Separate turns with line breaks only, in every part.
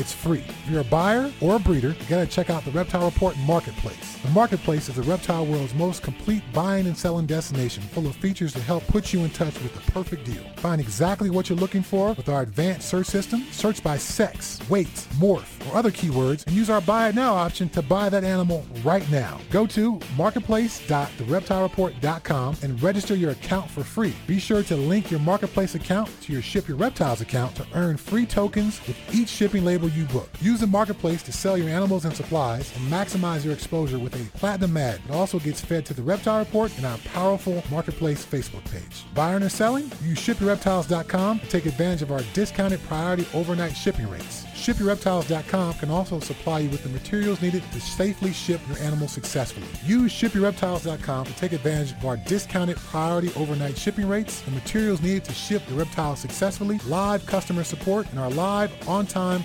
it's free. If you're a buyer or a breeder, you gotta check out the Reptile Report Marketplace. The Marketplace is the reptile world's most complete buying and selling destination, full of features to help put you in touch with the perfect deal. Find exactly what you're looking for with our advanced search system. Search by sex, weight, morph, or other keywords, and use our Buy It Now option to buy that animal right now. Go to marketplace.thereptilereport.com and register your account for free. Be sure to link your Marketplace account to your Ship Your Reptiles account to earn free tokens with each shipping label you book. Use the Marketplace to sell your animals and supplies and maximize your exposure with a platinum ad. It also gets fed to the Reptile Report and our powerful Marketplace Facebook page. Buying or selling? Use shipyourreptiles.com to take advantage of our discounted priority overnight shipping rates. ShipYourReptiles.com can also supply you with the materials needed to safely ship your animal successfully. Use ShipYourReptiles.com to take advantage of our discounted priority overnight shipping rates, the materials needed to ship your reptiles successfully, live customer support, and our live, on-time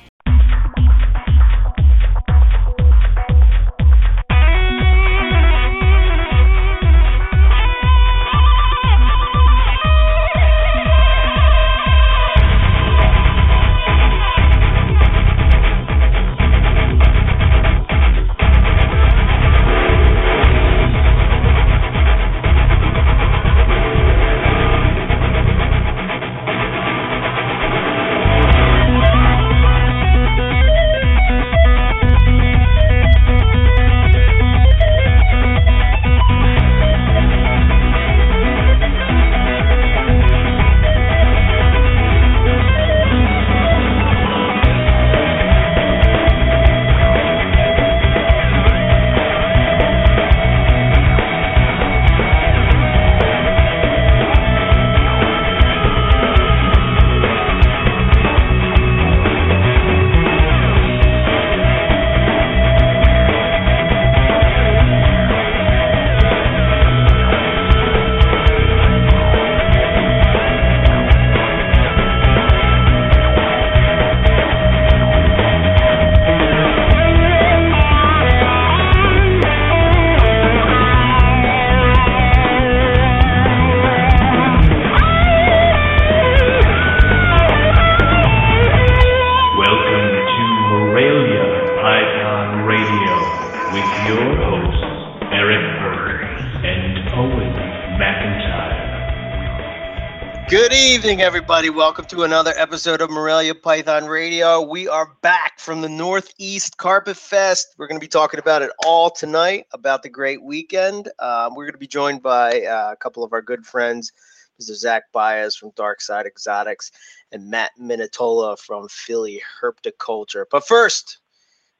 Evening, everybody. Welcome to another episode of Morelia Python Radio. We are back from the Northeast Carpet Fest. We're going to be talking about it all tonight, about the great weekend. Um, we're going to be joined by uh, a couple of our good friends, Mr. Zach Baez from Dark Side Exotics and Matt Minatola from Philly Herpetoculture. But first,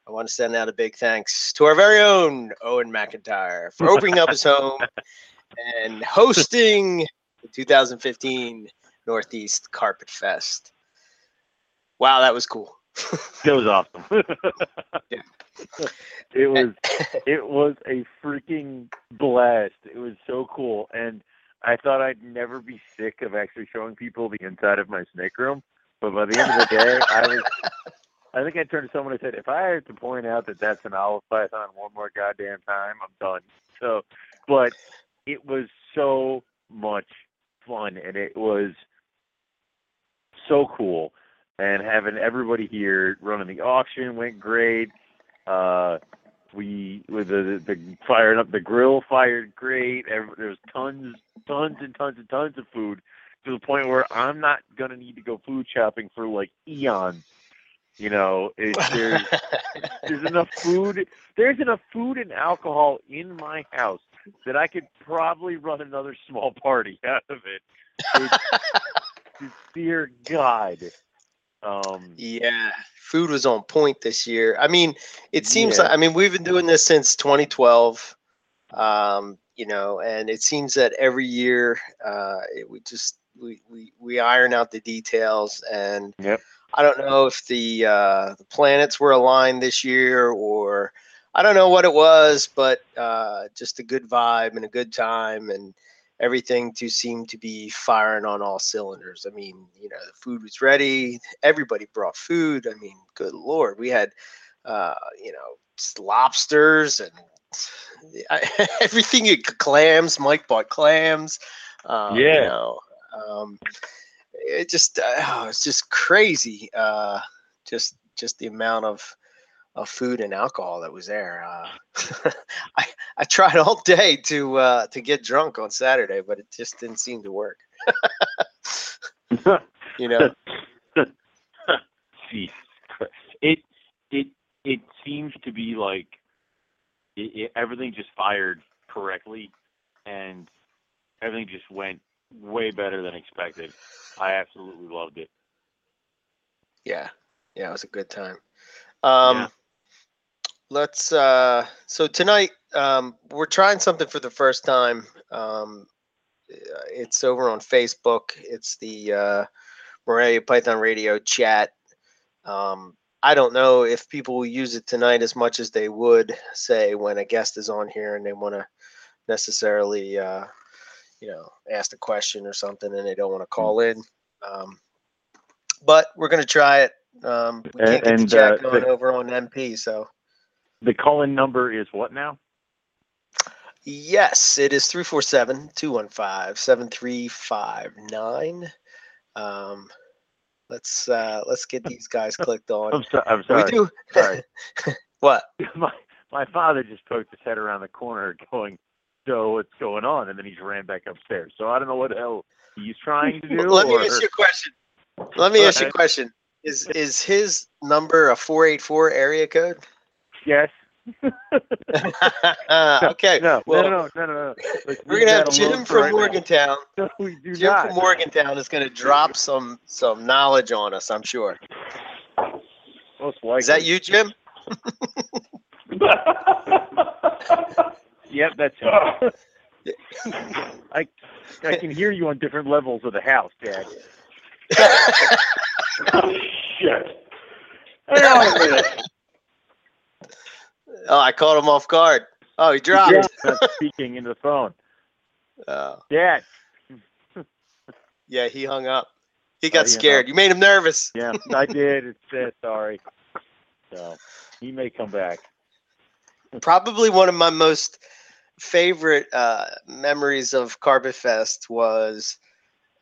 I want to send out a big thanks to our very own Owen McIntyre for opening up his home and hosting the 2015 Northeast Carpet Fest. Wow, that was cool.
It was awesome.
Yeah.
It was it was a freaking blast. It was so cool. And I thought I'd never be sick of actually showing people the inside of my snake room. But by the end of the day, I was I think I turned to someone and said, if I had to point out that that's an olive python one more goddamn time, I'm done. So, but it was so much fun and it was so cool. And having everybody here running the auction went great. Uh, we with the the firing up the grill fired great. Every, there was tons, tons and tons and tons of food to the point where I'm not gonna need to go food shopping for like eons You know, it, there's there's enough food. There's enough food and alcohol in my house that I could probably run another small party out of it. It's, dear God. Um,
Yeah, food was on point this year. I mean, it seems
Yeah.
like I mean we've been doing this since 2012. Um, you know, and it seems that every year uh, it, we just we, we we iron out the details, and
Yep.
I don't know if the uh, the planets were aligned this year or I don't know what it was, but uh, just a good vibe and a good time and everything to seem to be firing on all cylinders. I mean, you know, the food was ready. Everybody brought food. I mean, good lord, we had, uh, you know, lobsters and I, everything. Clams. Mike bought clams. You
Yeah.
know, um, it just, uh, oh, it's just crazy. Uh, just, just the amount of of food and alcohol that was there. Uh, I I tried all day to uh, to get drunk on Saturday, but it just didn't seem to work. You know,
It it it seems to be like it, it, everything just fired correctly, and everything just went way better than expected. I absolutely loved it.
yeah, yeah, it was a good time. Um,
Yeah.
Let's. Uh, so tonight, um, we're trying something for the first time. Um, uh, it's over on Facebook. It's the uh, Morelia Python Radio chat. Um, I don't know if people will use it tonight as much as they would say when a guest is on here and they want to necessarily, uh, you know, ask a question or something and they don't want to call in. Um, but we're going to try it. Um, we can't
And-
get the
and,
chat
uh,
going
the-
over on MP, so.
The call-in number is what now?
Yes, it is 347 215 7359. Um, let's uh, let's get these guys clicked on.
I'm, so, I'm
We
sorry.
do.
Sorry.
what?
my my father just poked his head around the corner, going, "So what's going on?" And then he just ran back upstairs. So I don't know what the hell he's trying to do.
Let me ask you a question. Let me ask you a question. Is is his number a 484 area code?
Yes.
okay.
No,
well,
no, no, no, no, no.
We're gonna have Jim from
right.
Morgantown.
No, we do
Jim
not.
from Morgantown is gonna drop some some knowledge on us. I'm sure.
Most likely.
Is that you, Jim?
Yep, that's him. I I can hear you on different levels of the house, Dad.
oh, Shit. Hang on a minute.
Oh, I caught him off guard. Oh, he dropped.
Yeah, speaking into the phone.
Oh,
Dad.
yeah, he hung up. He
Oh,
got scared.
up.
You made him nervous.
Yeah, I did. It's uh, sorry. So he may come back.
Probably one of my most favorite uh, memories of Carpet Fest was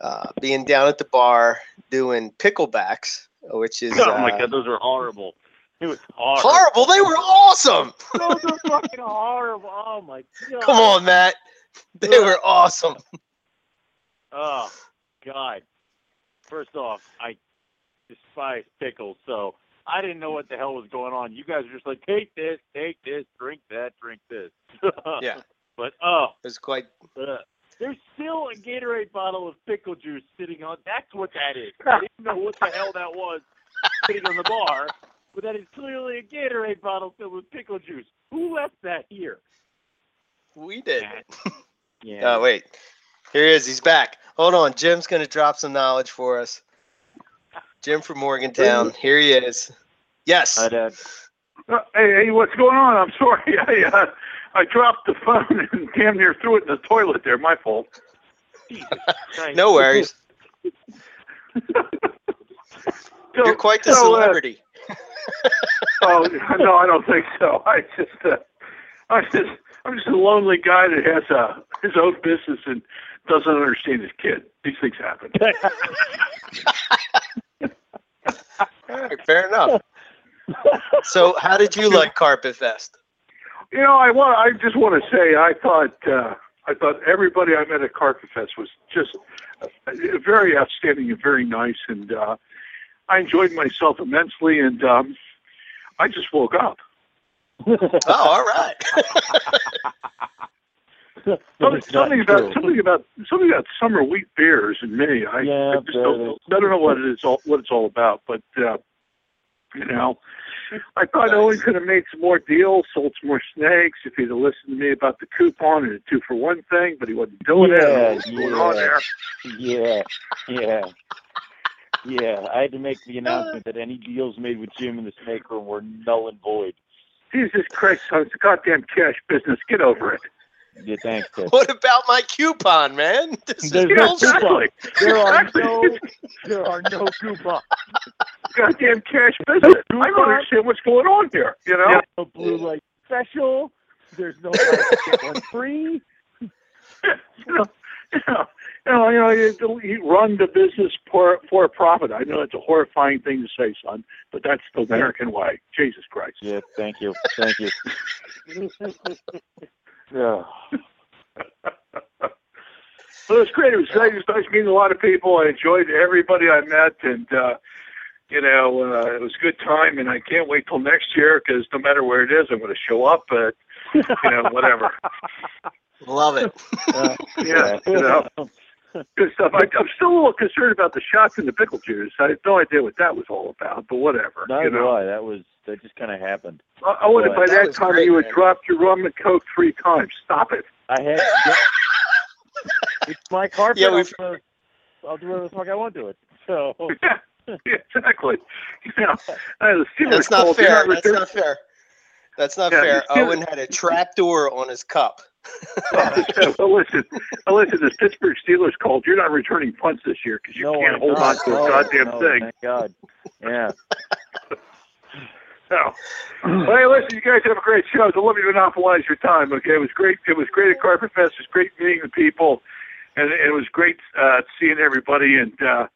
uh, being down at the bar doing picklebacks, which is
Oh my
uh,
god, those are horrible. It was horrible.
horrible. They were awesome.
Those are fucking horrible. Oh my god.
Come on, Matt. They were awesome.
Oh god. First off, I despise pickles, so I didn't know what the hell was going on. You guys were just like, take this, take this, drink that, drink this.
Yeah.
But oh,
It was quite.
uh, there's still a Gatorade bottle of pickle juice sitting on. That's what that is. I didn't know what the hell that was sitting on the bar, but that is clearly a Gatorade bottle filled with pickle juice. Who left that here?
We did.
Matt. Yeah.
Oh wait, here he is. He's back. Hold on. Jim's gonna drop some knowledge for us. Jim from Morgantown. Here he is. Yes.
Hi, Dad.
Uh, hey, hey, what's going on? I'm sorry. I uh, I dropped the phone and damn near threw it in the toilet there. My fault.
No worries.
So,
You're quite the
so, uh,
celebrity.
oh no, I don't think so. I just, uh, I just, I'm just a lonely guy that has a his own business and doesn't understand his kid. These things happen.
All right, fair enough. So, how did you like Carpet Fest?
You know, I want. I just want to say, I thought, uh, I thought everybody I met at Carpet Fest was just uh, very outstanding and very nice. And uh, I enjoyed myself immensely, and um, I just woke up.
Oh, all right.
Something, something about something about something about summer wheat beers and me. I,
Yeah,
I just don't, know- I don't know what it is all what it's all about, but uh, you know, I thought Owen could have made some more deals, sold some more snakes if he'd have listened to me about the coupon and the two for one thing, but he wasn't doing it. Don't
Yeah,
What's on
yeah.
there?
yeah, yeah, yeah. I had to make the announcement that any deals made with Jim in the snake room were null and void.
Jesus Christ, son, it's a goddamn cash business. Get over it.
Yeah, thanks, Ted.
What about my coupon, man? This is
There's no
bullshit.
exactly.
There are
Exactly.
no, there are no coupons.
goddamn cash business. I don't understand what's going on here. You know?
There's no blue light special. There's no like, one free.
you know, you know, you know, you know, you, you run the business for for profit. I know it's a horrifying thing to say, son, but that's the American way. Jesus Christ.
Yeah, thank you, thank you. Yeah.
Well, it was great. It was nice. It was nice meeting a lot of people. I enjoyed everybody I met, and uh, you know, uh, it was a good time. And I can't wait till next year because no matter where it is, I'm going to show up. But you know, whatever.
Love it.
Uh,
Yeah, you know. Good stuff. I, I'm still a little concerned about the shots and the pickle juice. I had no idea what that was all about, but whatever.
Neither
you
do
know.
I. That was that just kind of happened.
I, I would by
That
that time
great,
you had
man.
dropped your rum and coke three times. Stop it.
I had. it's my carpet.
Yeah,
I'll,
we've-
do- I'll do whatever the fuck I want to it. So
yeah, yeah, exactly. You know, uh,
That's not fair. That's not fair. That's not
Yeah,
fair. Owen had a trap door on his cup.
well, listen, well, listen. The Pittsburgh Steelers called. You're not returning punts this year because you
no,
can't
I'm
hold
not.
on to
No,
a goddamn
no,
thing.
Thank God. Yeah.
No. Well, hey, listen, you guys have a great show. So let me monopolize your time. Okay, it was great. It was great at Carpet Fest. It was great meeting the people, and it was great uh, seeing everybody. And uh,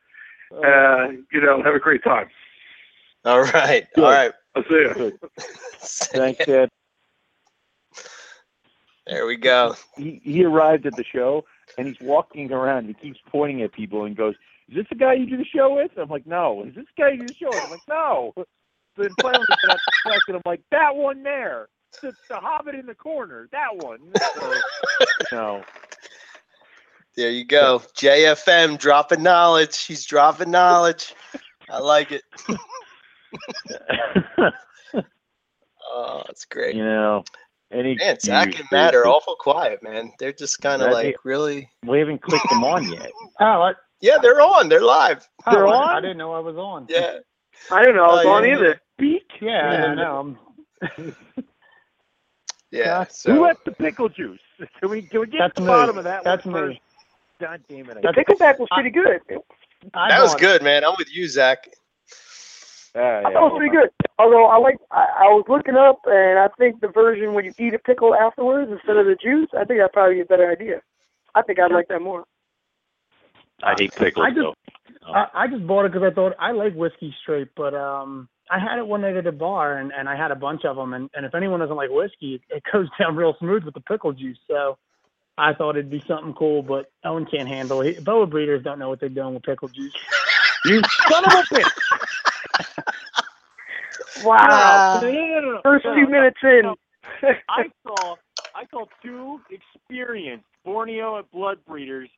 uh, you know, have a great time.
All right.
Good.
All right.
I'll see you.
Thanks, Ted.
There we go.
He he arrived at the show and he's walking around. He keeps pointing at people and goes, "Is this the guy you do the show with?" I'm like, "No." Is this the guy you do the show with? I'm like, "No." Then finally, the question. I'm like, "That one there, the, the Hobbit in the corner, that one." So, no.
There you go. JFM dropping knowledge. She's dropping knowledge. I like it. Oh, that's great.
you know, any
Man, Zach
excuse
and Matt are awful quiet, man. They're just kind of
That-
like really.
We haven't clicked them on yet.
Oh, I,
Yeah, they're on. They're live.
They're
oh, I-
on?
I didn't know I was on.
Yeah.
I didn't know I was
Oh,
on
yeah.
either.
Speak.
Yeah, I
Yeah.
didn't know.
Yeah.
Yeah.
Who
So
let the pickle juice? Can we can we get
That's
to the
me.
bottom of that
That's
one
me.
first? God damn it! I-
The pickleback was pretty good.
I
that was
bought-
good, man. I'm with you, Zach.
I
yeah,
thought it was pretty good. Although I like, I, I was looking up, and I think the version when you eat a pickle afterwards instead of the juice, I think that'd probably be a better idea. I think I'd like that more.
I hate pickles
I just-
though.
I, I just bought it because I thought I like whiskey straight, but um, I had it one night at a bar and, and I had a bunch of them, and, and if anyone doesn't like whiskey, it, it goes down real smooth with the pickle juice. So I thought it'd be something cool, but Owen can't handle it. Boa breeders don't know what they're doing with pickle juice.
You son of a bitch!
Wow.
No, no, no, no, no.
First
No,
few
no,
minutes in.
no. I saw I saw two experienced Borneo at blood breeders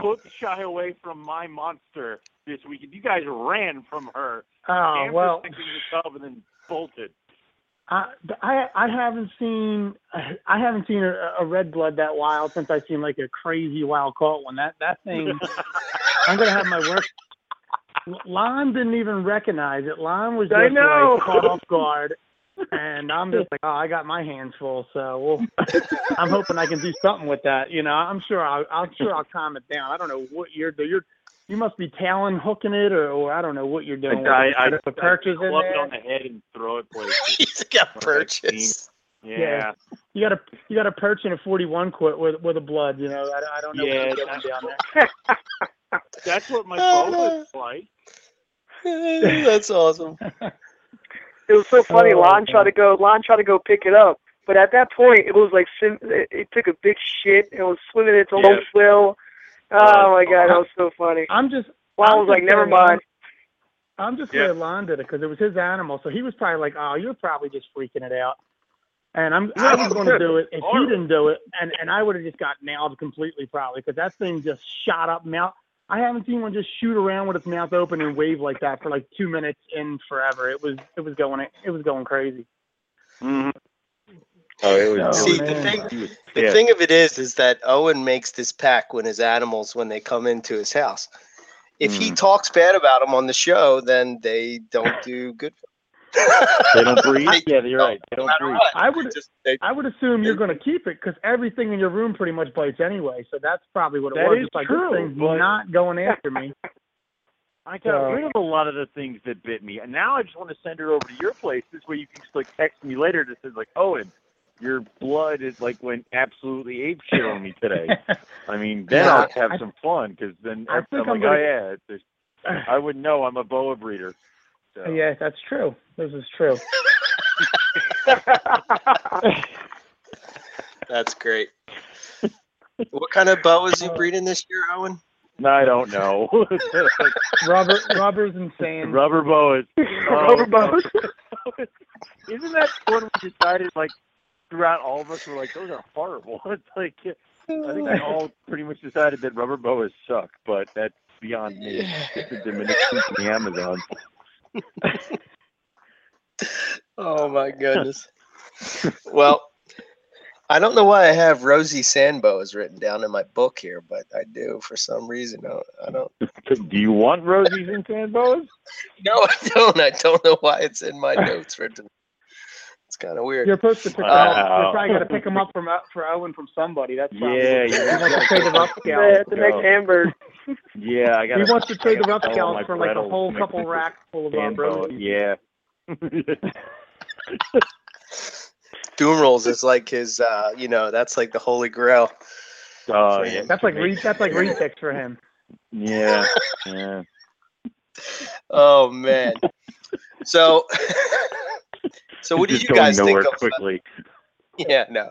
put shy away from my monster this weekend. You guys ran from her.
Oh
Amber
well,
sticking the tub and then bolted.
I I I haven't seen I haven't seen a, a red blood that wild since I seen like a crazy wild caught one. That that thing, I'm gonna have my work. Lon didn't even recognize it. Lon was
I
just
know.
like caught off guard, and I'm just like, oh, I got my hands full. So we'll, I'm hoping I can do something with that. You know, I'm sure I'll I'm sure I'll calm it down. I don't know what you're you're you must be talon hooking it or, or I don't know what you're doing. with
I,
it.
I,
Put
I,
the perches in
club it on the head and throw it places.
He's got
What I've
purchase.
Yeah.
You got a you got a perch in a 41 quart with with a blood. You know, I, I don't know
Yeah,
what you're doing down there.
That's what my oh, phone is like.
That's awesome.
It was so funny.
Oh,
Lon tried to go. Lon tried to go pick it up, but at that point, it was like it, it took a big shit. It was swimming its own
Yeah.
will. Oh my god, that was so funny.
I'm just
Lon
I'm
was like, "Never mind."
I'm just
Yeah.
glad Lon did it because it was his animal, so he was probably like, "Oh, you're probably just freaking it out." And I'm I was going to do it if he
Horrible.
didn't do it, and and I would have just got nailed completely probably because that thing just shot up mouth. I haven't seen one just shoot around with its mouth open and wave like that for like two minutes in forever. It was it was going it was going crazy.
Mhm. Oh, it was.
Oh,
See, the thing, the
pissed.
thing of it is, is that Owen makes this pack when his animals when they come into his house. If he
Mm.
talks bad about them on the show, then they don't do good. For
They don't breathe.
They-
yeah, you're right. They
no
don't
matter
breathe.
what.
I would
Just, they,
I would assume you're going to keep it because everything in your room pretty much bites anyway. So that's probably what it
That
was.
is
like
true,
this thing's
but-
not going after me.
I got
So-
rid of a lot of the things that bit me, and now I just want to send her over to your place. This way, you can just like text me later that says like, oh, "Owen, your blood is like went absolutely ape shit on me today." I mean, then
Yeah,
I'll have
I-
some fun because then
I
I'm,
think
I'm
I'm
like,
gonna-
"Oh yeah, it's just, I would know I'm a boa breeder." So.
Yeah, that's true. This is true.
that's great. what kind of bow is you uh, breeding this year, Owen?
No, I don't know.
Rubber, rubber's insane.
Rubber boas.
Rubber boas.
Isn't that when we decided like throughout all of us were like those are horrible? It's like I think we all pretty much decided that rubber boas suck, but that's beyond me. It's the Dominicans and the Amazon.
Oh my goodness. well, I don't know why I have Rosie Sandboas written down in my book here, but I do for some reason. I don't. Don't
you want rosies and
no, I don't. I don't know why it's in my notes written. Kind of weird.
You're supposed to pick them up. You're probably got to pick them up from uh, for Owen from somebody. That's probably
Yeah,
what-
yeah.
He wants to trade the rough
Yeah,
scales.
the next Amber.
Yeah, I got.
He wants to trade the rough
all
for like a whole couple racks full of uh,
sand boa.
roses.
Yeah.
Dumerils is like his. uh You know, that's like the holy grail.
Oh, yeah.
That's like re- that's like retix for him.
Yeah, yeah.
Oh man. So. So what do you guys think
nowhere
of? uh,
quickly?
Yeah, no.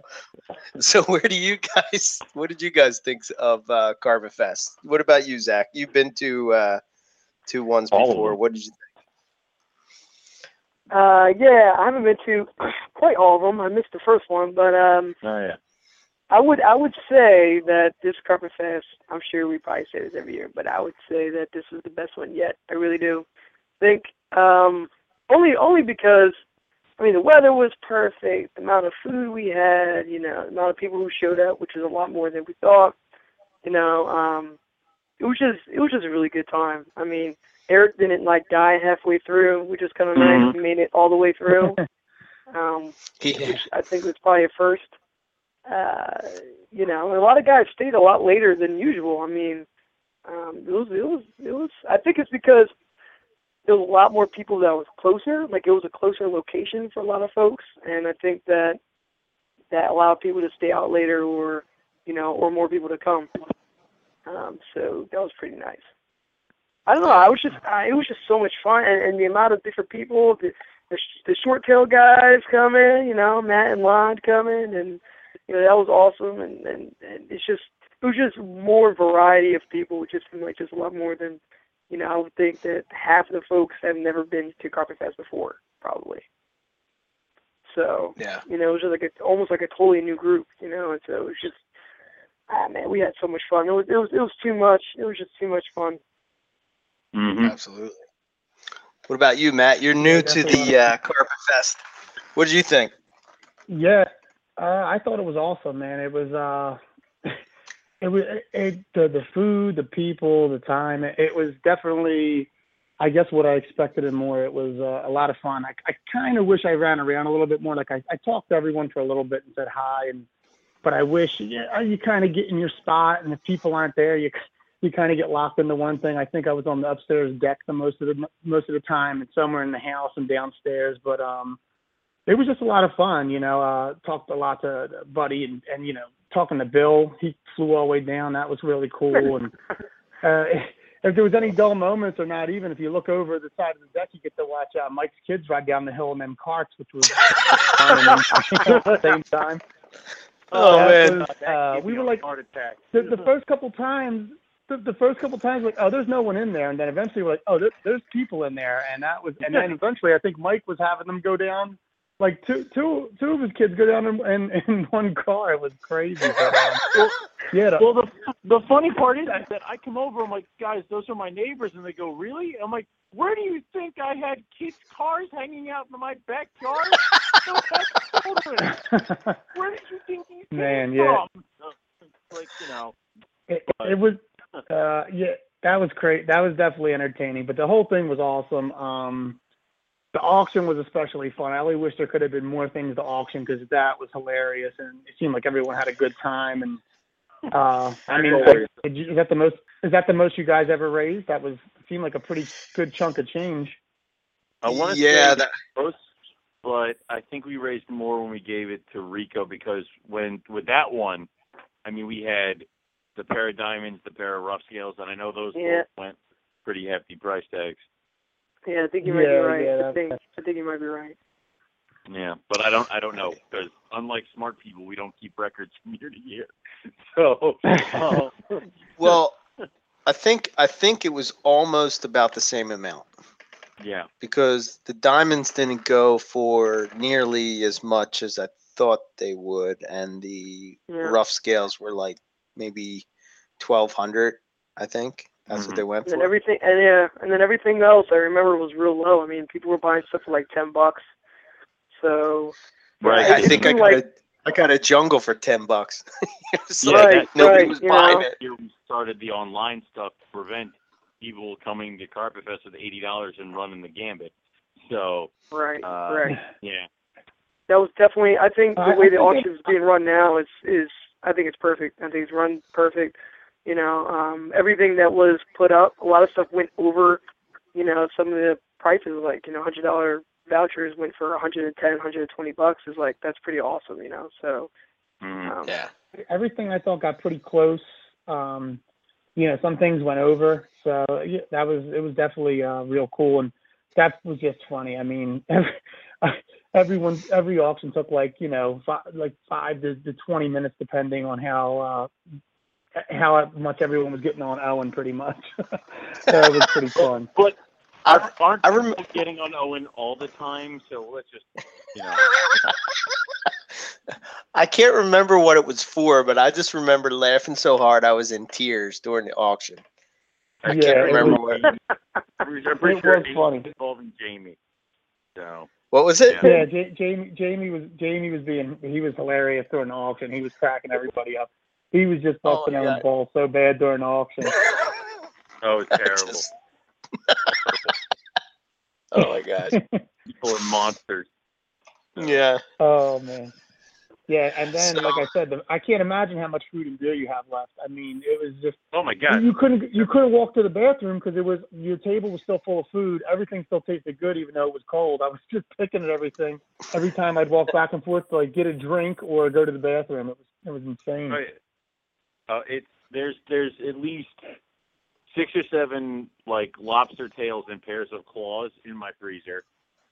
So where do you guys? What did you guys think of uh, Carpet Fest? What about you, Zach? You've been to uh, two ones
All
before. What did you?
Uh, yeah, I haven't been to quite all of them. I missed the first one, but um,
Oh yeah.
I would I would say that this Carpet Fest. I'm sure we probably say this every year, but I would say that this is the best one yet. I really do. think um, only only because I mean the weather was perfect, the amount of food we had, you know, the amount of people who showed up, which was a lot more than we thought. You know, um, it was just it was just a really good time. I mean, Eric didn't like die halfway through, which is kind of nice. He made it all the way through. Um,
Yeah.
which I think was probably a first. Uh, you know, a lot of guys stayed a lot later than usual. I mean, um, it was, it was, it was. I think it's because there was a lot more people that was closer. Like it was a closer location for a lot of folks, and I think that that allowed people to stay out later, or you know, or more people to come. Um, so that was pretty nice. I don't know. I was just, I, it was just so much fun, and, and the amount of different people, the the, the short tail guys coming, you know, Matt and Lon coming, and you know that was awesome, and, and and it's just it was just more variety of people, which just seemed like just a lot more than, you know, I would think that half of the folks have never been to Carpet Fest before, probably. So
Yeah.
you know, it was just like a, almost like a totally new group, you know, and so it was just, ah man, we had so much fun. It was it was it was too much. It was just too much fun.
Mm-hmm.
Absolutely. What about you, Matt? You're new
Yeah,
to the uh, Carpet Fest. What did you think?
Yeah, uh, I thought it was awesome, man. It was uh, it was it, the the food, the people, the time. It, it was definitely, I guess, what I expected and more. It was uh, a lot of fun. I I kind of wish I ran around a little bit more. Like I I talked to everyone for a little bit and said hi, and but I wish yeah, you kind of get in your spot, and if people aren't there, you you kind of get locked into one thing. I think I was on the upstairs deck the most of the most of the time, and somewhere in the house and downstairs. But um, it was just a lot of fun. You know, uh, talked a lot to Buddy and and you know talking to Bill. He flew all the way down. That was really cool. And uh, if there was any dull moments or not, even if you look over the side of the deck, you get to watch uh, Mike's kids ride down the hill in them carts, which was fun at the same time.
Oh,
That
man.
was, uh, we were like
heart attack.
the, the first couple times the, the first couple times like, oh, there's no one in there, and then eventually we're like, oh, there, there's people in there, and that was, and then eventually I think Mike was having them go down. Like two, two, two of his kids go down in, in, in one car. It was crazy. But, um, yeah,
Well, the the funny part is that I come over. I'm like, guys, those are my neighbors, and they go, really? I'm like, where do you think I had kids' cars hanging out in my backyard? No, that's children. Where did you think these came
Man, yeah.
from? Like, you know,
it, it was uh yeah that was great that was definitely entertaining but the whole thing was awesome um the auction was especially fun i only wish there could have been more things to auction because that was hilarious and it seemed like everyone had a good time and uh i mean like, did you, is that the most is that the most you guys ever raised that was seemed like a pretty good chunk of change
I want to
yeah,
say
that,
close, but I think we raised more when we gave it to Rico because when with that one, I mean we had the pair of diamonds, the pair of rough scales, and I know those
Yeah.
both went pretty hefty price tags.
Yeah, I think you might
Yeah,
be right.
yeah,
I think I think you might be right.
Yeah, but I don't I don't know because unlike smart people, we don't keep records from year to year. So um,
well, I think I think it was almost about the same amount
yeah,
because the diamonds didn't go for nearly as much as I thought they would, and the
Yeah.
rough scales were like maybe twelve hundred. I think that's
Mhm.
what they went
And then
for.
everything, and yeah, and then everything else I remember was real low. I mean, people were buying stuff for like ten bucks. So
right.
I think I got
like-
a, I got a jungle for ten bucks. It was
Yeah,
Right,
nobody
right,
was
you
buying
know.
it.
Here we started the online stuff to prevent people coming to Carpet Fest with eighty dollars and running the gambit. So
right,
Uh,
right.
yeah,
That was definitely. I think the way the
think
auction is being run now is is. I think it's perfect. I think it's run perfect. You know, um, everything that was put up, a lot of stuff went over. You know, some of the prices, like you know, hundred dollar vouchers went for 110, 120 bucks. Is like that's pretty awesome. You know, so
Mhm.
um,
Yeah.
everything I thought got pretty close. Um, you know, some things went over, so yeah, that was it was definitely uh, real cool, and that was just funny. I mean, every, everyone every auction took like you know five, like five to, to twenty minutes depending on how uh, how much everyone was getting on Owen, pretty much. so it was pretty fun.
But
I-
aren't, aren't
I rem-
people getting on Owen all the time? So let's just you know.
I can't remember what it was for, but I just remember laughing so hard I was in tears during the auction. I
Yeah,
can't remember
was-
what.
I'm pretty
It
sure
was
it
funny.
involving Jamie. So
What was it?
Yeah, J- Jamie Jamie was Jamie was being he was hilarious during the auction. He was cracking everybody up. He was just
Oh,
busting
my
Owen's
God.
balls so bad during the auction.
oh, it's terrible.
Just- oh my gosh.
People are monsters.
Yeah.
Oh man. Yeah, and then
So-
like I said, the, I can't imagine how much food and beer you have left. I mean, it was just
Oh my god.
you couldn't you couldn't walk to the bathroom because it was your table was still full of food. Everything still tasted good even though it was cold. I was just picking at everything every time I'd walk back and forth to like get a drink or go to the bathroom. It was it was insane.
Right. Uh, it's there's there's at least six or seven like lobster tails and pairs of claws in my freezer.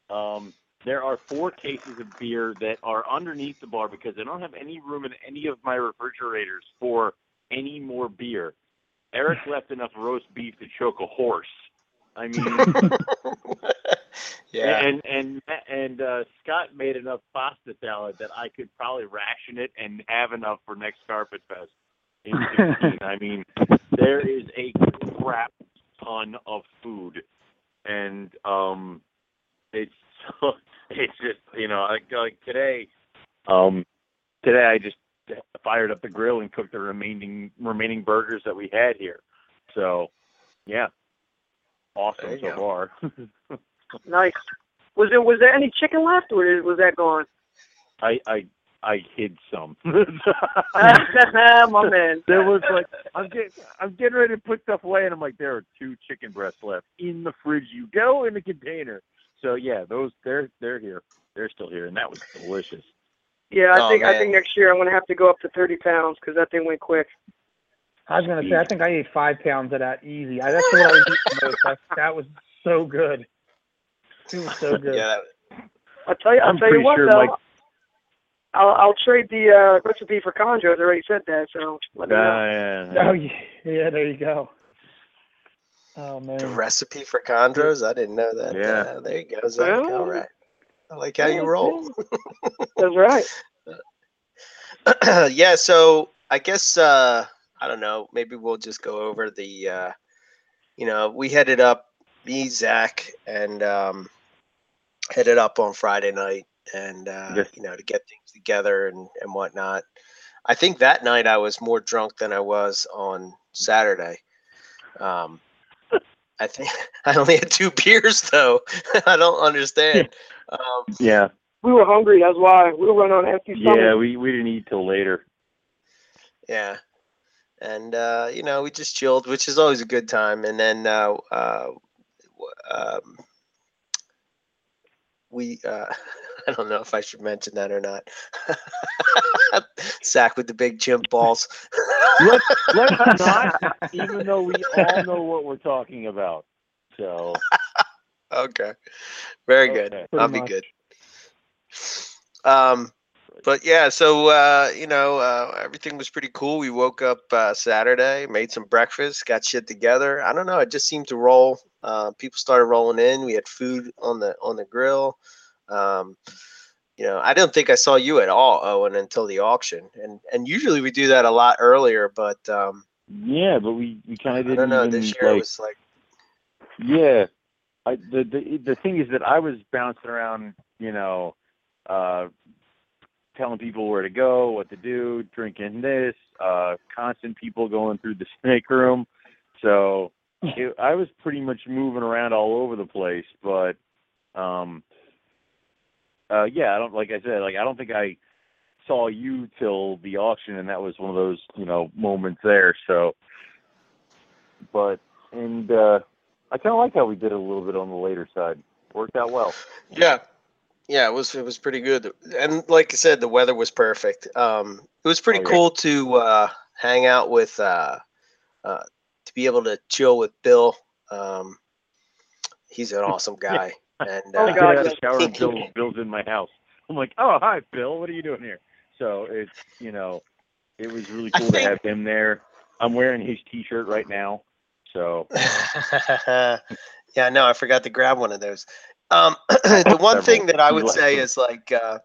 Um, there are four cases of beer that are underneath the bar because I don't have any room in any of my refrigerators for any more beer. Eric left enough roast beef to choke a horse. I mean,
yeah.
and and and uh, Scott made enough pasta salad that I could probably ration it and have enough for next Carpet Fest in 16. I mean, there is a crap ton of food, and um, it's it's just you know like, like today, um, today I just fired up the grill and cooked the remaining remaining burgers that we had here. So, yeah, awesome so
you
far.
nice. Was there was there any chicken left, or was that gone?
I I I hid some.
My man.
there was like I'm getting I'm getting ready to put stuff away, and I'm like, there are two chicken breasts left in the fridge. You go in the container. So yeah, those they're they're here. They're still here, and that was delicious.
Yeah, I
Oh,
think I think next year I'm gonna have to go up to 30 pounds because that thing went quick.
I was gonna say I think I ate five pounds of that easy. I, that's what I was eating most. That, that was so good. It was so good.
Yeah.
I'll tell you. I'll
I'm
tell you
pretty
what
sure
though.
Mike-
I'll I'll trade the uh, recipe for Chondros. I already said that, so let me know.
Yeah.
Oh yeah, yeah, there you go. Oh man.
The recipe for chondros? I didn't know that.
Yeah.
Uh, there you go, Zach.
Well,
All right. I like how you roll.
That's right.
yeah, so I guess uh I don't know, maybe we'll just go over the uh you know, we headed up me, Zach, and um headed up on Friday night and uh
Yes.
you know to get things together and, and whatnot. I think that night I was more drunk than I was on Saturday. Um I think I only had two beers though. I don't understand. Um
Yeah.
We were hungry. That's why we were running on empty stomach.
Yeah, we, we didn't eat till later.
Yeah. And uh, you know, we just chilled, which is always a good time. And then uh, uh, um, we uh, I don't know if I should mention that or not. Sack with the big chimp balls.
Let's, let's not, even though we all know what we're talking about. So,
okay. Very good.
Okay.
I'll
Pretty
be good. Um, but yeah, so uh, you know, uh, everything was pretty cool. We woke up uh, Saturday, made some breakfast, got shit together. I don't know, it just seemed to roll. Uh, people started rolling in. We had food on the on the grill. Um, you know, I didn't think I saw you at all, Owen, until the auction. And and usually we do that a lot earlier, but um,
yeah, but we, we kind of didn't
don't know.
even,
This year it
like,
was like,
Yeah, I, the the the thing is that I was bouncing around, you know, uh, telling people where to go, what to do, drinking this, uh, constant people going through the snake room. So it, I was pretty much moving around all over the place. But um, uh, yeah, I don't like I said, like I don't think I saw you till the auction, and that was one of those you know moments there. So, but and. uh I kind of like how we did it a little bit on the later side. Worked out well.
Yeah. Yeah, it was it was pretty good. And like I said, the weather was perfect. Um it was pretty
Oh, yeah.
cool to uh hang out with uh uh to be able to chill with Bill. Um he's an awesome guy. And
Oh,
uh,
I get
God,
out of
yeah.
the shower and Bill, Bill's in my house. I'm like, oh hi Bill, what are you doing here? So it's you know, it was really
I
cool to have him there. I'm wearing his T-shirt right now. So
yeah, no, I forgot to grab one of those. Um, the one thing that I would say is like uh,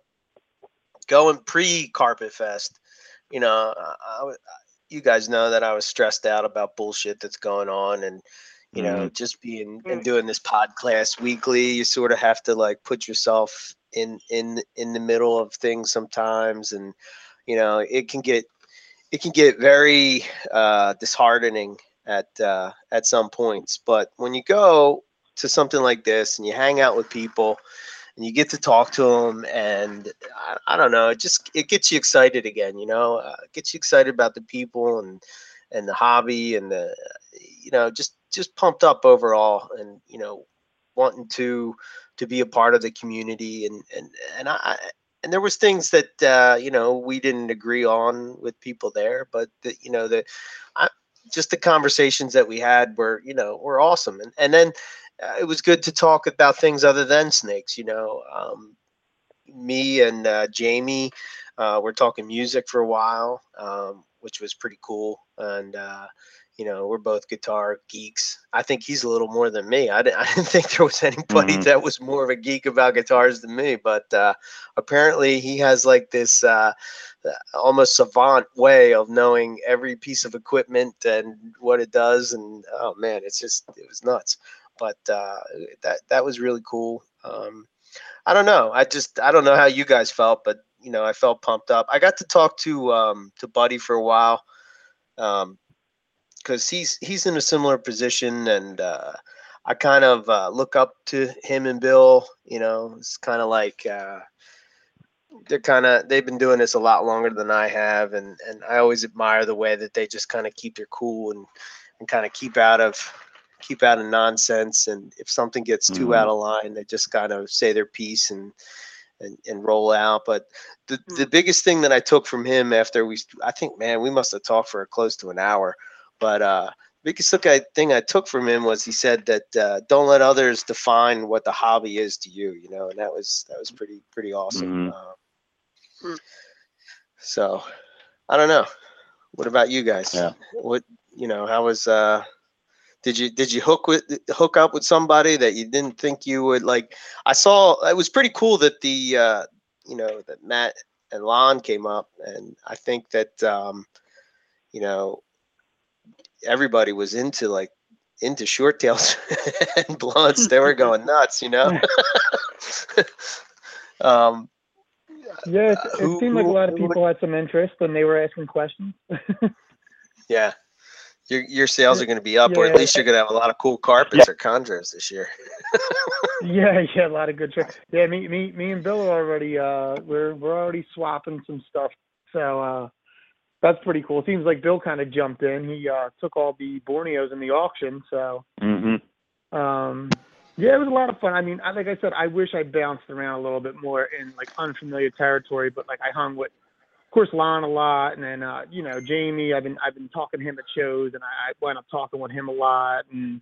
going pre Carpet Fest. You know, I, I w- you guys know that I was stressed out about bullshit that's going on, and you know, just being and
Mm.
doing this podcast weekly. You sort of have to like put yourself in in in the middle of things sometimes, and you know, it can get it can get very uh, disheartening at uh, at some points. But when you go to something like this and you hang out with people and you get to talk to them, and I, I don't know, it just it gets you excited again. You know, uh, gets you excited about the people and and the hobby and the you know just just pumped up overall and you know wanting to to be a part of the community and and and I and there was things that uh, you know we didn't agree on with people there, but the, you know the I, just the conversations that we had were you know were awesome, and and then uh, it was good to talk about things other than snakes. You know, um, me and uh, Jamie uh, were talking music for a while, um, which was pretty cool, and. You know, we're both guitar geeks. I think he's a little more than me. I didn't, I didn't think there was anybody
Mhm.
that was more of a geek about guitars than me, but uh, apparently he has like this uh, uh, almost savant way of knowing every piece of equipment and what it does. And oh man, it's just it was nuts. But uh, that that was really cool. Um, I don't know. I just I don't know how you guys felt, but you know I felt pumped up. I got to talk to um, to Buddy for a while. Um, because he's he's in a similar position and uh, I kind of uh, look up to him and Bill. You know, it's kind of like uh, they're kind of they've been doing this a lot longer than I have, and and I always admire the way that they just kind of keep their cool and and kind of keep out of keep out of nonsense. And if something gets too
Mhm.
out of line, they just kind of say their piece and. And, and roll out. But the, the biggest thing that I took from him after we, I think, man, we must have talked for close to an hour. But uh, biggest look I, thing I took from him was he said that uh, don't let others define what the hobby is to you, you know, and that was that was pretty pretty awesome.
Mhm.
Uh, Hmm. So, I don't know. What about you guys?
Yeah.
What you know? How was uh? Did you did you hook with hook up with somebody that you didn't think you would like? I saw it was pretty cool that the uh, you know that Matt and Lon came up, and I think that um, you know everybody was into like into short tails and blunts. They were going nuts, you know. um,
Yeah, it,
who-
seemed like a lot of
who
people had some interest when they were asking questions.
yeah. Your, your sales are going to be up, or at least you're going to have a lot of cool carpets or chondros this year.
yeah, yeah, a lot of good tricks. Yeah, me, me, me and Bill are already uh, we're we're already swapping some stuff. So uh, that's pretty cool. Seems like Bill kind of jumped in. He uh, took all the Borneos in the auction. So
Mm-hmm.
um, yeah, it was a lot of fun. I mean, I, like I said, I wish I bounced around a little bit more in like unfamiliar territory. But like I hung with, of course, Lon a lot, and then uh, you know Jamie. I've been I've been talking to him at shows, and I, I wound up talking with him a lot, and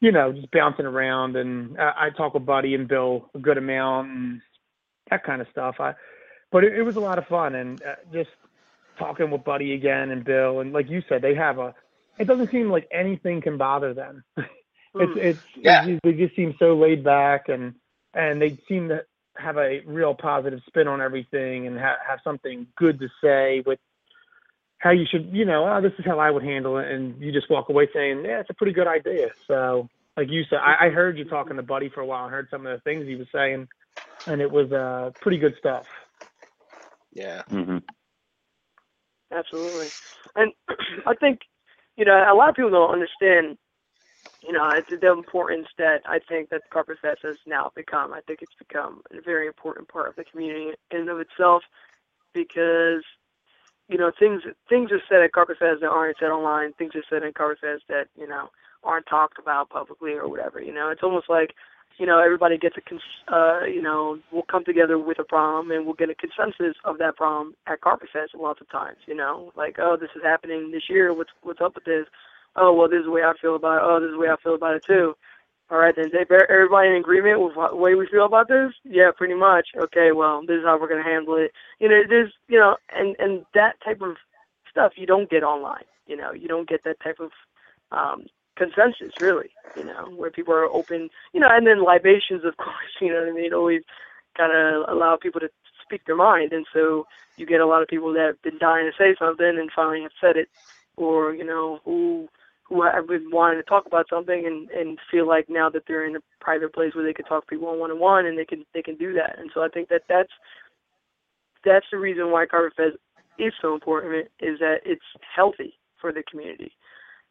you know just bouncing around. And uh, I talk with Buddy and Bill a good amount, and that kind of stuff. I, but it, it was a lot of fun, and uh, just talking with Buddy again and Bill, and like you said, they have a. It doesn't seem like anything can bother them. it's it's
Yeah.
it- they just seem so laid back and and they seem to have a real positive spin on everything and ha- have something good to say with how you should you know oh, this is how I would handle it and you just walk away saying yeah it's a pretty good idea so like you said I, I heard you talking to Buddy for a while and heard some of the things he was saying and it was uh pretty good stuff
Yeah.
Mm-hmm.
Absolutely. And I think, you know, a lot of people don't understand, you know, the importance that I think that Carpet Fest has now become. I think it's become a very important part of the community in and of itself because, you know, things things are said at Carpet Fest that aren't said online. Things are said in Carpet Fest that, you know, aren't talked about publicly or whatever. You know, it's almost like you know, everybody gets a, cons- uh, you know, we'll come together with a problem and we'll get a consensus of that problem at Carpet Fest lots of times, you know, like, oh, this is happening this year. What's, what's up with this? Oh, well, this is the way I feel about it. Oh, this is the way I feel about it too. All right, then, is everybody in agreement with the way we feel about this? Yeah, pretty much. Okay, well, this is how we're going to handle it. You know, there's, you know, and, and that type of stuff you don't get online. You know, you don't get that type of, um, consensus really you know mm-hmm. where people are open you know and then libations of course you know what i mean? Always kind of allow people to speak their mind and so you get a lot of people that have been dying to say something and finally have said it or you know who who have been wanting to talk about something and and feel like now that they're in a private place where they can talk to people one on one and they can they can do that. And so i think that that's that's the reason why carpet fest is so important is that it's healthy for the community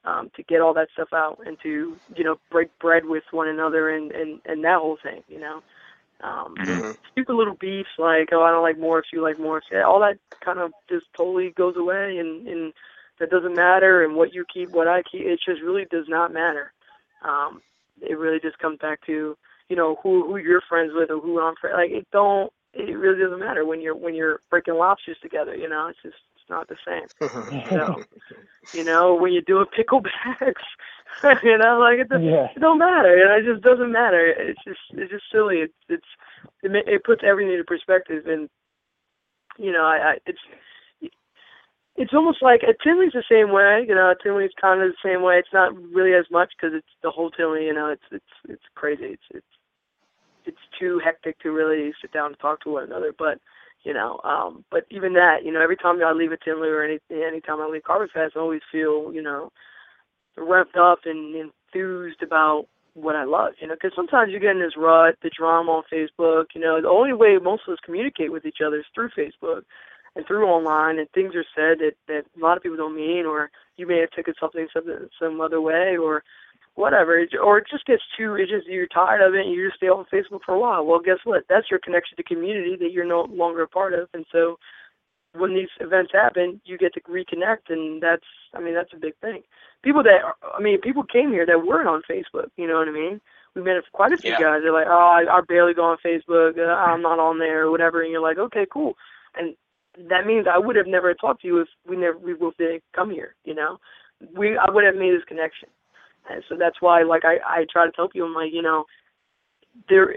um, to get all that stuff out and to you know break bread with one another and and and that whole thing you know? Um
Mhm.
stupid little beefs like oh i don't like morphs you like morphs yeah, all that kind of just totally goes away and and that doesn't matter and what you keep what i keep it just really does not matter. Um it really just comes back to you know who who you're friends with or who i'm friends like it don't it really doesn't matter when you're when you're breaking lobsters together you know? It's just it's not the same so you know, when you're doing picklebacks, you know, like it, doesn't-
Yeah.
it don't matter. You know, it just doesn't matter. It's just it's just silly. It's it's it, it puts everything into perspective, and you know, I, I it's it's almost like uh, Tinley's the same way. You know, Tinley's kind of the same way. It's not really as much because it's the whole Tinley. You know, it's it's it's crazy. It's it's it's too hectic to really sit down and talk to one another. But you know, um, but even that, you know, every time I leave a Tinley or any anytime I leave Carpet Fest, I always feel you know revved up and enthused about what I love. You know, because sometimes you get in this rut, the drama on Facebook. You know, the only way most of us communicate with each other is through Facebook and through online, and things are said that that a lot of people don't mean, or you may have taken something some some other way, or whatever, It- or it just gets too. It just you're tired of it, and you just stay on Facebook for a while. Well, guess what? That's your connection to community that you're no longer a part of, and so when these events happen, you get to reconnect, and that's, I mean, that's a big thing. People that, are, I mean, people came here that weren't on Facebook. You know what I mean? We met quite a few
Yeah.
guys. They're like, oh, I, I barely go on Facebook. Uh, I'm not on there, or whatever. And you're like, okay, cool. And that means I would have never talked to you if we never we both didn't come here. You know, we I would have made this connection. So that's why, like, I I try to tell people, I'm like, you know, there.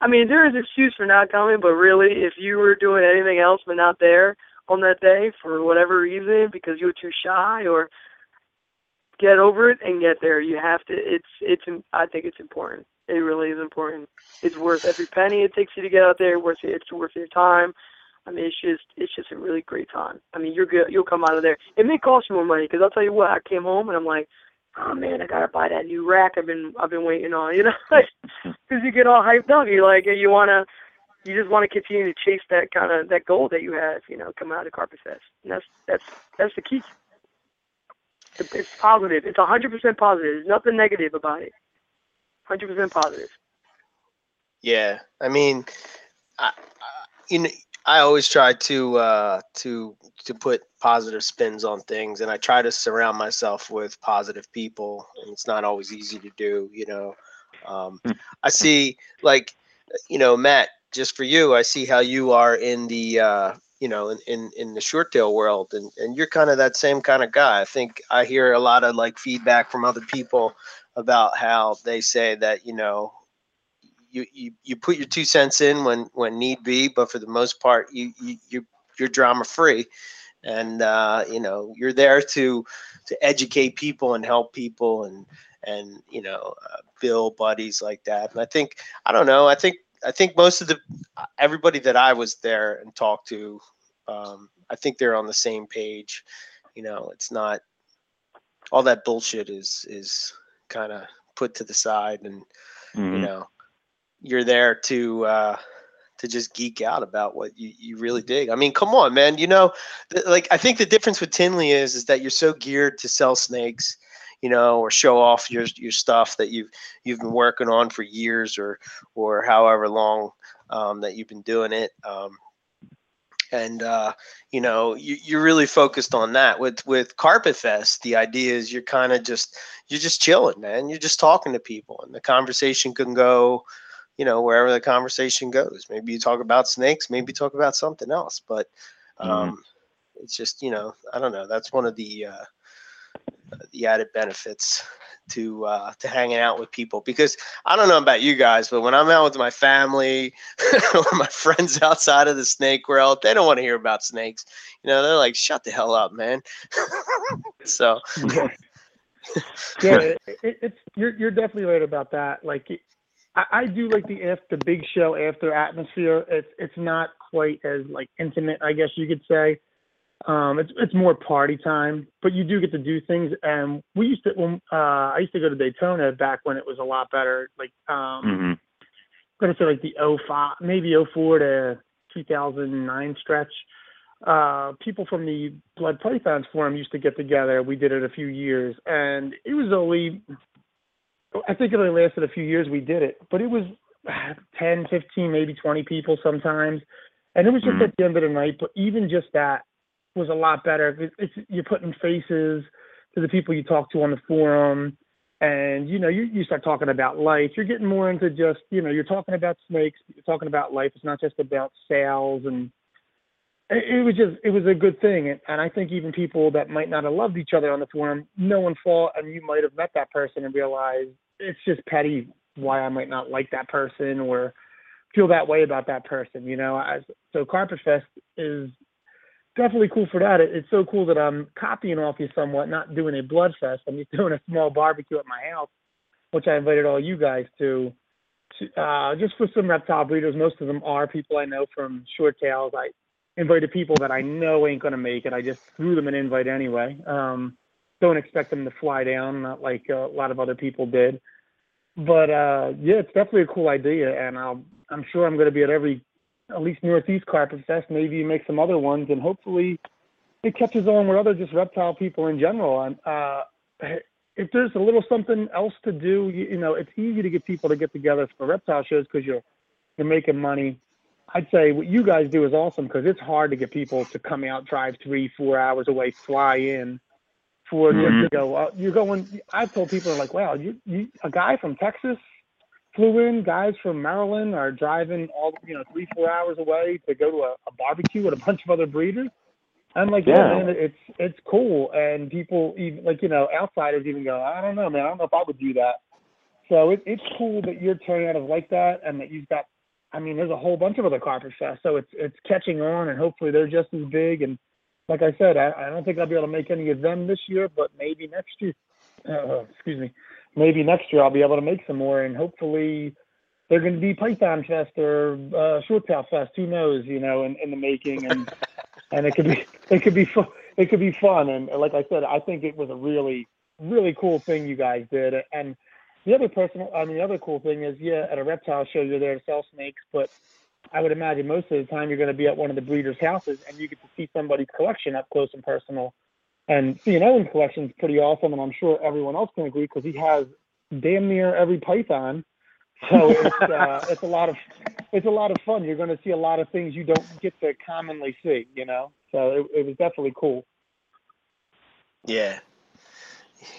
I mean, there is excuse for not coming, but really, if you were doing anything else but not there on that day for whatever reason, because you were too shy or get over it and get there. You have to. It's it's. I think it's important. It really is important. It's worth every penny it takes you to get out there. Worth it. It's worth your time. I mean, it's just it's just a really great time. I mean, you're good. You'll come out of there. It may cost you more money because I'll tell you what. I came home and I'm like, oh man, I gotta buy that new rack. I've been I've been waiting on. You know, because you get all hyped up. You're like, you wanna. You just want to continue to chase that kind of that goal that you have, you know, come out of Carpet Fest, and that's that's that's the key. It's positive. It's hundred percent positive. There's nothing negative about it. Hundred percent positive.
Yeah, I mean, I, I, you know, I always try to uh, to to put positive spins on things, and I try to surround myself with positive people. And it's not always easy to do, you know. Um, I see, like, you know, Matt. Just for you, I see how you are in the uh, you know in, in in the short tail world and and you're kind of that same kind of guy i think i hear a lot of like feedback from other people about how they say that you know you you, you put your two cents in when when need be but for the most part you you, you you're drama free and uh, you know you're there to to educate people and help people and and you know uh, build buddies like that and i think i don't know i think I think most of the everybody that I was there and talked to, um, I think they're on the same page. You know, it's not all that bullshit is is kind of put to the side, and
Mhm.
you know, you're there to uh, to just geek out about what you, you really dig. I mean, come on, man. You know, th- like I think the difference with Tinley is is that you're so geared to sell snakes, you know, or show off your your stuff that you've you've been working on for years or or however long um, that you've been doing it. Um, and uh, you know, you, you're really focused on that. With with Carpet Fest, the idea is you're kind of just you're just chilling, man. You're just talking to people, and the conversation can go, you know, wherever the conversation goes. Maybe you talk about snakes, maybe talk about something else, but um, it's just you know, I don't know. That's one of the uh, the added benefits to uh, to hanging out with people because I don't know about you guys, but when I'm out with my family or my friends outside of the snake world, they don't want to hear about snakes. You know, they're like, "Shut the hell up, man." so
yeah, it, it, it's you're you're definitely right about that. Like, it- I, I do like the after big show after atmosphere. It's it's not quite as like intimate, I guess you could say. Um, it's it's more party time, but you do get to do things. And we used to when uh, I used to go to Daytona back when it was a lot better. Like um,
Mhm.
I'm gonna say like the 05, maybe 04 to 2009 stretch. Uh, people from the Blood Pythons Forum used to get together. We did it a few years, and it was only, I think it only lasted a few years. We did it, but it was 10, 15, maybe 20 people sometimes, and it was just
Mhm.
at the end of the night. But even just that was a lot better. 'cause It's, you're putting faces to the people you talk to on the forum and you know you, you start talking about life you're getting more into just you know you're talking about snakes you're talking about life it's not just about sales and it, it was just it was a good thing and, and i think even people that might not have loved each other on the forum no one fought and you might have met that person and realized it's just petty why i might not like that person or feel that way about that person you know as so carpet fest is definitely cool for that. It, it's so cool that I'm copying off you somewhat, not doing a blood fest. I'm just doing a small barbecue at my house, which I invited all you guys to, to uh, just for some reptile breeders. Most of them are people I know from short tails. I invited people that I know ain't gonna make it. I just threw them an invite anyway. Um, don't expect them to fly down, not like uh, a lot of other people did. But uh, yeah, it's definitely a cool idea, and I'll, I'm sure I'm going to be at every at least Northeast Carpet Fest. Maybe make some other ones, and hopefully it catches on with other just reptile people in general. And uh, if there's a little something else to do, you, you know, it's easy to get people to get together for reptile shows because you're you're making money. I'd say what you guys do is awesome because it's hard to get people to come out, drive three, four hours away, fly in for just
Mhm.
to go. Uh, you're going. I've told people like, wow, you, you a guy from Texas flew in. Guys from Maryland are driving all you know three, four hours away to go to a, a barbecue with a bunch of other breeders. I'm like, yeah,
Yeah.
man, it's it's cool, and people even like you know outsiders even go, I don't know, man, I don't know if I would do that. So it, it's cool that your turnout is like that, and that you've got I mean, there's a whole bunch of other carpet fests, so it's it's catching on, and hopefully they're just as big. And like I said, I, I don't think I'll be able to make any of them this year, but maybe next year. Uh, excuse me, maybe next year I'll be able to make some more, and hopefully they're going to be Python Fest or uh, Short Tail Fest. Who knows? You know, in, in the making, and and it could be it could be fun. It could be fun, and like I said, I think it was a really really cool thing you guys did, and the other person, I mean, the other cool thing is, yeah, at a reptile show, you're there to sell snakes, but I would imagine most of the time you're going to be at one of the breeders' houses and you get to see somebody's collection up close and personal. And seeing Owen's collection is pretty awesome, and I'm sure everyone else can agree because he has damn near every python. So it's uh, it's a lot of it's a lot of fun. You're going to see a lot of things you don't get to commonly see, you know. So it, it was definitely cool.
Yeah.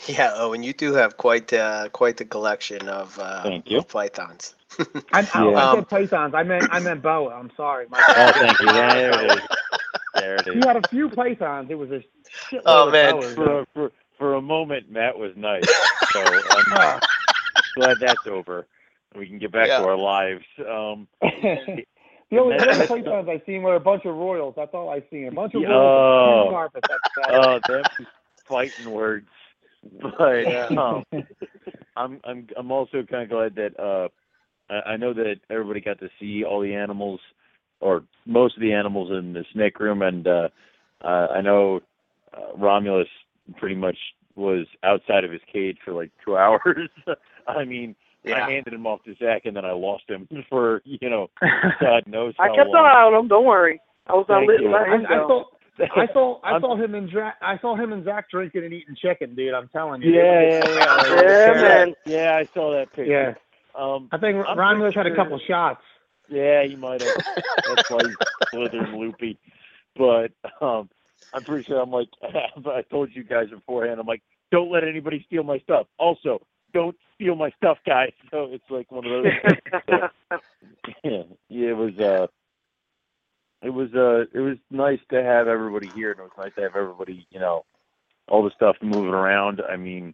Yeah, oh, and you do have quite uh, quite the collection of, uh,
Thank you.
of pythons.
I, I,
Yeah.
I said pythons. I meant I meant boa. I'm sorry. My
Oh, thank you. There it is. There it
He
is.
had a few pythons. It was a shitload
Oh,
of
man.
boas.
For, for, for a moment, Matt was nice. So I'm
Oh.
glad that's over. We can get back
Yeah.
to our lives. Um,
the only, the only pythons I've seen were a bunch of royals. That's all I've seen. A bunch of
Yeah.
royals.
Oh.
and carpets. That's
uh, them fighting words. But um, I'm I'm I'm also kind of glad that uh, I, I know that everybody got to see all the animals, or most of the animals in the snake room, and uh, uh, I know uh, Romulus pretty much was outside of his cage for like two hours. I mean,
Yeah.
I handed him off to Zach, and then I lost him for you know God knows
I
how
kept an eye on him. Don't worry. I was not
Thank
letting
you.
let
I, I saw I saw I saw him and Zach I saw him and Zach drinking and eating chicken, dude. I'm telling you.
Yeah, yeah, yeah.
Yeah, man.
Yeah, I saw that picture.
Yeah.
Um,
I think
I'm
Romulus
pretty
had a couple shots.
Yeah, he might have. That's why he's slithered loopy. But um, I'm pretty sure I'm like I told you guys beforehand. I'm like, don't let anybody steal my stuff. Also, don't steal my stuff, guys. So it's like one of those. yeah, yeah, it was. Uh, it was. Uh, it was nice to have everybody here, and it was nice to have everybody. You know, all the stuff moving around. I mean,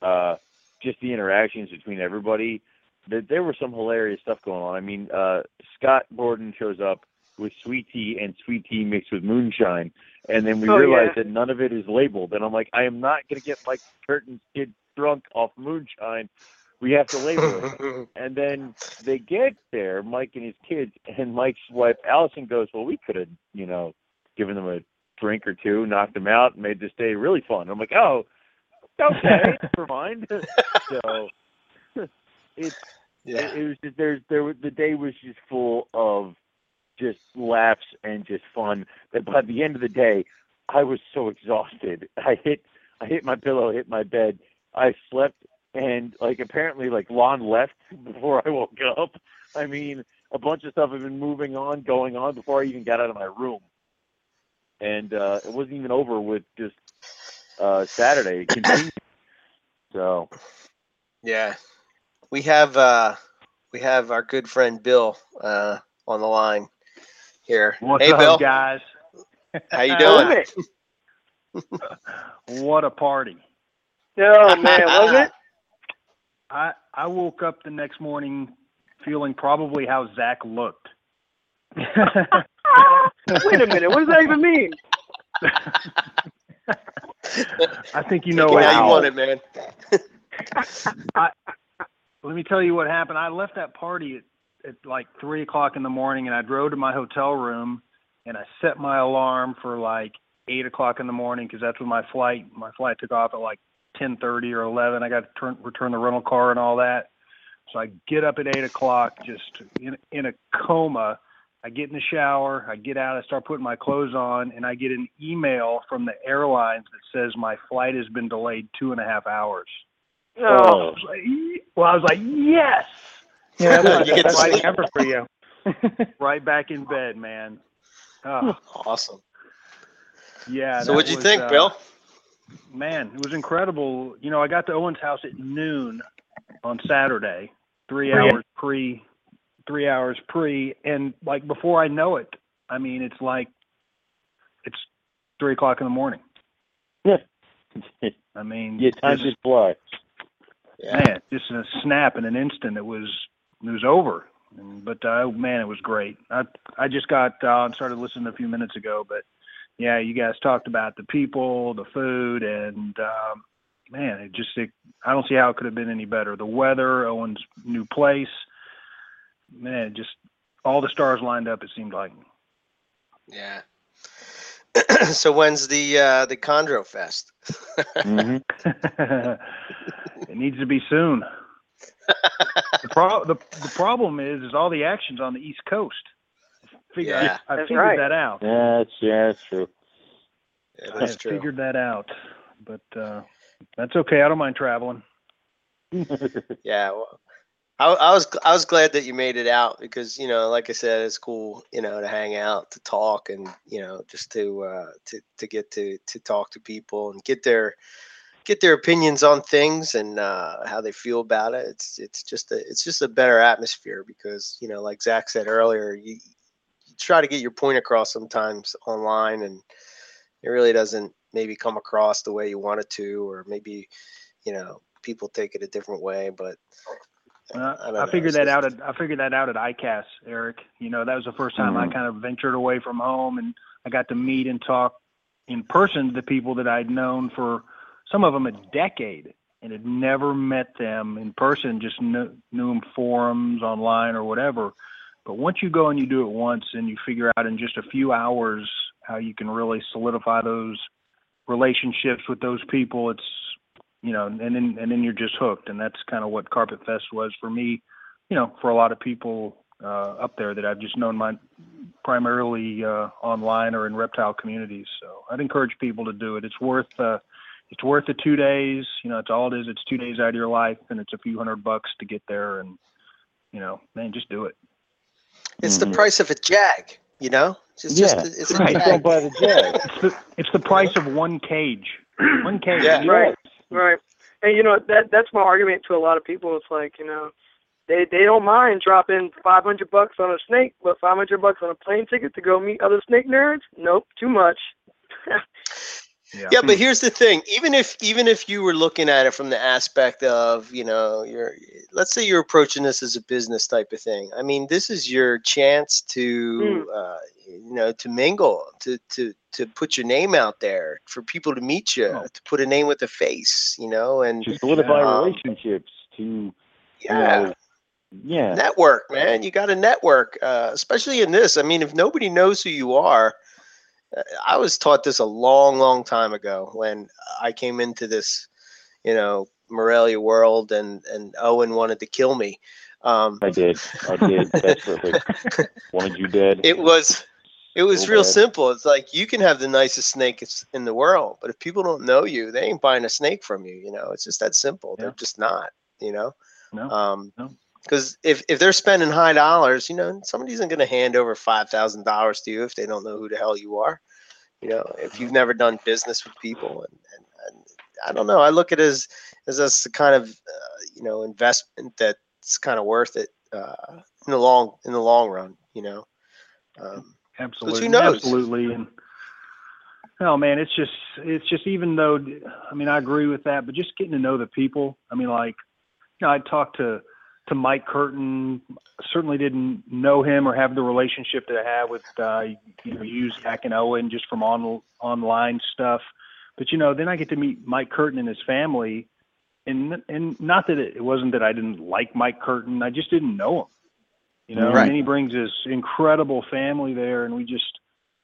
uh, just the interactions between everybody that there was some hilarious stuff going on. I mean, uh, Scott Gordon shows up with sweet tea and sweet tea mixed with moonshine, and then we
Oh,
realize
yeah.
that none of it is labeled. And I'm like, I am not going to get Mike Curtin's kid drunk off moonshine. We have to label it. And then they get there, Mike and his kids, and Mike's wife Allison goes, "Well, we could have, you know, given them a drink or two, knocked them out, and made this day really fun." I'm like, "Oh, okay, never mind." so it's
yeah.
it, it was just there's there was the day was just full of just laughs and just fun. That by the end of the day, I was so exhausted. I hit I hit my pillow, hit my bed. I slept and like apparently like Lon left before I woke up. I mean, a bunch of stuff had been moving on, going on before I even got out of my room. And uh it wasn't even over with just uh Saturday. It continued. So
Yeah. We have uh we have our good friend Bill uh on the line here.
What's
hey
up,
Bill,
guys?
how you
Was
doing?
it?
What a party!
Oh man, was it?
I I woke up the next morning feeling probably how Zach looked.
Wait a minute. What does that even mean?
I think you know
Take it how you want it, man.
Let me tell you what happened. I left that party at, at like three o'clock in the morning, and I drove to my hotel room, and I set my alarm for like eight o'clock in the morning because that's when my flight. My flight took off at like ten thirty or eleven. I got to turn, return the rental car and all that. So I get up at eight o'clock, just in in a coma. I get in the shower, I get out, I start putting my clothes on, and I get an email from the airlines that says my flight has been delayed two and a half hours. I
Oh,
was like, well, I was like, yes,
Yeah, that's
You
the
get
best
sleep.
ever for you.
right back in bed, man. Oh,
Awesome.
yeah.
So what'd you
was,
think,
uh,
Bill?
Man, it was incredible. You know, I got to Owen's house at noon on Saturday, three
yeah.
hours pre, three hours pre, and like before I know it, I mean, it's like it's three o'clock in the morning. Yeah. I mean,
yeah, time
just-
just fly.
Yeah.
man, just in a snap, in an instant, it was it was over. And, but uh, man, it was great. I I just got uh, and started listening a few minutes ago, but yeah, you guys talked about the people, the food, and um, man, it just it, I don't see how it could have been any better. The weather, Owen's new place, man, just all the stars lined up. It seemed like.
Yeah. so when's the uh, the Chondro Fest?
hmm
it needs to be soon. the, pro- the the problem is, is all the action's on the East Coast. Figure,
Yeah.
I, I
That's
figured
right.
that out.
Yeah, that's yeah, that's true.
Yeah,
I
that's
have
true.
figured that out, but uh, that's okay. I don't mind traveling.
Yeah, well, I, I was I was glad that you made it out because you know, like I said, it's cool, you know, to hang out, to talk, and you know, just to uh, to to get to to talk to people and get their get their opinions on things and uh, how they feel about it. It's it's just a it's just a better atmosphere because you know, like Zach said earlier, you, you try to get your point across sometimes online, and it really doesn't maybe come across the way you want it to, or maybe you know people take it a different way, but
Uh,
I
I, figured that out. At, I figured that out at ICAS, Eric. You know, that was the first time I
Mhm.
kind of ventured away from home, and I got to meet and talk in person to the people that I'd known for some of them a decade, and had never met them in person. Just knew, knew them forums, online, or whatever. But once you go and you do it once, and you figure out in just a few hours how you can really solidify those relationships with those people, it's you know, and then and then you're just hooked, and that's kind of what Carpet Fest was for me. You know, for a lot of people uh, up there that I've just known my primarily uh, online or in reptile communities. So I'd encourage people to do it. It's worth uh, it's worth the two days. You know, it's all it is. It's two days out of your life, and it's a few hundred bucks to get there. And you know, man, just do it.
it's the
Mhm.
price of a jag, you know. It's
yeah,
just it's a
right.
jag.
Don't buy the jag.
It's the it's the price of one cage. One cage.
Yeah.
Right. Right. And you know that that's my argument to a lot of people. It's like you know, they they don't mind dropping five hundred bucks on a snake, but five hundred bucks on a plane ticket to go meet other snake nerds? Nope, too much.
Yeah, but here's the thing. Even if even if you were looking at it from the aspect of, you know, you're let's say you're approaching this as a business type of thing. I mean, this is your chance to uh, you know, to mingle, to to to put your name out there for people to meet you,
Oh.
to put a name with a face, you know, and
To solidify
Um,
relationships. To
yeah.
you know, yeah.
network man you got to network uh, especially in this i mean if nobody knows who you are i was taught this a long long time ago when i came into this you know morelia world and and owen wanted to kill me um,
I did. I did desperately. Wanted you dead.
it was it was real simple it's like you can have the nicest snake in the world but if people don't know you they ain't buying a snake from you you know it's just that simple they're just not you know
No.
um
No.
Because if, if they're spending high dollars you know somebody isn't going to hand over $5000 to you if they don't know who the hell you are you know if you've never done business with people and, and, and i don't know i look at it as as the kind of uh, you know investment that's kind of worth it uh, in the long in the long run you know um,
Absolutely.
knows?
Absolutely. And oh man, it's just it's just even though I mean I agree with that, but just getting to know the people. I mean, like you know, I talked to to Mike Curtin. Certainly didn't know him or have the relationship that I have with uh, you know you Zach and Owen just from on online stuff. But you know, then I get to meet Mike Curtin and his family, and and not that it, it wasn't that I didn't like Mike Curtin, I just didn't know him. You know,
Right.
and then he brings his incredible family there, and we just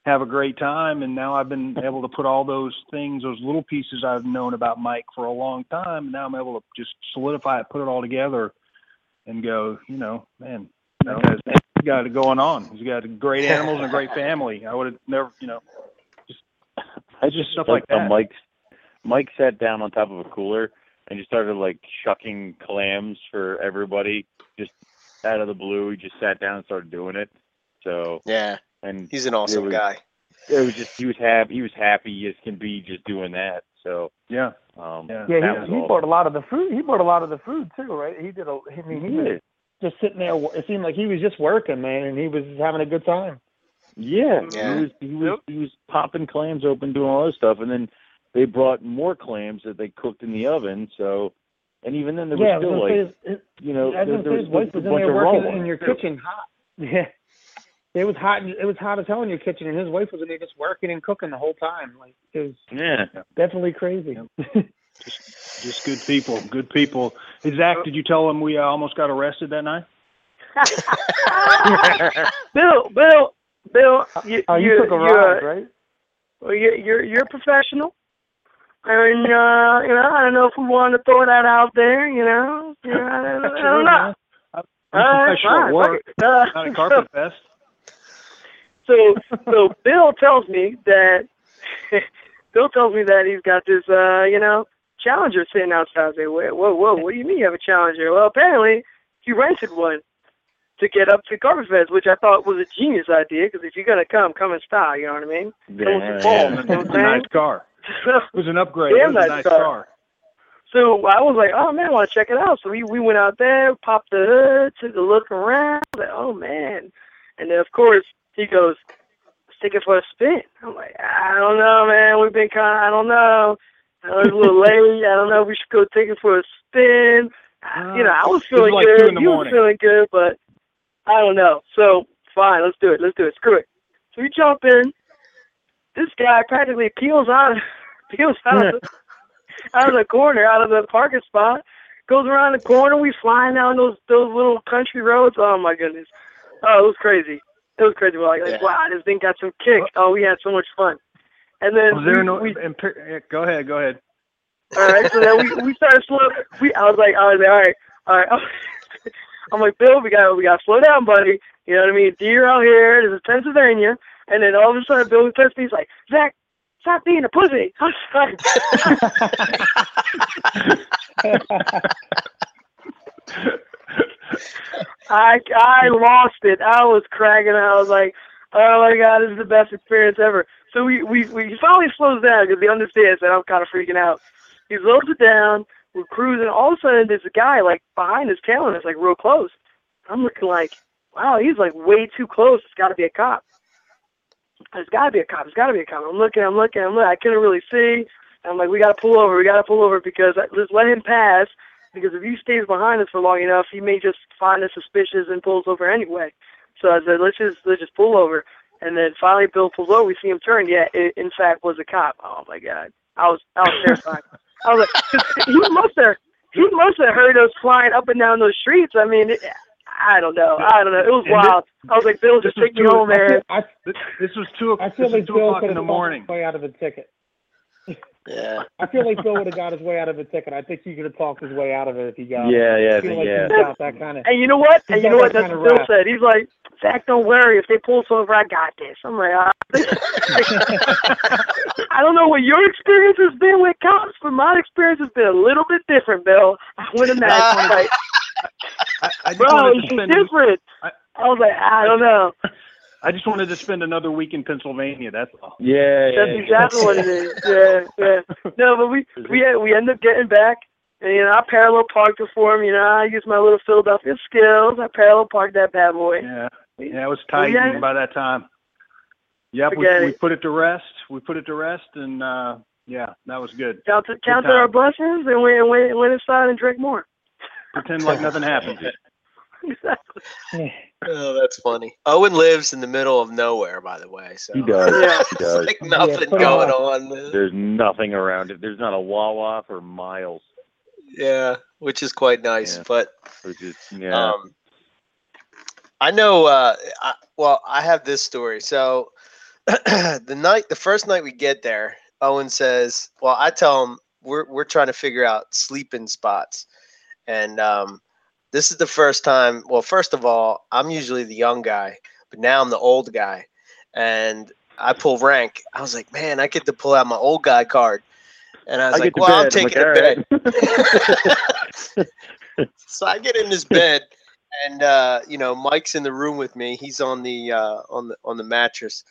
have a great time. And now I've been able to put all those things, those little pieces I've known about Mike for a long time. And now I'm able to just solidify it, put it all together, and go, you know, man, that guy's he's got it going on. He's got great animals and a great family. I would have never, you know, just
I just
stuff
like
like that.
Mike Mike sat down on top of a cooler and just started like shucking clams for everybody just out of the blue. He just sat down and started doing it. So
yeah
and
he's an awesome
was-
guy
it was just he was happy he was happy as can be just doing that. So
yeah,
um
yeah.
Yeah, he, he
awesome.
bought a lot of the food. He bought a lot of the food too, right? He did a. I mean, he was just sitting there. It seemed like he was just working, man, and he was having a good time.
Yeah,
Yeah.
he was he was he was popping clams open, doing all this stuff, and then they brought more clams that they cooked in the oven. So And even then, there was
yeah, I was
still like,
say his,
you know, there, there
say
was
his
a bunch of raw ones.
in your kitchen hot. Yeah. It was hot. It was hot as hell in your kitchen, and his wife was in there just working and cooking the whole time. Like it was
Yeah.
definitely crazy.
Just just good people. Good people. Hey, Zach, did you tell them we uh, almost got arrested that night?
Bill, Bill, Bill, you,
Oh, you
you're,
took a
you're,
ride, right?
well, you're, you're, you're a professional. And, uh, you know, I don't know if we want to throw that out there, you know. You know I, don't, I don't know.
I'm
All right,
professional
fine,
at work,
fuck. Uh,
not at Carpet Fest.
So, so Bill tells me that, Bill tells me that he's got this, uh, you know, Challenger sitting outside. I say, whoa, whoa, whoa, what do you mean you have a Challenger? Well, apparently he rented one to get up to Carpet Fest, which I thought was a genius idea, because if you're going to come, come in style, you know what I mean? Come with
Yeah,
some balls,
yeah.
you know
It's
what
a
I'm
nice car. It was an upgrade.
Damn
it was a
nice
nice
car.
car.
So I was like, oh man, I want to check it out. So we we went out there, popped the hood, took a look around. Like, oh man, and then of course he goes, let's take it for a spin. I'm like, I don't know, man. We've been kind, of, I don't know. I was a little late. I don't know. if We should go take it for a spin. you know, I
uh, was
feeling
like
good.
You in the
he was
morning.
feeling good, but I don't know. So fine, let's do it. Let's do it. Screw it. So we jump in. This guy practically peels out, peels out of the, out of the corner, out of the parking spot, goes around the corner. We flying down those those little country roads. Oh my goodness. Oh, it was crazy. It was crazy. We're like, like
Yeah.
wow, this thing got some kick. Oh, we had so much fun. And then
Was there
we,
no?
we
imper- go ahead. Go ahead.
all right, so then we we started slow. We I was like I was like all right, all right. I'm like Bill, we got we got to slow down, buddy. You know what I mean? Deer out here. This is Pennsylvania. And then all of a sudden, Bill touched me. He's like, Zach, stop being a pussy. I'm sorry. I I lost it. I was cracking. I was like, oh my god, this is the best experience ever. So we we we finally slows down because he understands that I'm kind of freaking out. He slows it down. We're cruising. All of a sudden, there's a guy like behind us tailing us, like real close. I'm looking like, wow, he's like way too close. It's got to be a cop. There's got to be a cop. There's got to be a cop. I'm looking. I'm looking. I'm looking. I couldn't really see. I'm like, we got to pull over. We got to pull over because I, just let him pass. Because if he stays behind us for long enough, he may just find us suspicious and pulls over anyway. So I said, let's just let's just pull over. And then finally, Bill pulls over. We see him turn. Yeah, it, in fact, was a cop. Oh my god, I was I was terrified. I was like, 'cause he must have he must have heard us flying up and down those streets. I mean, it, I don't know. I don't know. It was
And this-
wild. I was like, Bill, just take me home, man.
I,
This, this was two.
I feel like
two
Bill
o'clock in the morning.
way out of a ticket.
Yeah.
I feel like Bill would have got his way out of a ticket. I think he could have talked his way out of it if he got.
Yeah, yeah,
I feel like
yeah.
he's got that kind of.
And you know what? And you know what?
that
That's what
of
Bill
rap.
said. He's like, Zach, don't worry. If they pull us over, I got this. I'm like, ah. I don't know what your experience has been with cops, but my experience has been a little bit different, Bill. I went in that like,
I, I
bro, it's different.
I-
I was like, I don't know.
I just wanted to spend another week in Pennsylvania. That's all.
Yeah, yeah.
That's exactly what it is. Yeah, yeah. No, but we we we end up getting back, and you know I parallel parked it for him. You know I used my little Philadelphia skills. I parallel parked that bad boy.
Yeah, yeah, it was tight
yeah.
by that time. Yep, we,
Forget
we
it.
put it to rest. We put it to rest, and uh yeah, that was good.
Counted counted
time.
our blessings and went went went inside and drank more.
Pretend like nothing happened.
Exactly.
Oh, that's funny. Owen lives in the middle of nowhere, by the way. So
He does.
Yeah.
He does.
like nothing
pretty
going
much.
on.
There's nothing around it. There's not a Wawa for miles.
Yeah, which is quite nice.
Yeah.
But
Which is yeah.
um, I know. Uh, I, well, I have this story. So the night, the first night we get there, Owen says, "Well, I tell him we're we're trying to figure out sleeping spots, and um, this is the first time. Well, first of all, I'm usually the young guy, but now I'm the old guy, and I pull rank. I was like, man, I get to pull out my old guy card." And I was
I
like, well, I'm taking
like,
a
"All
bed.
right."
so I get in this bed, and uh, you know, Mike's in the room with me. He's on the uh, on the on the mattress,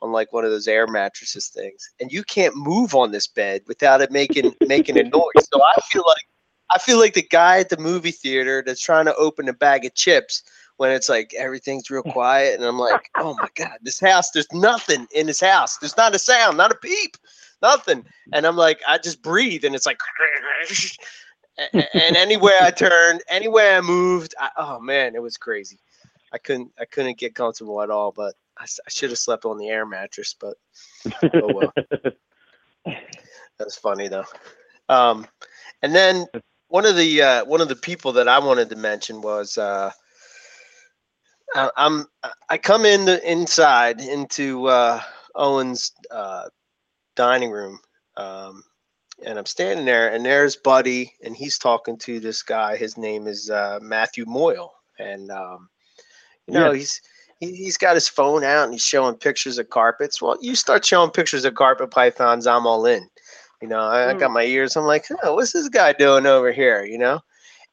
on like one of those air mattresses things, and you can't move on this bed without it making making a noise. So I feel like I feel like the guy at the movie theater that's trying to open a bag of chips when it's like everything's real quiet, and I'm like, oh my god, this house, there's nothing in this house. There's not a sound, not a peep, nothing. And I'm like, I just breathe, and it's like. And anywhere I turned, anywhere I moved, I, oh man, it was crazy. I couldn't, I couldn't get comfortable at all. But I should have slept on the air mattress. But oh well. That's funny though. Um, and then one of the uh, one of the people that I wanted to mention was uh, I, I'm I come in the inside into uh, Owen's uh, dining room, um, and I'm standing there, and there's Buddy, and he's talking to this guy. His name is uh, Matthew Moyle, and um, you know
Yeah.
he's he, he's got his phone out and he's showing pictures of carpets. Well, you start showing pictures of carpet pythons, I'm all in. You know, I, I got my ears. I'm like, oh, what's this guy doing over here? You know,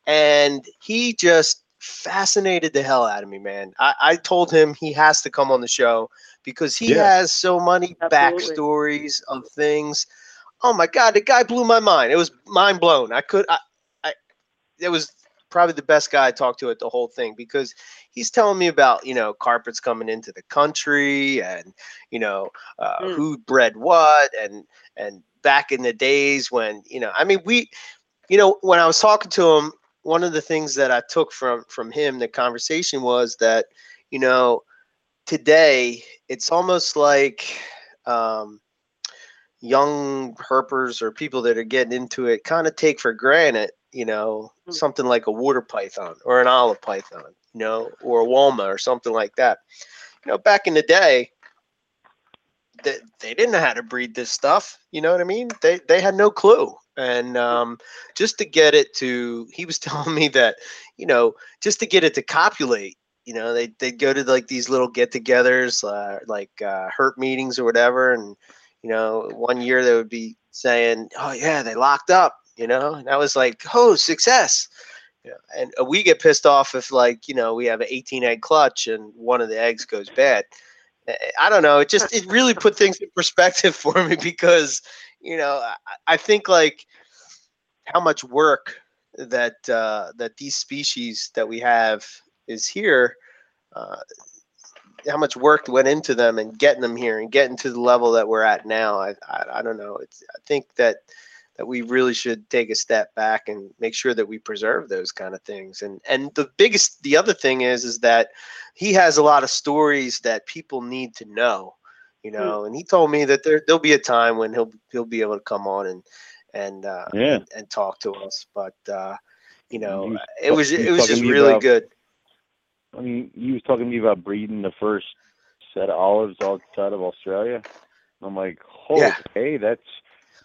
and he just fascinated the hell out of me, man. I, I told him he has to come on the show because he
Yeah.
has so many
Absolutely.
backstories of things. Oh my god, the guy blew my mind. It was mind blown. I could, I, I, it was probably the best guy I talked to at the whole thing because he's telling me about you know carpets coming into the country and you know uh,
Mm.
who bred what and and back in the days when you know I mean we you know when I was talking to him one of the things that I took from from him the conversation was that you know today it's almost like um young herpers or people that are getting into it kind of take for granted you know
Mm.
something like a water python or an olive python you know or a woma or something like that you know back in the day they, they didn't know how to breed this stuff you know what i mean? They they had no clue. And um just to get it to he was telling me that you know just to get it to copulate you know they they'd go to like these little get-togethers uh, like uh herp meetings or whatever. And you know one year they would be saying oh yeah they locked up you know? And i was like oh success. Yeah, and uh, we get pissed off if like you know we have an 18 egg clutch and one of the eggs goes bad i don't know it just it really put things in perspective for me because you know i, I think like how much work that uh, that these species that we have is here uh, how much work went into them and getting them here and getting to the level that we're at now i i, I don't know it's i think that that we really should take a step back and make sure that we preserve those kind of things. And and the biggest the other thing is is that he has a lot of stories that people need to know you know and he told me that there there'll be a time when he'll he'll be able to come on and and uh
Yeah.
and, and talk to us but uh you know it was it was just really
about-
good
I mean, he was talking to me about breeding the first set of olives outside of Australia. I'm like, oh,
Yeah.
okay, that's.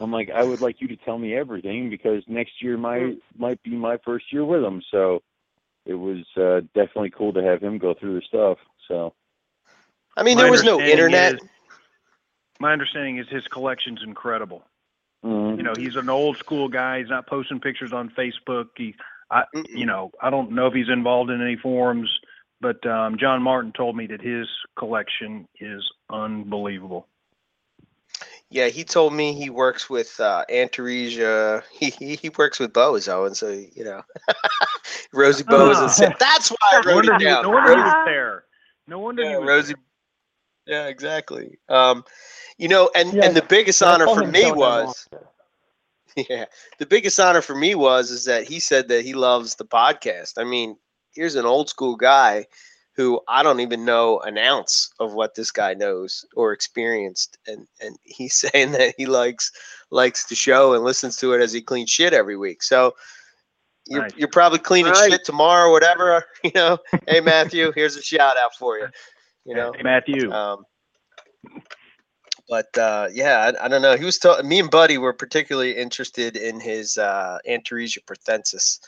I'm like, I would like you to tell me everything because next year might might be my first year with him. So it was uh, definitely cool to have him go through the stuff. So
i mean
My
there was no internet
is- my understanding is his collection's incredible.
mhm.
You know, he's an old school guy. He's not posting pictures on Facebook. He, I, you know, I don't know if he's involved in any forums, but um, John Martin told me that his collection is unbelievable.
Yeah, he told me he works with uh, Antaresia. He, he he works with Bozo, and so you know, Rosie Bozo
Ah.
said that's why I
No
wrote
wonder,
it
he,
down.
no wonder he was there. No wonder
yeah,
he was
Rosie.
there.
Yeah, exactly. Um, you know, and
Yeah,
and the biggest honor for me was yeah, the biggest honor for me was is that he said that he loves the podcast. I mean, here's an old school guy who I don't even know an ounce of what this guy knows or experienced, and and he's saying that he likes likes the show and listens to it as he cleans shit every week. So. You're,
Nice.
you're probably cleaning
Right.
shit tomorrow or whatever, you know. hey Matthew, here's a shout out for you. You know.
Hey, Matthew.
Um, but uh, yeah, I, I don't know. He was ta- me and Buddy were particularly interested in his uh, Antaresia perthensis.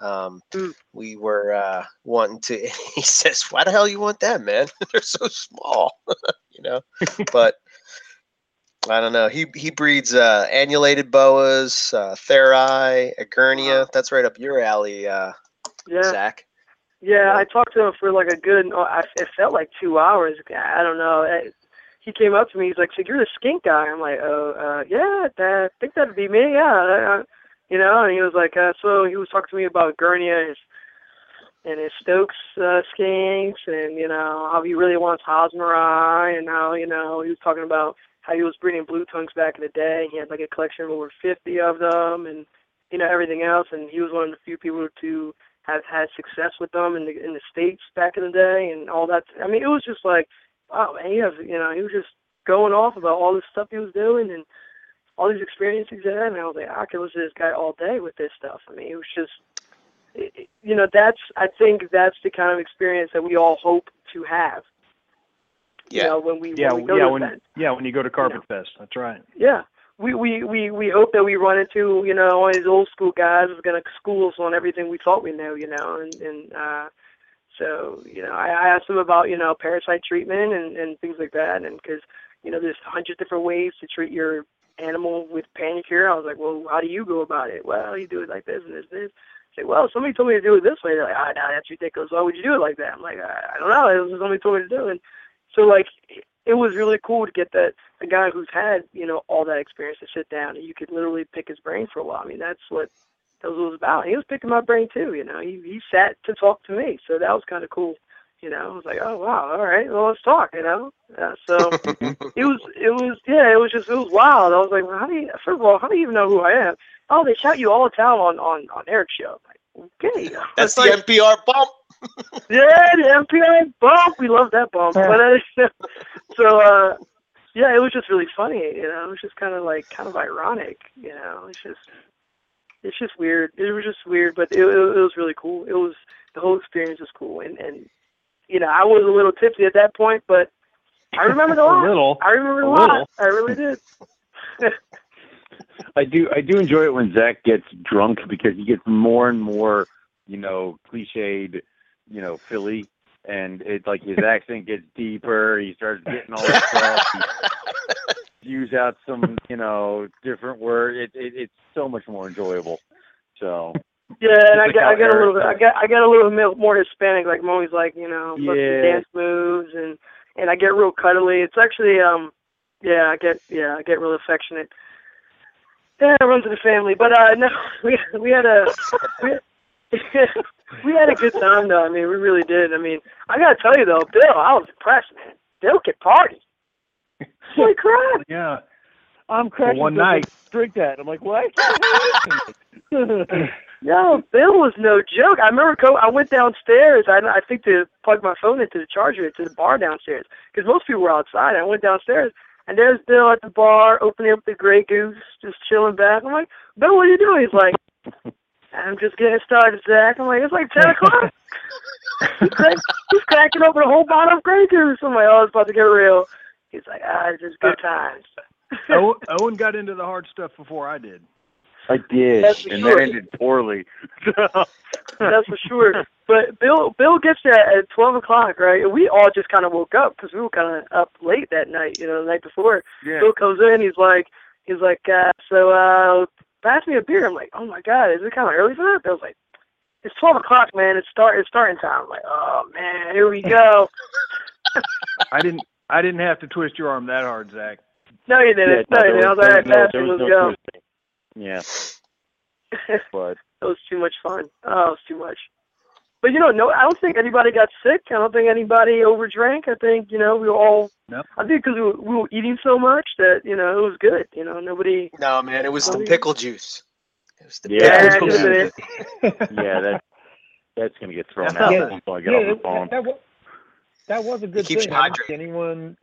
Um,
Mm.
We were uh, wanting to. He says, "Why the hell you want that, man? They're so small," you know. But I don't know. He he breeds uh, annulated boas, uh, theri, Egernia. That's right up your alley, uh,
Yeah.
Zach.
Yeah, I talked to him for like a good. oh, I, it felt like two hours. I don't know. Eh, He came up to me. He's like, "So you're the skink guy?" I'm like, "Oh, uh, yeah, that, I think that'd be me." Yeah, you know. And he was like, uh, "So he was talking to me about Gurnia and his, and his Stokes uh, skinks, and you know how he really wants Hosmeri, and how you know he was talking about how he was breeding blue tongues back in the day. He had like a collection of over 50 of them, and you know everything else. And he was one of the few people to have had success with them in the in the states back in the day and all that. I mean, it was just like, wow, man, he has you know he was just going off about all this stuff he was doing and all these experiences he had. And I was like, I could listen to this guy all day with this stuff. I mean, it was just. It, it- you know, that's I think that's the kind of experience that we all hope to have. You
Yeah.
know, when we
Yeah,
when we go
yeah,
to
when
events.
yeah when you go to Carpet Fest, that's right.
Yeah. We, we, we, we hope that we run into, you know, all these old school guys who's gonna school us on everything we thought we knew, you know, and, and uh so, you know, I, I asked them about, you know, parasite treatment and, and things like that and because, you know, there's a hundred different ways to treat your animal with Panacur. I was like, Well, how do you go about it? Well, you do it like this and this and this. I say, Well, somebody told me to do it this way. They're like, Ah, no, that's ridiculous. Why would you do it like that? I'm like, I, I don't know. It was somebody told me to do it. So like it was really cool to get that a guy who's had you know all that experience to sit down and you could literally pick his brain for a while. I mean that's what that was, what it was about. He was picking my brain too. You know, he he sat to talk to me, so that was kind of cool. You know, I was like, oh wow, all right, well let's talk. You know, uh, so it was it was yeah, it was just it was wild. I was like, well, how do you first of all, how do you even know who I am? Oh, they shout you all the time on on on Eric's show. I'm like, okay,
That's
It's
the
like-
MPR bump.
yeah, the MPR bump. We love that bump. But uh, so uh yeah, it was just really funny, you know. It was just kind of like kind of ironic, you know. It's just it's just weird. It was just weird, but it, it, it was really cool. It was the whole experience was cool, and and you know I was a little tipsy at that point, but I remembered a lot.
little.
I remember a,
A
lot.
little.
I really did.
I do I do enjoy it when Zach gets drunk because he gets more and more, you know, cliched, you know, Philly and it like his accent gets deeper, he starts getting all this stuff. He use out some, you know, different word. It, it it's so much more enjoyable. So
Yeah, and I
like
get I
how
get a little bit I get I get a little bit more Hispanic. Like I'm always like you know fucking
Yeah.
dance moves and and I get real cuddly. It's actually um yeah I get yeah I get real affectionate. Yeah, it runs in the family. But uh no, we we had a we, we had a good time though. I mean, we really did. I mean, I gotta tell you though, Bill, I was impressed, man. Bill could party. Holy crap!
Yeah.
I'm cracking
one night.
Drink that. I'm like, what?
No, Bill was no joke. I remember co- I went downstairs. I I think to plug my phone into the charger to the bar downstairs because most people were outside. I went downstairs and there's Bill at the bar opening up the Grey Goose, just chilling back. I'm like, Bill, what are you doing? He's like, I'm just getting started, Zach. I'm like, it's like ten o'clock. he's, crack- he's cracking open a whole bottle of Grey Goose. I'm like, oh, it's about to get real. He's like, ah, it's just good times.
Owen, Owen got into the hard stuff before I did.
I did, and
sure.
that ended poorly.
That's for sure. But Bill, Bill gets there at twelve o'clock, right? And we all just kind of woke up because we were kind of up late that night, you know, the night before.
yeah.
Bill comes in, he's like, he's like, uh, so uh, pass me a beer. I'm like, oh my god, is it kind of early for that? Bill's like, it's twelve o'clock, man. It's start, it's starting time. I'm like, oh man, here we go.
I didn't. I didn't have to twist your arm that hard, Zach.
no, you didn't.
Yeah,
no, you didn't. I was like, all right,
no-
pass
there
me,
was
let's
no
go.
twisting. Yeah, but
It was too much fun. Oh, it was too much. But you know, no, I don't think anybody got sick. I don't think anybody overdrank. I think you know we were all.
No.
I think because we were, we were eating so much that you know it was good. You know, nobody.
No, man, it was the pickle juice. It was the
Yeah,
pickle juice.
could've
yeah, that that's gonna get thrown
Yeah.
out until I get
yeah,
off the
it-
phone.
that, was, that was a good
keeps
thing.
you
I didn't see
hydrated.
anyone.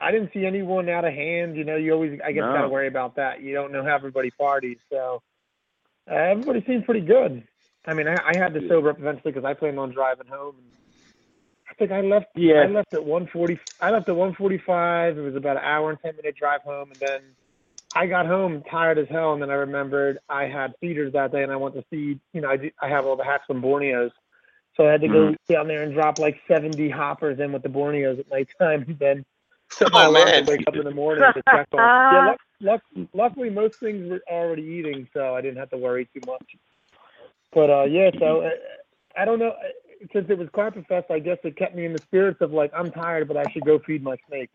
I didn't see anyone out of hand. You know, you always, I guess,
No.
got to worry about that. You don't know how everybody parties, so uh, everybody seemed pretty good. I mean, I, I had to sober up eventually because I planned on driving home. And I think I left.
Yeah, I
left at one forty. I left at one forty-five. It was about an hour and ten minute drive home, and then I got home tired as hell. And then I remembered I had feeders that day, and I went to see. You know, I do, I have all the hats from Borneos, so I had to go down there and drop like seventy hoppers in with the Borneos at nighttime, and then set my
Oh
alarm
man,
to wake up in the morning to check on. Yeah, luck, luck, luckily most things were already eating, so I didn't have to worry too much. But uh, yeah, so uh, I don't know. uh, Since it was Carpet Fest, I guess it kept me in the spirits of like I'm tired, but I should go feed my snakes.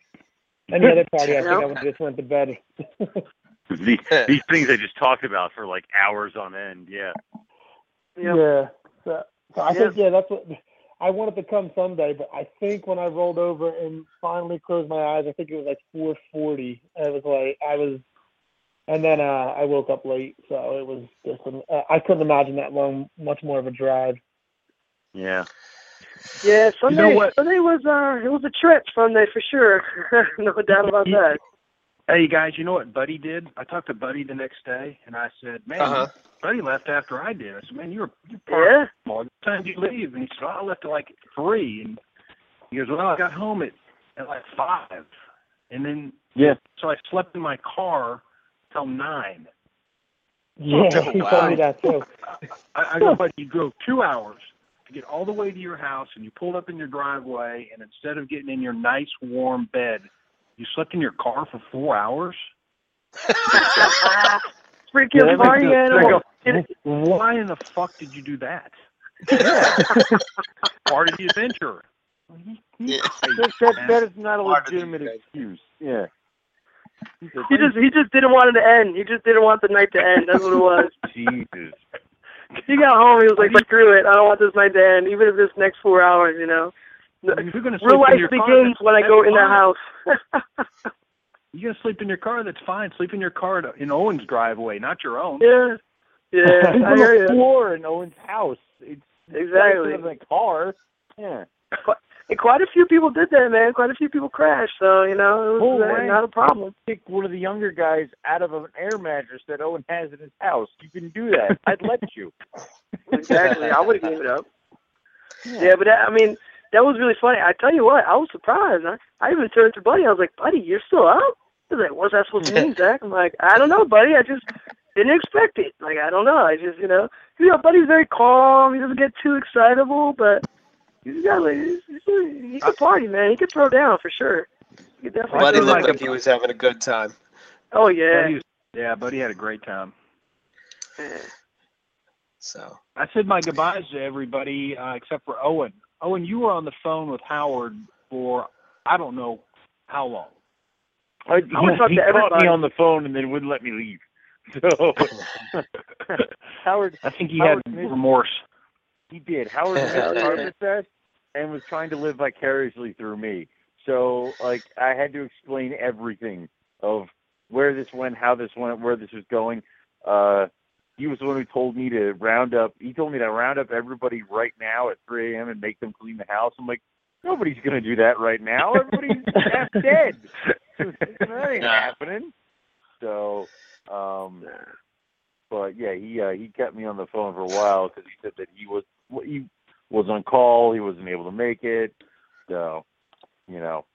Any other party, I think I would just went to bed.
these, these things I just talked about for like hours on end. Yeah,
Yeah.
Yeah. So, so I
Yeah.
think yeah, that's what I wanted to come someday, but I think when I rolled over and finally closed my eyes, I think it was like 4:40. I was like, I was, and then uh, I woke up late, so it was just an, uh, I couldn't imagine that long, much more of a drive.
Yeah.
Yeah, Sunday.
what?
Sunday was uh, it was a trip. Sunday for sure. no doubt about that.
Hey guys, you know what Buddy did? I talked to Buddy the next day, and I said, "Man,
Uh-huh.
Buddy left after I did." I said, "Man, you're you
Yeah.
parked. What time did you leave?" And he said, oh, "I left at like three. And he goes, "Well, I got home at at like five, and then
Yeah.
so I slept in my car till nine.
Yeah,
Oh,
he
wow.
told me that too.
I, I go, but you drove two hours to get all the way to your house, and you pulled up in your driveway, and instead of getting in your nice warm bed, you slept in your car for four hours.
Freaking
Yeah,
party
go,
animal.
Go, Why in the fuck did you do that? Part of the adventure.
Yeah.
That, that, that is not a
Part
legitimate excuse. Yeah.
He just he just didn't want it to end. He just didn't want the night to end. That's what it was.
Jesus.
He got home. He was like, "Screw it. I don't want this night to end, even if this next four hours." You know,
I mean, if you're
real
sleep in
life
your car,
begins
that's-
when I
that's
go in the house.
You're gonna sleep in your car. That's fine. Sleep in your car in Owen's driveway, not your own.
yeah, yeah. I hear
the
you.
floor in Owen's house. It's
Exactly.
in the car. Yeah.
And quite a few people did that, man. Quite a few people crashed. So you know, it
Oh,
was uh, not a problem.
Pick one of the younger guys out of an air mattress that Owen has in his house. You can do that. I'd let you.
Exactly. I would have gave it up. Yeah, but I mean, that was really funny. I tell you what, I was surprised. I, I even turned to Buddy. I was like, Buddy, you're still up? He's like, What's that supposed to mean, Zach? I'm like, I don't know, Buddy. I just didn't expect it. Like, I don't know. I just, you know, you know, Buddy's very calm. He doesn't get too excitable, but he's got like, he's, he's, he can party, man. He can throw down for sure. He can definitely.
Buddy
throw
looked
down.
like he was having a good time.
Oh yeah.
Buddy was- yeah, Buddy had a great time.
yeah.
So
I said my goodbyes to everybody uh, except for Owen. Owen, you were on the phone with Howard for I don't know how long.
I,
I would talk
he
to
caught
everybody.
me on the phone and then wouldn't let me leave. So Howard,
I think he
Howard
had
missed-
remorse.
he did. Howard missed
Hell yeah.
Fest and was trying to live vicariously through me. So like I had to explain everything of where this went, how this went, where this was going. Uh he was the one who told me to round up he told me to round up everybody right now at three AM and make them clean the house. I'm like, nobody's gonna do that right now. Everybody's half dead. that ain't
Yeah.
happening. So um but yeah, he uh, he kept me on the phone for a while because he said that he was he was on call, he wasn't able to make it. So, you know,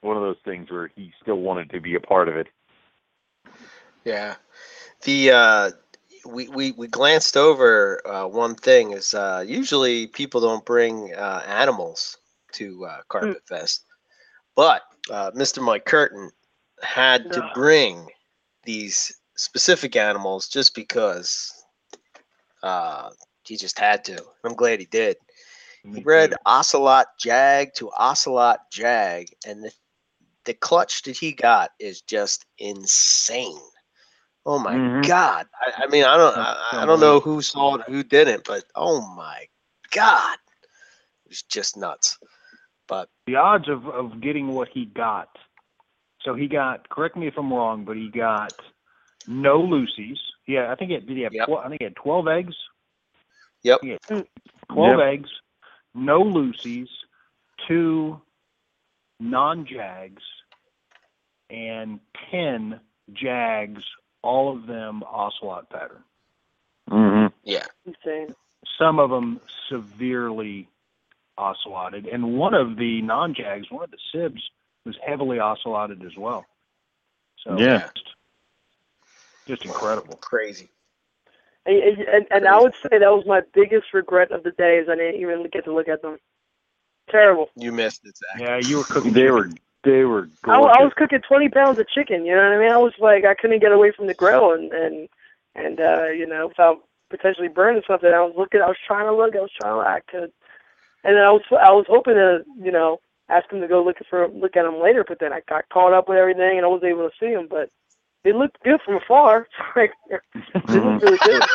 one of those things where he still wanted to be a part of it.
yeah, the uh, we we we glanced over uh, one thing is uh, usually people don't bring uh, animals to uh, Carpet Fest, but uh, Mr. Mike Curtin had to bring these specific animals just because uh, he just had to. I'm glad he did. He bred Ocelot Jag to Ocelot Jag, and the, the clutch that he got is just insane. Oh my
Mhm.
god! I, I mean, I don't, I, I don't know who saw it, who didn't, but oh my god, it was just nuts. But
The odds of of getting what he got. So he got. Correct me if I'm wrong, but he got no Lucy's. Yeah, I think it did. He have.
Yep.
12, I think he had 12 eggs.
Yep.
He 12
Yep.
eggs, no Lucy's, two non-Jags, and 10 Jags. All of them ocelot pattern.
Mm-hmm.
yeah,
Insane.
Some of them severely ocelotted, and one of the non-Jags, one of the Sibs, was heavily ocelotted as well. So
Yeah.
just, just incredible.
crazy.
And, and, and I would say that was my biggest regret of the day is I didn't even get to look at them. Terrible.
You missed it, Zach.
Yeah, you were cooking.
They were they were
I, I was cooking 20 pounds of chicken. You know what I mean? I was like, I couldn't get away from the grill and and and uh, you know, without potentially burning something. I was looking. I was trying to look. I was trying to act. And and then I was I was hoping to you know ask him to go look for look at them later, but then I got caught up with everything and I wasn't able to see them. But it looked good from afar. like it looked really good.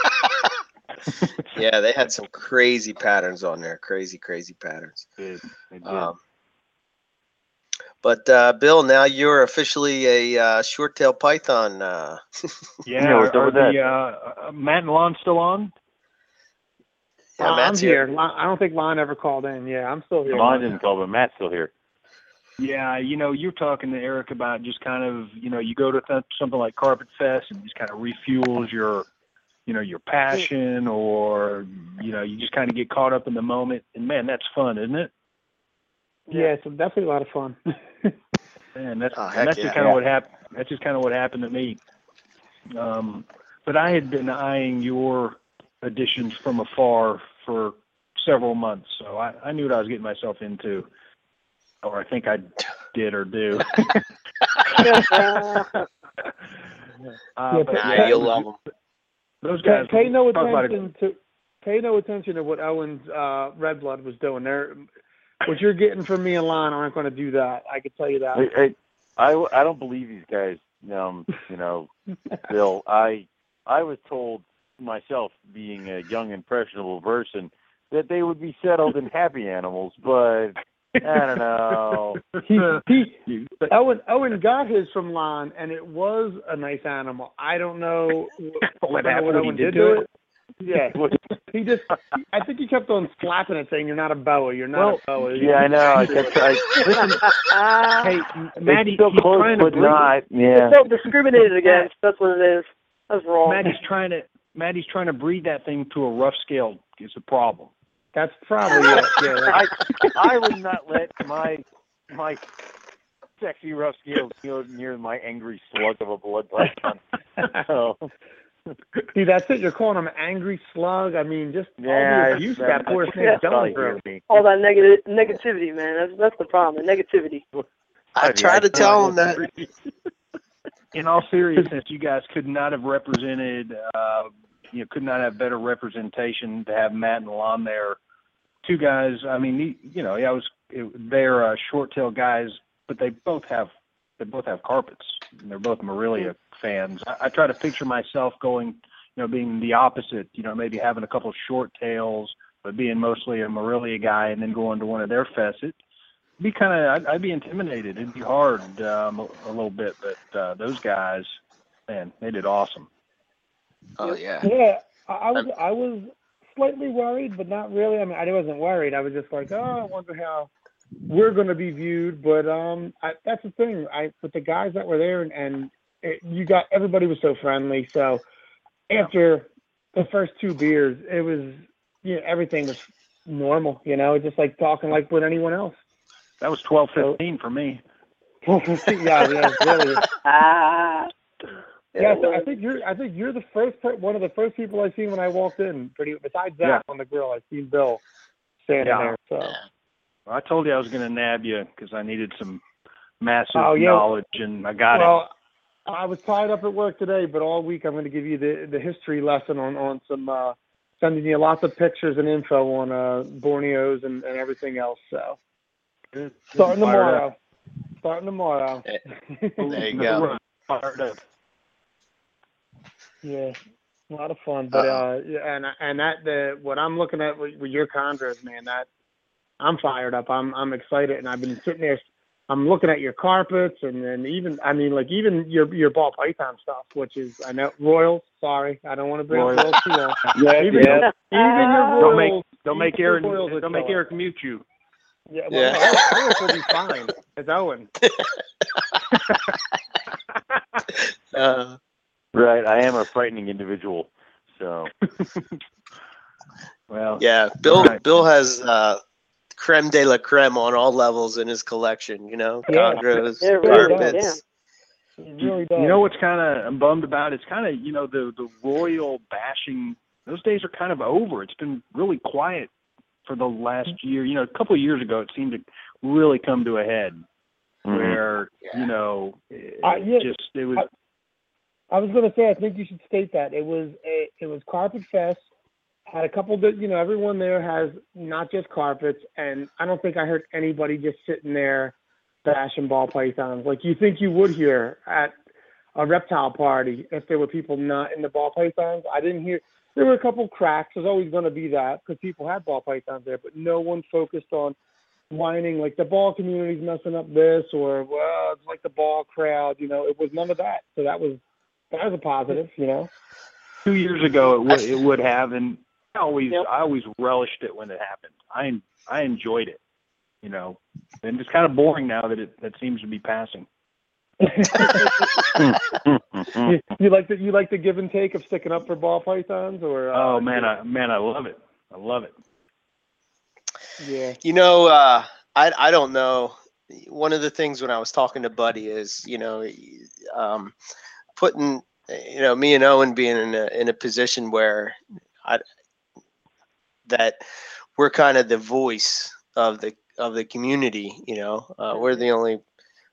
Yeah, they had some crazy patterns on there. Crazy, crazy patterns.
They did. They did.
Um, But uh, Bill, now you're officially a uh, short tail python. Uh,
Yeah,
yeah,
are,
up with
are
that?
the uh, uh, Matt and Lon still on?
yeah,
Uh, I'm
Matt's
here. Lon- I don't think Lon ever called in. Yeah, I'm still here.
Mine didn't call, but Matt's still here.
Yeah, you know, you're talking to Eric about just kind of, you know, you go to th- something like Carpet Fest and just kind of refuels your, you know, your passion, or you know, you just kind of get caught up in the moment. And man, that's fun, isn't it?
Yeah, it's definitely a lot of fun.
Man, that's
Oh,
and that's
yeah.
just kind of what happened. That's just kind of what happened to me. Um, but I had been eyeing your additions from afar for several months, so I, I knew what I was getting myself into, or I think I did or do. Uh,
Yeah,
but yeah,
you'll love them.
those
pay,
guys.
pay no
talk about it.
attention to pay no attention to what Owen's uh, Red Blood was doing. There, what you're getting from me and Lon aren't going to do that. I can tell you that.
I, I, I, I don't believe these guys. Um, you know, Bill. I, I was told myself, being a young impressionable person, that they would be settled and happy animals, but I don't know.
he, he, Owen Owen got his from Lon, and it was a nice animal. I don't know what,
What
I
happened?
what
What he
Owen
did
did
to
to it. Yeah, he just. I think he kept on slapping it, saying, "You're not a boa. You're not a boa."
Yeah, I know. I kept. I,
Hey,
it's
Maddie,
so
he's
close,
trying to
but
breed-
not. Yeah.
It's so discriminated against. That's what it is. That's wrong.
Maddie's trying to Maddie's trying to breed that thing to a rough scale. Is a problem.
That's probably it. Yeah, that-
I, I would not let my my sexy rough scales go near my angry slug of a blood python. So
See, that's it. You're calling him angry slug. I mean, just
yeah,
all the abuse that poor
I-
snake's
that's all
going through.
me.
All that negative negativity, man. That's that's the problem. The negativity.
I tried to tell him that.
In all seriousness, you guys could not have represented. Uh, you know, could not have better representation to have Matt and Lon there. Two guys. I mean, the- you know, yeah, I was. It, they're uh, short-tailed guys, but they both have they both have carpets. And they're both Morelia fans. I, I try to picture myself going, you know, being the opposite. You know, maybe having a couple of short tails, but being mostly a Morelia guy, and then going to one of their fests. It, be kind of I'd, I'd be intimidated. It'd be hard um, a, a little bit, but uh, those guys, man, they did awesome.
Oh yeah.
Yeah, I, I was I was slightly worried, but not really. I mean, I wasn't worried. I was just like, oh, I wonder how we're going to be viewed. But um, I, that's the thing. I with the guys that were there, and, and it, you got everybody was so friendly. So after the first two beers, it was you know everything was normal. You know, just like talking like with anyone else.
That was twelve fifteen for me.
yeah, yeah, really.
Ah.
Yeah, so I think you're. I think you're the first, per- one of the first people I seen when I walked in. Pretty besides that
Yeah.
on the grill, I seen Bill standing
Yeah.
there. So well,
I told you I was going to nab you because I needed some massive
Oh, yeah.
knowledge, and I got
well, I was tied up at work today, but all week I'm going to give you the the history lesson on on some uh, sending you lots of pictures and info on uh, Borneos and, and everything else. So
it.
starting
Fired up.
tomorrow. Starting tomorrow.
There you go.
Fired up.
Yeah, a lot of fun. But uh, yeah, and and that the what I'm looking at with, with your chondros, man, that I'm fired up. I'm I'm excited, and I've been sitting there. I'm looking at your carpets, and then even I mean, like even your your ball python stuff, which is I know Royals. Sorry, I don't want to bring up
Royals.
Royals too long.
Yeah,
Even,
yeah.
even your
Don't make don't make
even your
Aaron don't make. Eric mute you.
Yeah, well,
Yeah.
no, Royals will be fine. It's Owen.
Uh,
Right. I am a frightening individual. So
Well,
yeah. Bill.
Right.
Bill has uh, creme de la creme on all levels in his collection. You know,
Yeah.
chondros,
Yeah, it really does,
carpets.
Really.
You know what's kind of I'm bummed about? It's kind of you know the the royal bashing. Those days are kind of over. It's been really quiet for the last year. You know, a couple of years ago, it seemed to really come to a head
mhm.
where you know it
Uh, yeah,
just it was.
I was going to say, I think you should state that it was a, it was Carpet Fest. Had a couple, of, you know, everyone there has not just carpets, and I don't think I heard anybody just sitting there bashing ball pythons like you think you would hear at a reptile party if there were people not in the ball pythons. I didn't hear. There were a couple cracks. There's always going to be that because people had ball pythons there, but no one focused on whining like the ball community's messing up this or well it's like the ball crowd. You know, it was none of that. So that was that was a positive. You know.
Two years ago, it would it would have, and always
Yep.
I always relished it when it happened. I I enjoyed it, you know, and it's kind of boring now that it that seems to be passing.
you, you like the you like the give and take of sticking up for ball pythons or uh,
Oh man, I man, I love it. I love it.
yeah
You know, uh, I I don't know. One of the things when I was talking to Buddy is, you know, um, putting, you know, me and Owen being in a in a position where I that we're kind of the voice of the of the community. You know, uh, we're the only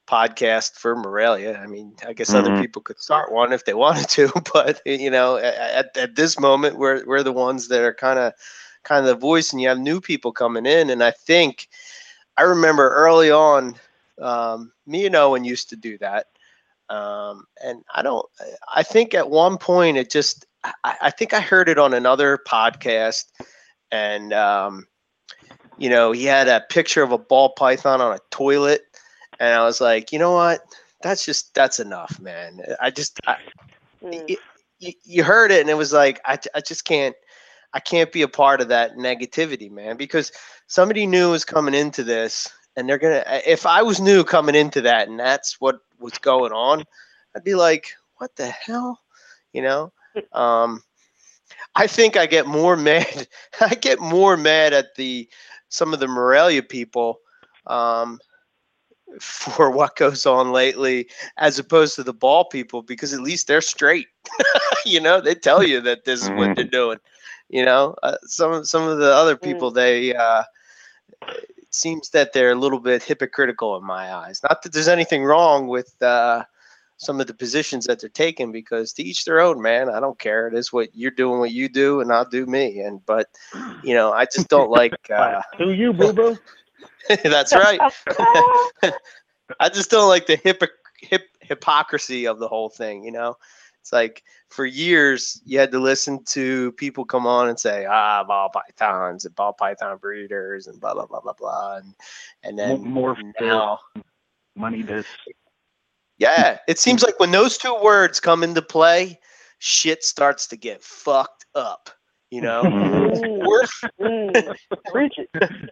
podcast for Morelia. I mean, I guess other
Mhm.
people could start one if they wanted to, but you know, at at this moment, we're we're the ones that are kind of kind of the voice, and you have new people coming in, and I think I remember early on, um, me and Owen used to do that. Um, and I don't, I think at one point it just, I, I think I heard it on another podcast and, um, you know, he had a picture of a ball python on a toilet. And I was like, you know what? That's just, that's enough, man. I just, I,
Mm.
y- y- you heard it and it was like, I, I just can't, I can't be a part of that negativity, man, because somebody new is coming into this and they're going to, if I was new coming into that and that's what was going on, I'd be like, what the hell? You know? Um, I think I get more mad. I get more mad at the, some of the Morelia people, um, for what goes on lately as opposed to the ball people because at least they're straight. You know they tell you that this is what they're doing you know uh, some some of the other people they uh it seems that they're a little bit hypocritical in my eyes. Not that there's anything wrong with uh some of the positions that they're taking because to each their own man. I don't care. It is what you're doing what you do and i'll do me. And but you know i just don't like uh
who you boo boo
that's right. I just don't like the hip, hip hypocrisy of the whole thing. You know, it's like for years you had to listen to people come on and say, ah, ball pythons and ball python breeders and blah blah blah blah blah, and and then
more
now,
money this.
Yeah, hmm. it seems like when those two words come into play, shit starts to get fucked up. You know, hmm. morph,
Mm. Preach it.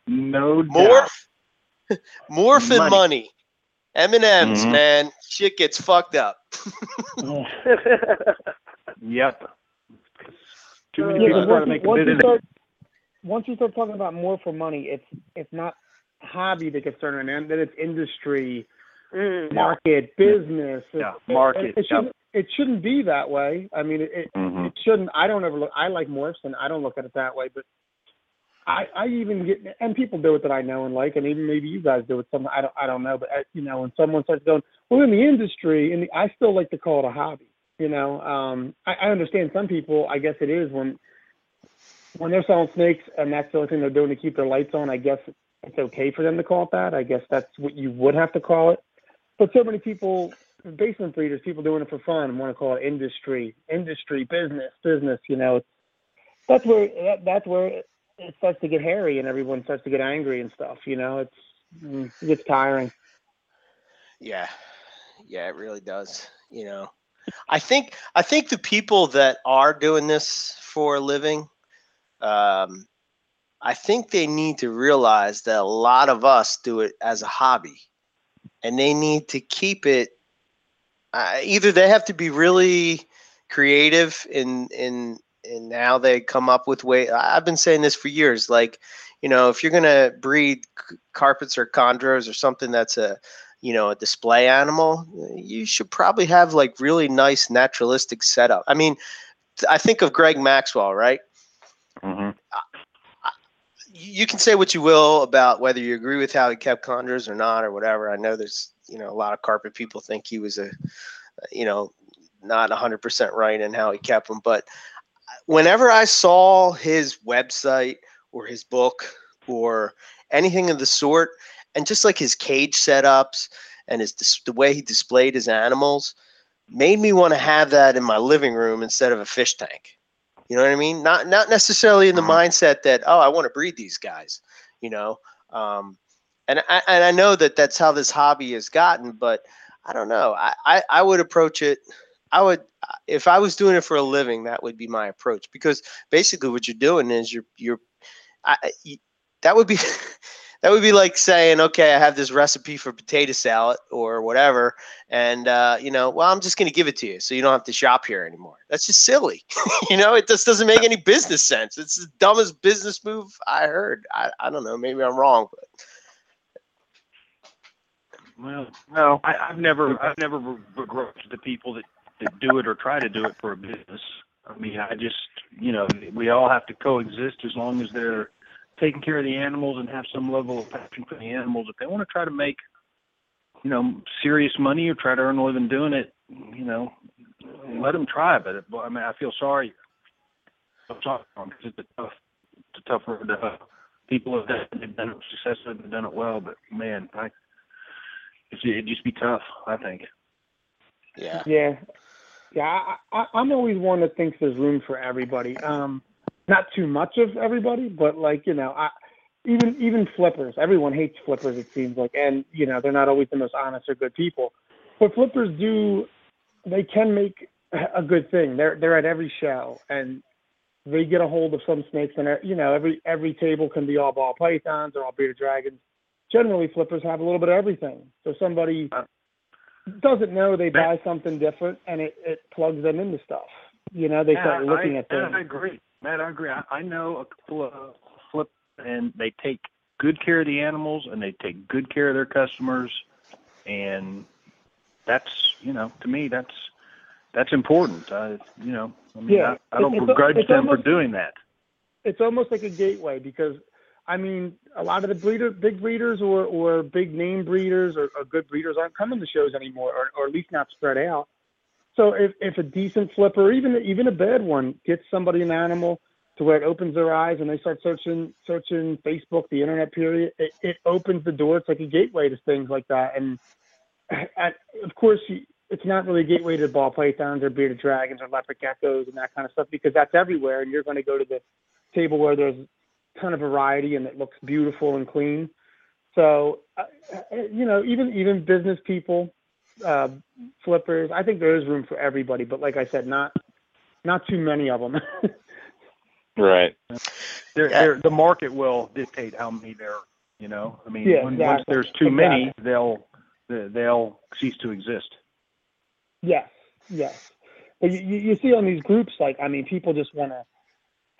No doubt.
morph, morph and
Money.
money. M and M's,
hmm.
man, shit gets fucked up.
Yep. Too many
Yeah,
people
but
trying to
once,
make
you,
a
once you start once you start talking about more for money, it's it's not hobby that gets turned in, then it's industry,
Mm.
market, business.
Yeah,
It-
market,
It, it shouldn't it shouldn't be that way. I mean, it, it,
Mhm.
it shouldn't. I don't ever look. I like morphs, and I don't look at it that way. But I, I even get, and people do it that I know and like, and even maybe you guys do it. Some I don't, I don't know. But uh, you know, when someone starts going, well, in the industry, and I still like to call it a hobby. You know, um, I, I understand some people. I guess it is when when they're selling snakes, and that's the only thing they're doing to keep their lights on. I guess it's okay for them to call it that. I guess that's what you would have to call it. But so many people, basement breeders, people doing it for fun, want to call it industry, industry, business, business. You know, that's where that, that's where it, starts to get hairy, and everyone starts to get angry and stuff. You know, it's it gets tiring.
Yeah. Yeah, it really does. You know. I think I think the people that are doing this for a living, um, I think they need to realize that a lot of us do it as a hobby, and they need to keep it. Uh, either they have to be really creative in in in how they come up with way. I've been saying this for years. Like, you know, if you're gonna breed c- carpets or chondros or something that's a you know a display animal you should probably have like really nice naturalistic setup i mean i think of greg maxwell right
Mhm.
You can say what you will about whether you agree with how he kept chondros or not or whatever. I know there's you know a lot of carpet people think he was a you know not 100% right in how he kept them but whenever i saw his website or his book or anything of the sort and just like his cage setups and his the way he displayed his animals made me want to have that in my living room instead of a fish tank you know what i mean not not necessarily in the
Mhm.
mindset that oh i want to breed these guys you know um, and I, and I know that that's how this hobby has gotten, but I don't know. I, I, I would approach it. I would, if I was doing it for a living, that would be my approach because basically what you're doing is you're, you're, I, I- that would be, that would be like saying, okay, I have this recipe for potato salad or whatever. And, uh, you know, well, I'm just going to give it to you. So you don't have to shop here anymore. That's just silly. you know, it just doesn't make any business sense. It's the dumbest business move I heard. I, I don't know. Maybe I'm wrong, but
Well, no, I, I've never, I've never begrudged the people that, that do it or try to do it for a business. I mean, I just, you know, we all have to coexist as long as they're taking care of the animals and have some level of passion for the animals. If they want to try to make, you know, serious money or try to earn a living doing it, you know, let them try. But but, I mean, I feel sorry. I'm sorry for 'em 'cause it's a tough, it's a tough road to. People have done, they've done it successfully, they've done it well, but man, I it's, it'd just be tough, I think.
yeah.
Yeah, yeah. I, I, I'm always one that thinks there's room for everybody. Um, not too much of everybody, but like you know, I even even flippers. Everyone hates flippers. It seems like, and you know, they're not always the most honest or good people. But flippers do, they can make a good thing. They're they're at every show and they get a hold of some snakes and you know every every table can be all ball pythons or all bearded dragons. Generally, flippers have a little bit of everything. So somebody doesn't know they buy something different and it, it plugs them into stuff. You know, they start
Yeah,
looking
I,
at things.
I agree, Matt. I agree. I, I know a couple of flip, and they take good care of the animals, and they take good care of their customers, and that's you know, to me, that's that's important. Uh, you know, I mean,
Yeah,
I, I don't
it's-
begrudge
it's
them
almost-
for doing that.
it's almost like a gateway because I mean a lot of the breeder big breeders or or big name breeders or, or good breeders aren't coming to shows anymore or, or at least not spread out. So if, if a decent flipper, even even a bad one, gets somebody an animal to where it opens their eyes and they start searching searching Facebook, the internet period, it, it opens the door. It's like a gateway to things like that. And of course, it's not really a gateway to ball pythons or bearded dragons or leopard geckos and that kind of stuff because that's everywhere, and you're going to go to the table where there's a ton of variety and it looks beautiful and clean. So, uh, uh, you know, even even business people, uh, flippers, I think there is room for everybody. But like I said, not not too many of them.
Right.
They're,
Yeah.
they're, the market will dictate how many there. You know, I mean,
Yeah,
when, once there's too many, they'll they'll cease to exist.
yes, yes. But you, you you see on these groups, like I mean, people just want to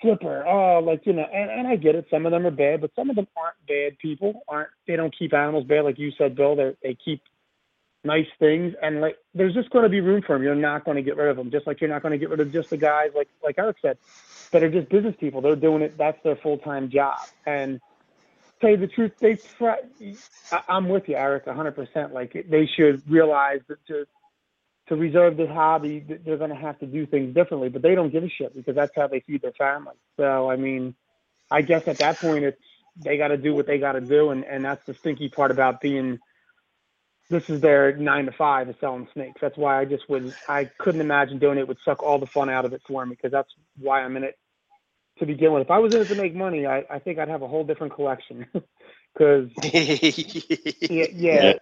flipper. Oh, like you know, and, and I get it. Some of them are bad, but some of them aren't bad people. aren't They don't keep animals bad, like you said, Bill. They they keep nice things, and like there's just going to be room for them. You're not going to get rid of them, just like you're not going to get rid of just the guys, like like Eric said, that are just business people. They're doing it. That's their full time job, and tell you the truth, they try. I, I'm with you, Eric, 100%. Like they should realize that to to reserve this hobby, they're going to have to do things differently. But they don't give a shit because that's how they feed their family. So I mean, I guess at that point, it's they got to do what they got to do, and and that's the stinky part about being. This is their nine to five is selling snakes. That's why I just would I couldn't imagine doing it. it would suck all the fun out of it for me because that's why I'm in it to begin with. If I was in it to make money, I, I think I'd have a whole different collection. Because yeah, yeah,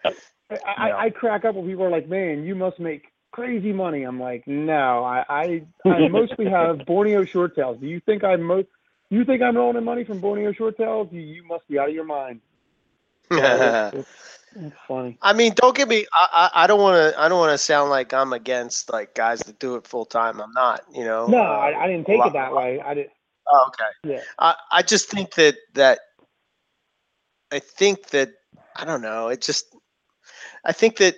I, I, I crack up when people are like, "Man, you must make crazy money." I'm like, "No, I I, I mostly have Borneo short tails. Do you think I'm most? You think I'm rolling in money from Borneo short tails? You, you must be out of your mind." So it's, it's, funny.
I mean, don't get me. I I, I don't want to. I don't want to sound like I'm against like guys that do it full time. I'm not. You know.
No,
Uh,
I, I didn't take it that way. I did.
Oh, okay.
Yeah.
I I just think that that. I think that I don't know. It just. I think that.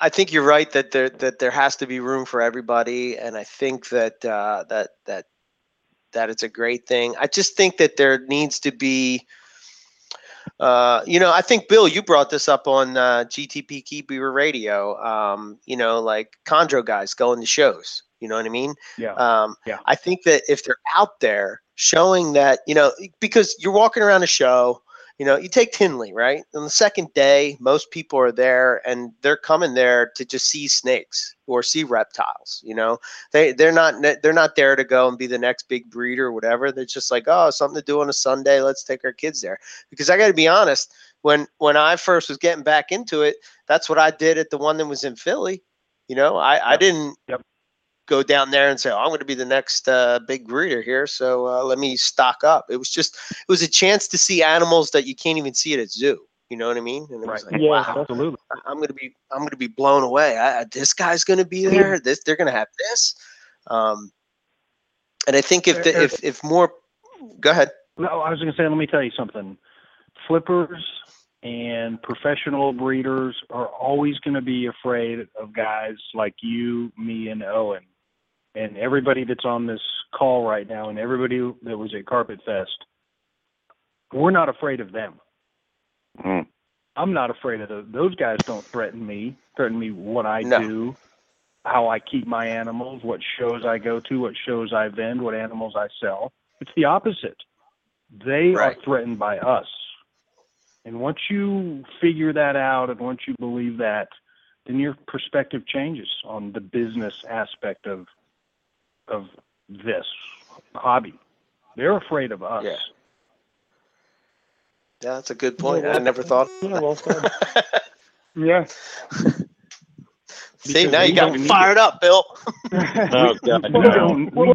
I think you're right that there that there has to be room for everybody, and I think that uh, that that that it's a great thing. I just think that there needs to be. Uh, you know, I think Bill, you brought this up on uh, GTP Keeper Radio. Um, you know, like Chondro guys going to shows. You know what I mean?
Yeah.
Um,
Yeah.
I think that if they're out there showing that, you know, because you're walking around a show you know, you take Tinley, right? On the second day, most people are there and they're coming there to just see snakes or see reptiles. You know, they they're not they're not there to go and be the next big breeder or whatever. They're just like, oh, something to do on a Sunday. Let's take our kids there. Because I got to be honest, when when I first was getting back into it, that's what I did at the one that was in Philly. You know, I I didn't
Yep.
Go down there and say, oh, I'm going to be the next uh, big breeder here. So uh, let me stock up. It was just, it was a chance to see animals that you can't even see at a zoo. You know what I mean? And it was
Right.
like,
Yeah,
wow,
Absolutely.
I'm going to be, I'm going to be blown away. I, I- this guy's going to be there. This, they're going to have this. Um, and I think if the, if if more, go ahead.
No, I was going to say, let me tell you something. Flippers and professional breeders are always going to be afraid of guys like you, me, and Owen, and everybody that's on this call right now, and everybody that was at Carpet Fest. We're not afraid of them.
Mm.
I'm not afraid of those. Those guys don't threaten me. Threaten me what I
No.
do, how I keep my animals, what shows I go to, what shows I vend, what animals I sell. It's the opposite. They
Right.
are threatened by us. And once you figure that out and once you believe that, then your perspective changes on the business aspect of of this hobby. They're afraid of us.
Yeah. Yeah, that's a good point.
Yeah,
I never thought.
Yeah, well said. yeah.
See,
Because
now you got me
need
fired up, Bill.
Oh God,
we don't we,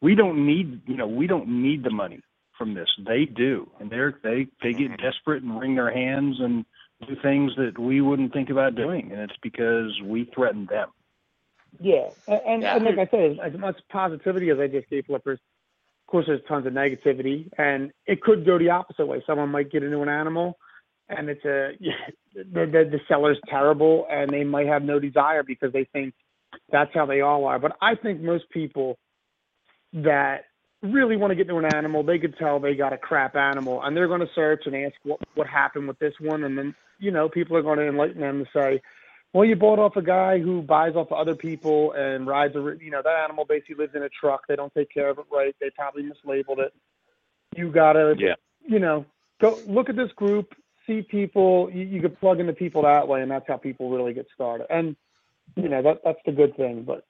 we don't need you know we don't need the money from this they do and they're they they get mm-hmm. desperate and wring their hands and do things that we wouldn't think about doing and it's because we threaten them
Yeah, and, and,
Yeah.
and like I said, as much positivity as I just gave flippers, of course, there's tons of negativity, and it could go the opposite way. Someone might get into an animal, and it's a the, the the seller's terrible, and they might have no desire because they think that's how they all are. But I think most people that really want to get into an animal, they could tell they got a crap animal, and they're going to search and ask what what happened with this one, and then you know people are going to enlighten them to say, well, you bought off a guy who buys off of other people and rides a, you know, that animal basically lives in a truck. They don't take care of it right. They probably mislabeled it. You gotta,
Yeah.
you know, go look at this group, see people. You, you could plug into people that way, and that's how people really get started. And you know, that that's the good thing. But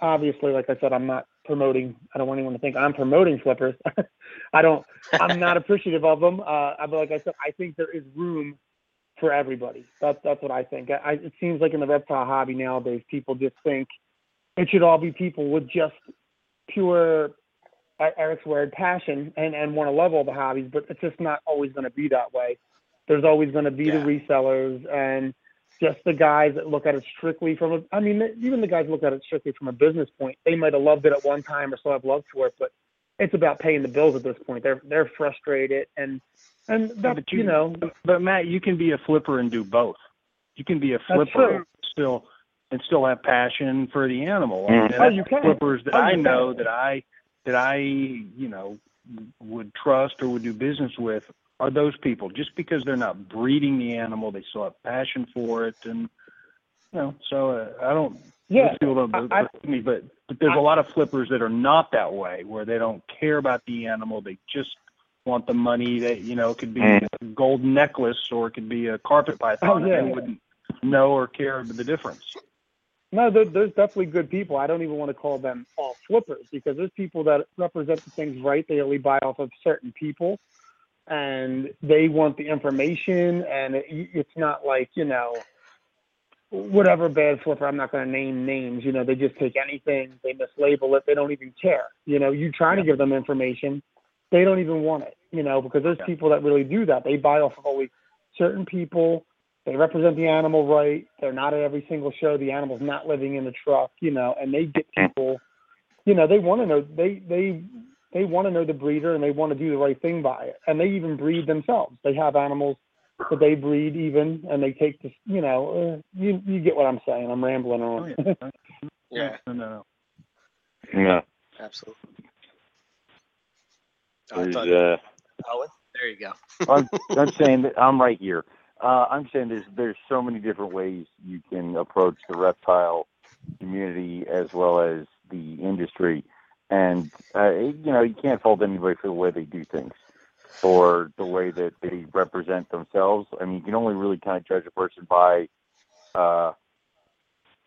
obviously, like I said, I'm not promoting. I don't want anyone to think I'm promoting flippers. I don't. I'm not appreciative of them. Uh, but like I said, I think there is room for everybody. That's that's what I think. I, it seems like in the reptile hobby nowadays, people just think it should all be people with just pure Eric's word passion and and want to love all the hobbies, but it's just not always going to be that way. There's always going to be the resellers and just the guys that look at it strictly from a. I mean, even the guys look at it strictly from a business point. They might have loved it at one time or still have love for it, but it's about paying the bills at this point. They're they're frustrated and and that
but
you,
you-
know
but matt you can be a flipper and do both you can be a flipper
true.
still and still have passion for the animal
Mm.
And
Oh, you can.
flippers that
Oh,
i know
can.
that i that i you know would trust or would do business with are those people just because they're not breeding the animal they still have passion for it and you know so uh, i don't
yeah.
people don't
I- I-
me but but there's a lot of flippers that are not that way where they don't care about the animal they just want the money that you know it could be
Mm.
a gold necklace or it could be a carpet python
Oh,
and
yeah.
they wouldn't know or care the difference
No, there, there's definitely good people. I don't even want to call them all flippers because there's people that represent the things right. They only buy off of certain people, and they want the information. And it, it's not like you know, whatever bad flipper. I'm not going to name names. You know, they just take anything. They mislabel it. They don't even care. You know, you trying to give them information, they don't even want it. You know, because there's
Yeah.
people that really do that. They buy off of only certain people. They represent the animal right. They're not at every single show. The animal's not living in the truck, you know, and they get people, you know, they want to know they they they want to know the breeder and they want to do the right thing by it. And they even breed themselves. They have animals that they breed even, and they take this, you know, uh, you you get what I'm saying. I'm rambling
oh
on.
yeah
Yeah,
no, no, no.
Yeah.
absolutely. I thought,
uh,
Owen, there you go.
I'm, I'm saying that I'm right here. Uh, I'm saying there's there's so many different ways you can approach the reptile community as well as the industry, and uh, you know you can't fault anybody for the way they do things. or the way that they represent themselves. I mean, you can only really kind of judge a person by uh,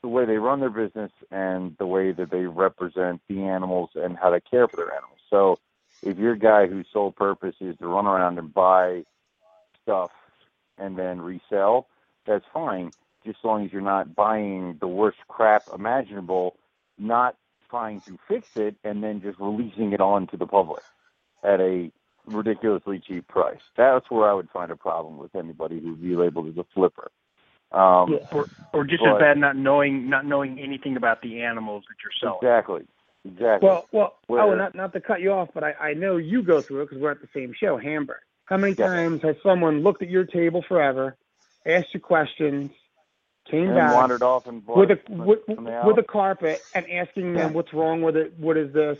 the way they run their business and the way that they represent the animals and how they care for their animals. So, if you're a guy whose sole purpose is to run around and buy stuff and then resell, that's fine, just as long as you're not buying the worst crap imaginable, not trying to fix it, and then just releasing it on to the public at a ridiculously cheap price. That's where I would find a problem with anybody who's labeled as a flipper. Um,
or, or just
but-
as bad not knowing not knowing anything about the animals that you're selling.
Exactly. Exactly.
Well, well,
Where-
oh, not not to cut you off, but I, I know you go through it because we're at the same show, Hamburg. How many
Yeah.
times has someone looked at your table forever, asked you questions, came
and
back
wandered off and bought
with a with, with a carpet and asking them what's wrong with it, what is this,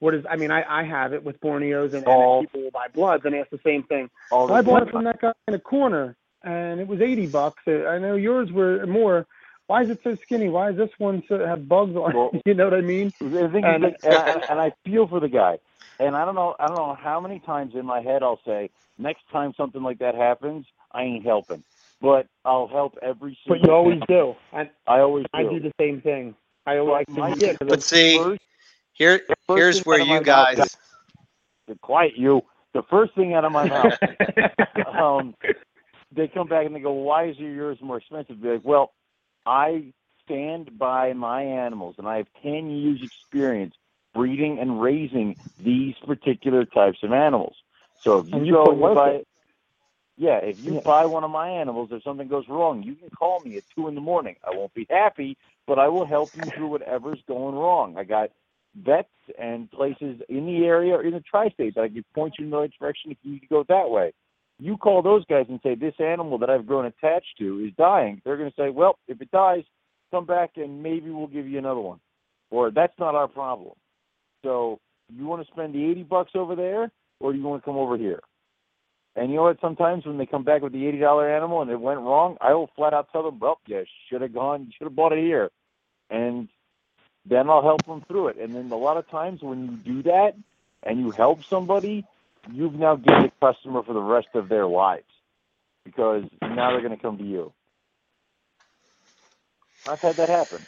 what is? I mean, I I have it with Borneos and,
All-
and people will buy bloods and ask the same thing.
all
I bought it from that guy in the corner, and it was eighty bucks. Uh, I know yours were more. Why is it so skinny? Why is this one so have bugs on?
Well-
it? you know what I mean?
The thing
And-
is, and, I, and I feel for the guy. And I don't know, I don't know how many times in my head I'll say, next time something like that happens, I ain't helping. But I'll help every
But
single
you always
time.
do. I
I always do.
I do the same thing. I always
Like my-
yeah.
But see,
first,
here here's where you
my mouth-
guys
quiet you. The first thing out of my mouth, um, they come back and they go, "Why is your yours more expensive?" Be like, "Well, I stand by my animals, and I have ten years experience breeding and raising these particular types of animals. So if you,
And you
go and buy, yeah, if you
Yeah.
buy one of my animals, if something goes wrong, you can call me at two in the morning. I won't be happy, but I will help you through whatever's going wrong. I got vets and places in the area or in the tri-state that I can point you in the right direction if you need to go that way. You call those guys and say this animal that I've grown attached to is dying. They're going to say, well, if it dies, come back and maybe we'll give you another one, or that's not our problem. So you want to spend the eighty bucks over there, or do you want to come over here? And you know what? Sometimes when they come back with the eighty dollar animal and it went wrong, I will flat out tell them, "Well, you should have gone, you should have bought it here," and then I'll help them through it. And then a lot of times when you do that and you help somebody, you've now gained a customer for the rest of their lives because now they're going to come to you. I've had that happen.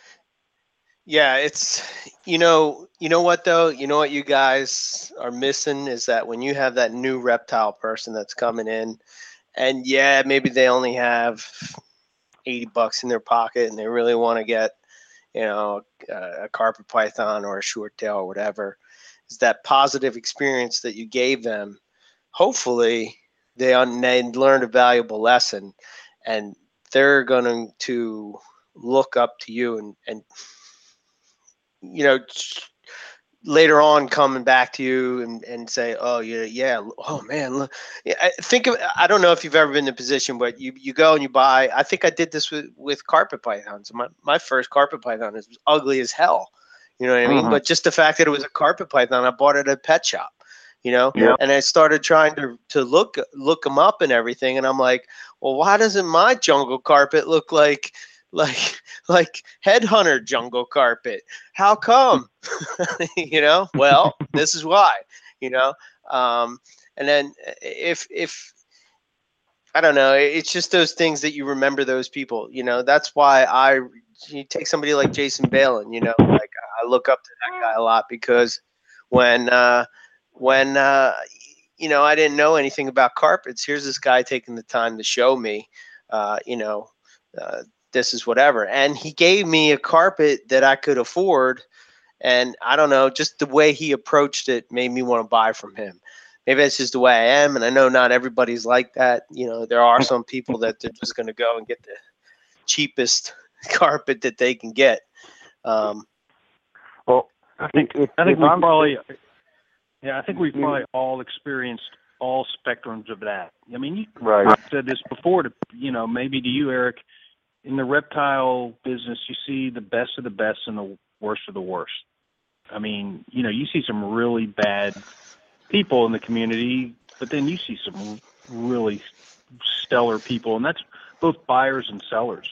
Yeah, it's you know, you know what though? You know what you guys are missing is that when you have that new reptile person that's coming in and yeah, maybe they only have 80 bucks in their pocket and they really want to get, you know, a, a carpet python or a short tail or whatever, is that positive experience that you gave them. Hopefully, they, un- they learned a valuable lesson and they're going to look up to you and, and you know, later on coming back to you and, and say, oh yeah, yeah, oh man, look. I think of, I don't know if you've ever been in a position, but you, you go and you buy. I think I did this with with carpet pythons. My my first carpet python is ugly as hell. You know what I mean?
Mhm.
But just the fact that it was a carpet python, I bought it at a pet shop. You know,
Yeah.
and I started trying to to look look them up and everything, and I'm like, well, why doesn't my jungle carpet look like like like headhunter jungle carpet? How come? you know, well, this is why. You know, um, and then if if I don't know, it's just those things that you remember those people. You know, that's why I you take somebody like Jason Balin. You know, like Look up to that guy a lot because when uh, when uh, you know I didn't know anything about carpets, here's this guy taking the time to show me. Uh, you know, uh, this is whatever, and he gave me a carpet that I could afford. And I don't know, just the way he approached it made me want to buy from him maybe that's just the way I am. And I know not everybody's like that. You know, there are some people that they're just going to go and get the cheapest carpet that they can get. Um,
Well,
I think
if,
I think we
I'm-
probably yeah, I think we've probably all experienced all spectrums of that. I mean, you
right.
I've said this before to you know maybe to you, Eric. In the reptile business, you see the best of the best and the worst of the worst. I mean, you know, you see some really bad people in the community, but then you see some really stellar people, and that's both buyers and sellers.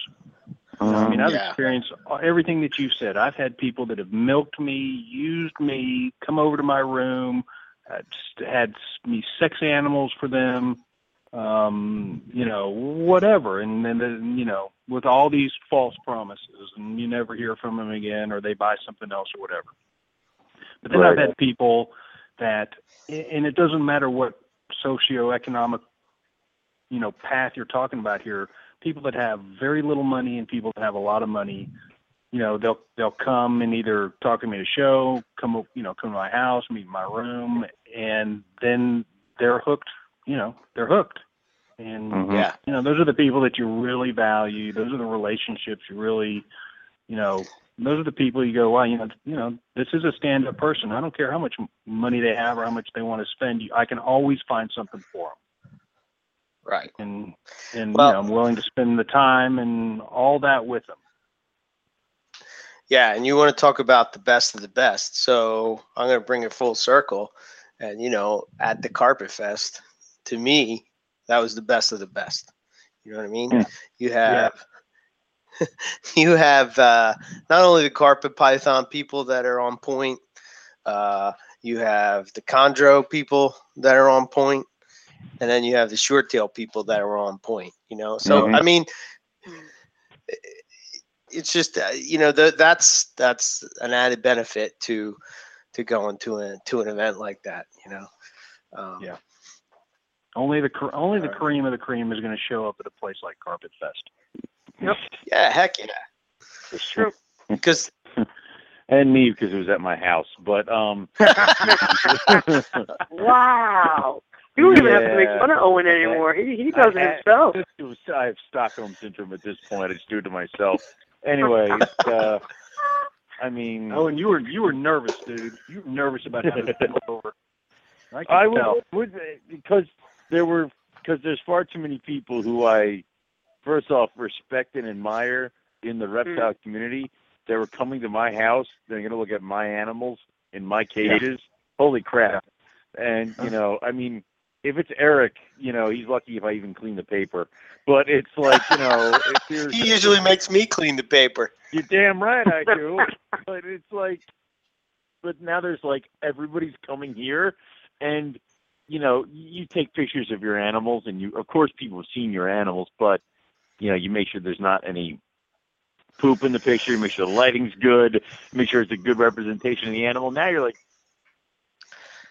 You know, I mean, I've
Yeah.
experienced everything that you've said. I've had people that have milked me, used me, come over to my room, just had me sex animals for them, um, you know, whatever, and then then, you know, with all these false promises, and you never hear from them again, or they buy something else or whatever. But then I've had people that, and it doesn't matter what socioeconomic, you know, path you're talking about here. People that have very little money and people that have a lot of money, you know, they'll they'll come and either talk to me at a show, come up, you know, come to my house, meet in my room, and then they're hooked. You know, they're hooked. And
Mhm.
Yeah.
you know, those are the people that you really value. Those are the relationships you really, you know, those are the people you go, wow, you know, you know, this is a stand-up person. I don't care how much money they have or how much they want to spend. You, I can always find something for them,
Right.
and and
Well-
you know, I'm willing to spend the time and all that with them.
Yeah, and you want to talk about the best of the best. So I'm going to bring it full circle. And, you know, at the Carpet Fest, to me, that was the best of the best. You know what I mean?
Yeah.
You have. You have uh, not only the carpet python people that are on point, uh, you have the chondro people that are on point, and then you have the short tail people that are on point. You know, so
Mhm.
I mean, it's just uh, you know the, that's that's an added benefit to to going to an to an event like that. You know. Um,
Yeah. Only the only the cream of the cream is going to show up at a place like Carpet Fest. Yep.
Yeah. Heck yeah.
It's true.
Because
and me because it was at my house. But um,
Wow. You don't even have to make fun of Owen anymore. He he does it
I- I-
himself.
It was, I have Stockholm syndrome at this point. It's due to myself. Anyway, uh, I mean,
Owen, you were you were nervous, dude. You were nervous about having to pull over. I can
I
tell.
was, was because there were because there's far too many people who I first off respect and admire in the reptile community. They were coming to my house. They're going to look at my animals in my cages. Holy crap! And you know, I mean, if it's Eric, you know, he's lucky if I even clean the paper. But it's like you know,
he usually makes me clean the paper.
you're damn right I do. but it's like, but now there's like everybody's coming here, and you know, you take pictures of your animals, and you, of course, people have seen your animals, but you know, you make sure there's not any poop in the picture. You make sure the lighting's good. Make sure it's a good representation of the animal. Now you're like,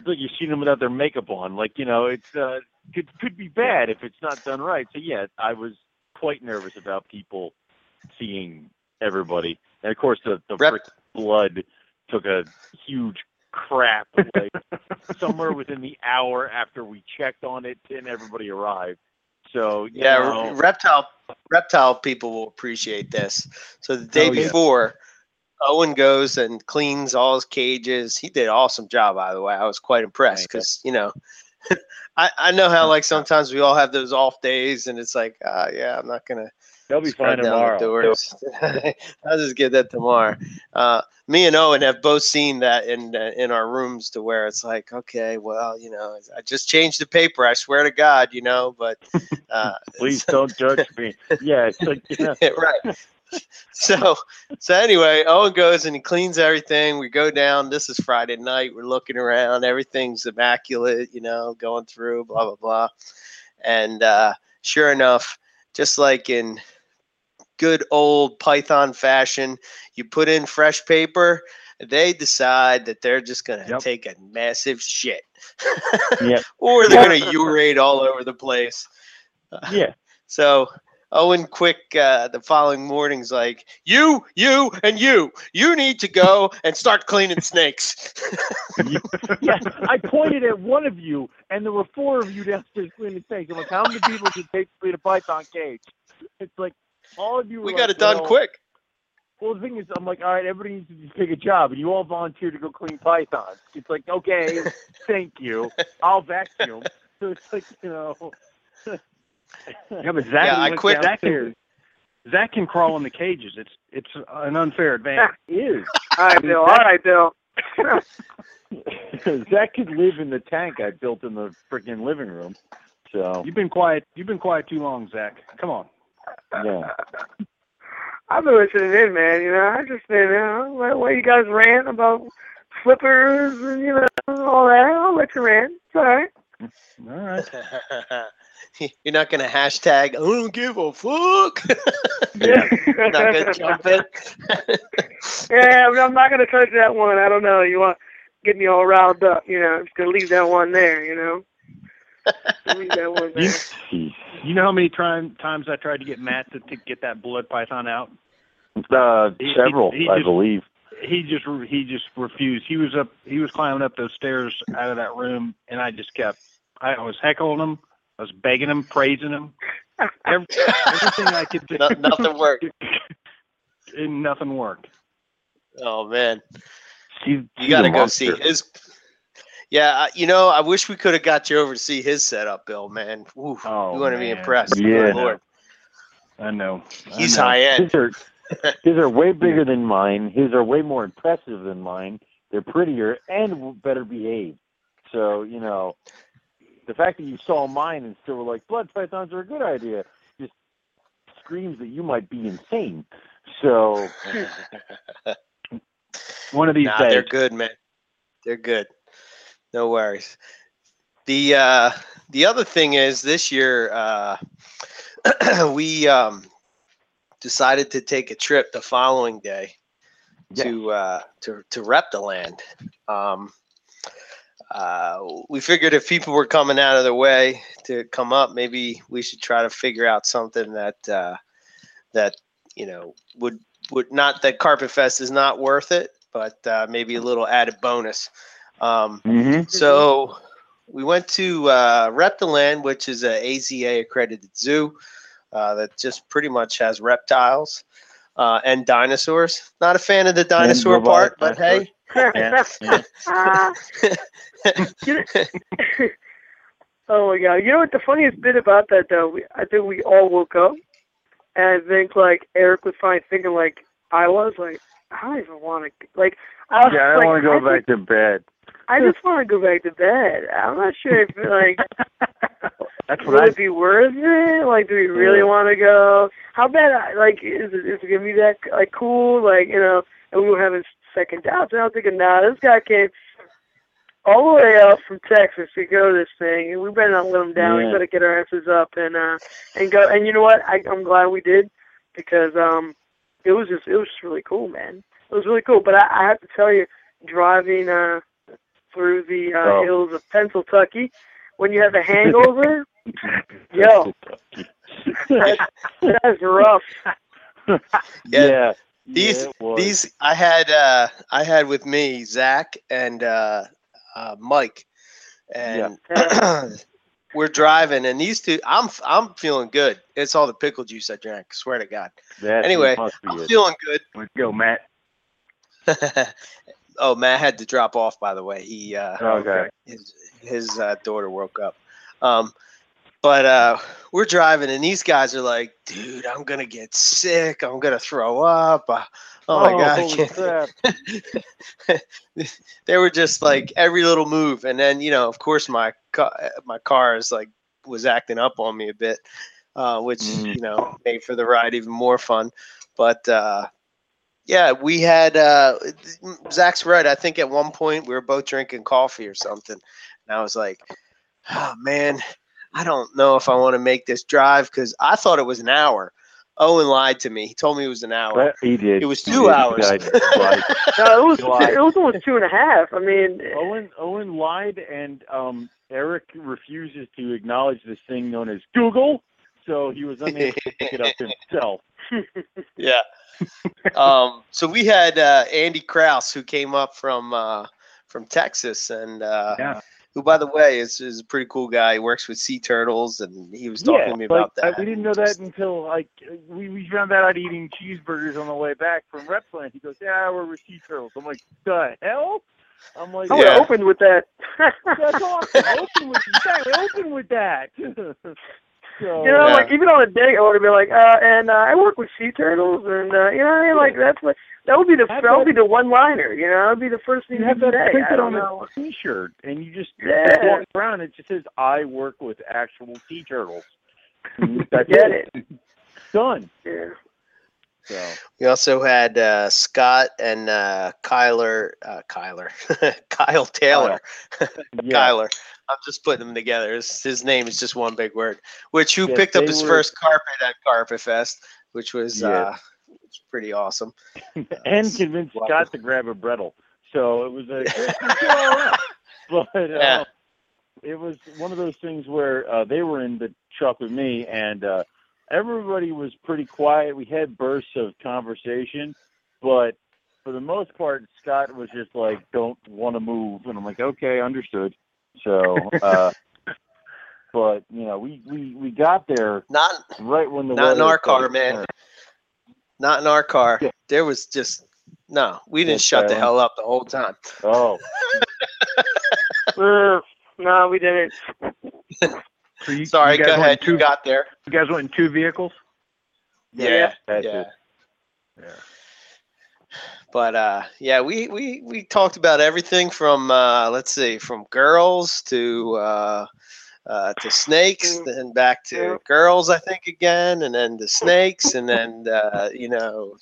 look, you're seeing them without their makeup on. Like, you know, it's uh, could could be bad if it's not done right. So yeah, I was quite nervous about people seeing everybody. And of course, the the
Rep-
blood took a huge crap like somewhere within the hour after we checked on it and everybody arrived. So
Yeah,
know,
reptile reptile people will appreciate this. So the day
Oh, yeah.
Owen goes and cleans all his cages. He did an awesome job, by the way. I was quite impressed because you know, I I know how like sometimes we all have those off days, and it's like, ah, yeah, I'm not gonna
they'll be fine tomorrow.
I'll just get that tomorrow. Uh, me and Owen have both seen that in uh, in our rooms to where it's like, okay, well, you know, I just changed the paper. I swear to God, you know, but uh,
Please don't judge me. Yeah, it's like know,
right. So, so anyway, Owen goes and he cleans everything. We go down. This is Friday night. We're looking around. Everything's immaculate, you know, going through, blah blah blah. And uh, sure enough, just like in good old Python fashion, you put in fresh paper. They decide that they're just gonna
Yep.
take a massive shit,
Yeah.
or they're gonna urate all over the place.
yeah.
So Owen Quick uh, the following morning's like, you, you, and you, you need to go and start cleaning snakes.
yeah, I pointed at one of you, and there were four of you downstairs cleaning snakes. I'm like, how many people can take to clean a python cage? It's like all of you.
We
like,
got it done
well-
quick.
Well, the thing is, I'm like, all right, everybody needs to just take a job, and you all volunteered to go clean pythons. It's like, okay, thank you. I'll vacuum. So it's like, you know.
Yeah, but Zach,
Yeah, I quit-
Zach can, Zach can crawl in the cages. It's it's an unfair advantage.
is.
All right, Bill. All right, Bill.
Zach could live in the tank I built in the freaking living room. So
You've been quiet. You've been quiet too long, Zach. Come on.
yeah,
I've been listening in, man. You know, I just been, you know, why, why you guys rant about flippers and you know all that. I'll let you rant. It's all right.
All right.
You're not gonna hashtag. I don't give a fuck.
Yeah.
Not gonna jump in.
yeah, I'm not gonna touch that one. I don't know. You want get me all riled up? You know, I'm just gonna leave that one there. You know, leave that one
You,
there.
you know how many try- times I tried to get Matt to, to get that blood python out?
Uh,
He- he-
several,
he
I
just-
believe.
He just he just refused. He was up. He was climbing up those stairs out of that room, and I just kept. I was heckling him. I was begging him, praising him. Every, everything I could do.
No- nothing worked.
and nothing worked.
Oh man,
She's,
you got to go see his. Yeah, you know, I wish we could have got you over to see his setup, Bill. Man, Ooh,
Oh,
you want to be impressed.
Yeah.
Good Lord.
I know. I
He's
know.
high end.
His are, his are way bigger than mine. His are way more impressive than mine. They're prettier and better behaved. So, you know, the fact that you saw mine and still were like, blood pythons are a good idea, just screams that you might be insane. So,
One of these
Nah,
days.
they're good, man. They're good. No worries. The uh, the other thing is this year uh, we um, decided to take a trip the following day to uh, to to Reptiland. Um, uh, we figured if people were coming out of their way to come up, maybe we should try to figure out something that uh, that you know would would not that Carpet Fest is not worth it, but uh, maybe a little added bonus. Um,
mhm.
so we went to uh, Reptiland, which is a AZA accredited zoo uh, that just pretty much has reptiles uh, and dinosaurs. Not a fan of the dinosaur part, but hey,
yeah, yeah.
Ah. You know- oh my god! You know what the funniest bit about that though? We, I think we all woke up, and I think like Eric was fine thinking like I was like I don't even want to like I was
yeah, I
like,
don't want to go
I
back to bed.
I just want to go back to bed. I'm not sure if like
That's
would
what I.
it be worth it? Like, do we really
Yeah.
want to go? How bad? Like, is it is it gonna be that like cool? Like, you know, and we were having second doubts. And I was thinking, nah, this guy came all the way up from Texas to go to this thing, and we better not let him down. We better get our asses up and uh and go. And you know what? I, I'm glad we did because um it was just it was just really cool, man. It was really cool. But I, I have to tell you, driving uh through the uh,
Oh.
hills of Pennsylvania when you have a hangover. Yo, that's, that's rough.
Yeah.
yeah.
These-
yeah,
these I had uh, I had with me Zach and uh, uh, Mike, and we're driving, and these two, I'm I'm feeling good. It's all the pickle juice I drank. Swear to God,
That
anyway, I'm
it.
feeling good.
Let's go, Matt.
oh, Matt had to drop off. By the way, he uh,
Okay.
his his uh, daughter woke up. Um, but uh, we're driving, and these guys are like, "Dude, I'm gonna get sick. I'm gonna throw up. Uh, oh my god,
holy crap.
they were just like every little move, and then you know, of course, my car, my car is like was acting up on me a bit, uh, which
Mm.
you know made for the ride even more fun. But uh, yeah, we had uh, Zach's right. I think at one point we were both drinking coffee or something, and I was like, "Oh man, I don't know if I want to make this drive because I thought it was an hour." Owen lied to me. He told me it was an hour.
But he did.
It was two
did. He
hours.
lied. Lied.
No, it was it was almost two and a half. I mean,
Owen Owen lied, and um, Eric refuses to acknowledge this thing known as Google, so he was unable to pick it up himself.
yeah. um, so we had uh, Andy Kraus who came up from uh, from Texas, and uh,
Yeah.
Who, by the way, is, is a pretty cool guy. He works with sea turtles, and he was talking
yeah,
to me
like,
about
I-
that.
we didn't know that until like we, we found that out eating cheeseburgers on the way back from Reptiland. He goes, "Yeah, we're with sea turtles." I'm like, "The hell?" I'm like, oh,
I would
Yeah.
have opened with that.
"That's awesome! Open with exactly, open with that." so,
You know,
Yeah.
like even on a date, I would have been like, uh, and uh, I work with sea turtles, and uh, you know, what I mean? like that's what that would be the
Have
that would be the one liner. You know, that'd be the first thing
you have
you'd
that
say. I
printed on
know.
a T-shirt, and you just
Yeah.
walk around. It just says, "I work with actual sea turtles." And That's
Get
it.
it?
Done.
Yeah.
So
We also had uh, Scott and uh, Kyler, uh, Kyler, Kyle Taylor,
yeah,
Kyler. I'm just putting them together. His, his name is just one big word. Which who
Yes,
picked up his
were-
first carpet at Carpet Fest, which was
Yeah.
uh, which was pretty awesome.
and convinced
Wow.
Scott to grab a Bredli. So it was a it was good all but uh,
Yeah.
it was one of those things where uh, they were in the truck with me, and uh, everybody was pretty quiet. We had bursts of conversation, but for the most part, Scott was just like, "Don't want to move," and I'm like, "Okay, understood." So, uh, but you know, we we we got there
Not
right when the
Not in our car, man.
turn.
not in our car.
Yeah.
There was just no. We didn't
Just
shut the hell up the whole time.
Oh,
Uh, no, we didn't.
So you,
Sorry,
you guys
go ahead.
Two,
You got there.
you guys went in two vehicles.
Yeah,
that's
yeah.
it.
Yeah.
But uh, yeah, we, we we talked about everything from uh, let's see, from girls to uh, uh, to snakes,
Mm.
then back to girls, I think again, and then the snakes, and then uh, you know,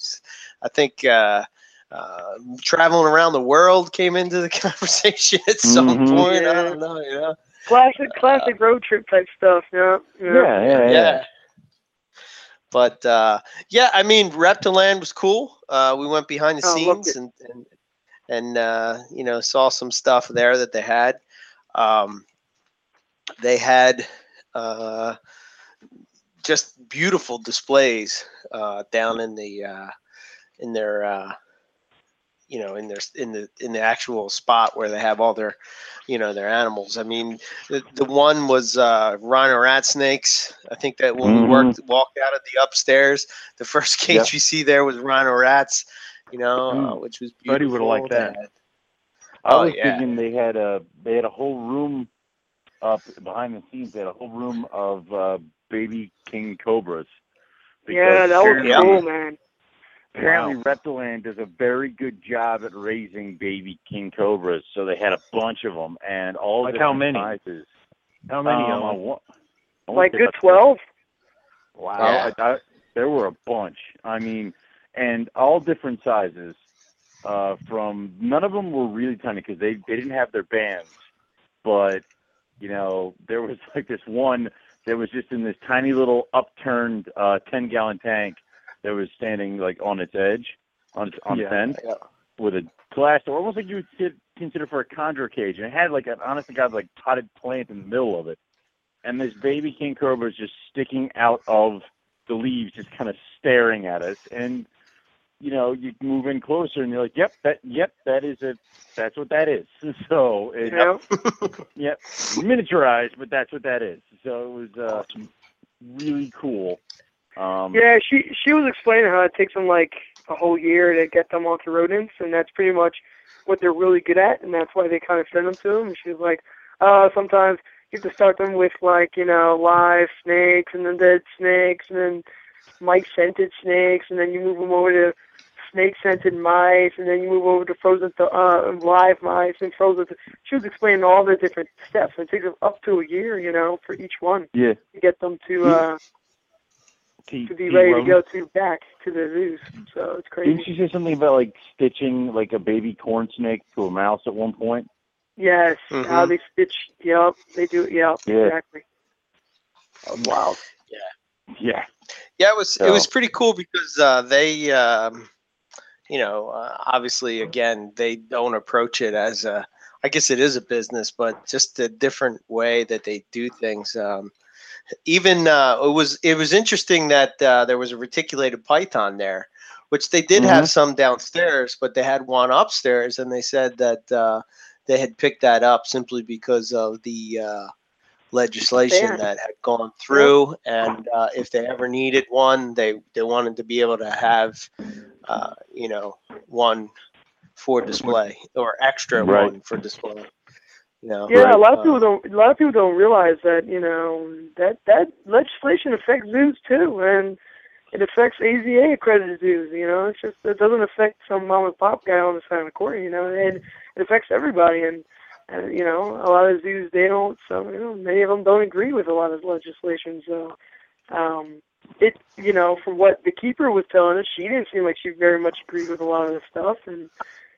I think uh, uh, traveling around the world came into the conversation at some
Mhm.
point. I don't know, you know.
Classic, classic road trip type stuff. Yeah. Yeah.
Yeah, yeah, yeah.
yeah. But uh, yeah, I mean, Reptiland was cool. Uh, we went behind the
Oh,
scenes and and, and uh, you know saw some stuff there that they had. Um, they had uh, just beautiful displays uh, down in the uh, in their uh, you know in their in the in the actual spot where they have all their you know their animals. I mean, the, the one was uh, rhino rat snakes. I think that when we
Mhm.
worked walked out of the upstairs, the first cage
Yep.
you see there was rhino rats. You know, uh,
Mm.
which was
Buddy would've liked that.
had-
I
Oh,
was
yeah.
thinking they had a they had a whole room up behind the scenes. They had a whole room of uh, baby king cobras.
Yeah, that was
Yeah.
cool, man.
Apparently, Reptiland does a very good job at raising baby king cobras. So they had a bunch of them and all
Like how many?
sizes.
How many
Um,
of
I
them?
wa- I wanna
Like good twelve.
Wow,
Yeah.
I, I, there were a bunch. I mean, and all different sizes. Uh, from none of them were really tiny because they they didn't have their bands, but you know there was like this one that was just in this tiny little upturned uh, ten gallon tank that was standing like on its edge on its on
Yeah,
end
yeah.
with a glass door, almost like you would consider for a chondro cage, and it had like an honest to god like potted plant in the middle of it, and this baby king cobra is just sticking out of the leaves, just kind of staring at us, and you know you move in closer, and you're like, yep, that, yep, that is it, that's what that is. So it,
Yeah.
yep, miniaturized, but that's what that is. So it was uh, really cool. Um,
Yeah, she she was explaining how it takes them like a whole year to get them onto rodents, and that's pretty much what they're really good at, and that's why they kind of send them to them. And she was like, uh, sometimes you have to start them with like you know live snakes, and then dead snakes, and then mice scented snakes, and then you move them over to snake scented mice, and then you move over to frozen to, uh, live mice and frozen. To, she was explaining all the different steps. It takes them up to a year, you know, for each one
yeah.
to get them to uh,
T-
to be
T-
ready to go to back to the zoos. So it's crazy.
Didn't
crazy.
she say something about like stitching like a baby corn snake to a mouse at one point?
Yes,
Mhm.
how they stitch. Yep, they do. Yep,
Yeah.
exactly.
wow.
Yeah.
Yeah.
Yeah, it was it was pretty cool because uh, they, um, you know, uh, obviously again they don't approach it as a. I guess it is a business, but just a different way that they do things. Um, even uh, it was it was interesting that uh, there was a reticulated python there, which they did have some downstairs, but they had one upstairs, and they said that uh, they had picked that up simply because of the uh, legislation
Ban.
that had gone through, and uh, if they ever needed one, they they wanted to be able to have, uh, you know, one for display or extra
Right.
one for display. You know,
Yeah, a lot of
Uh,
people don't. A lot of people don't realize that you know that that legislation affects zoos too, and it affects AZA accredited zoos. You know, it's just it doesn't affect some mom and pop guy on the side of the corner. You know, it it affects everybody, and and you know a lot of zoos they don't. So you know many of them don't agree with a lot of legislation. So um, it you know from what the keeper was telling us, she didn't seem like she very much agreed with a lot of the stuff, and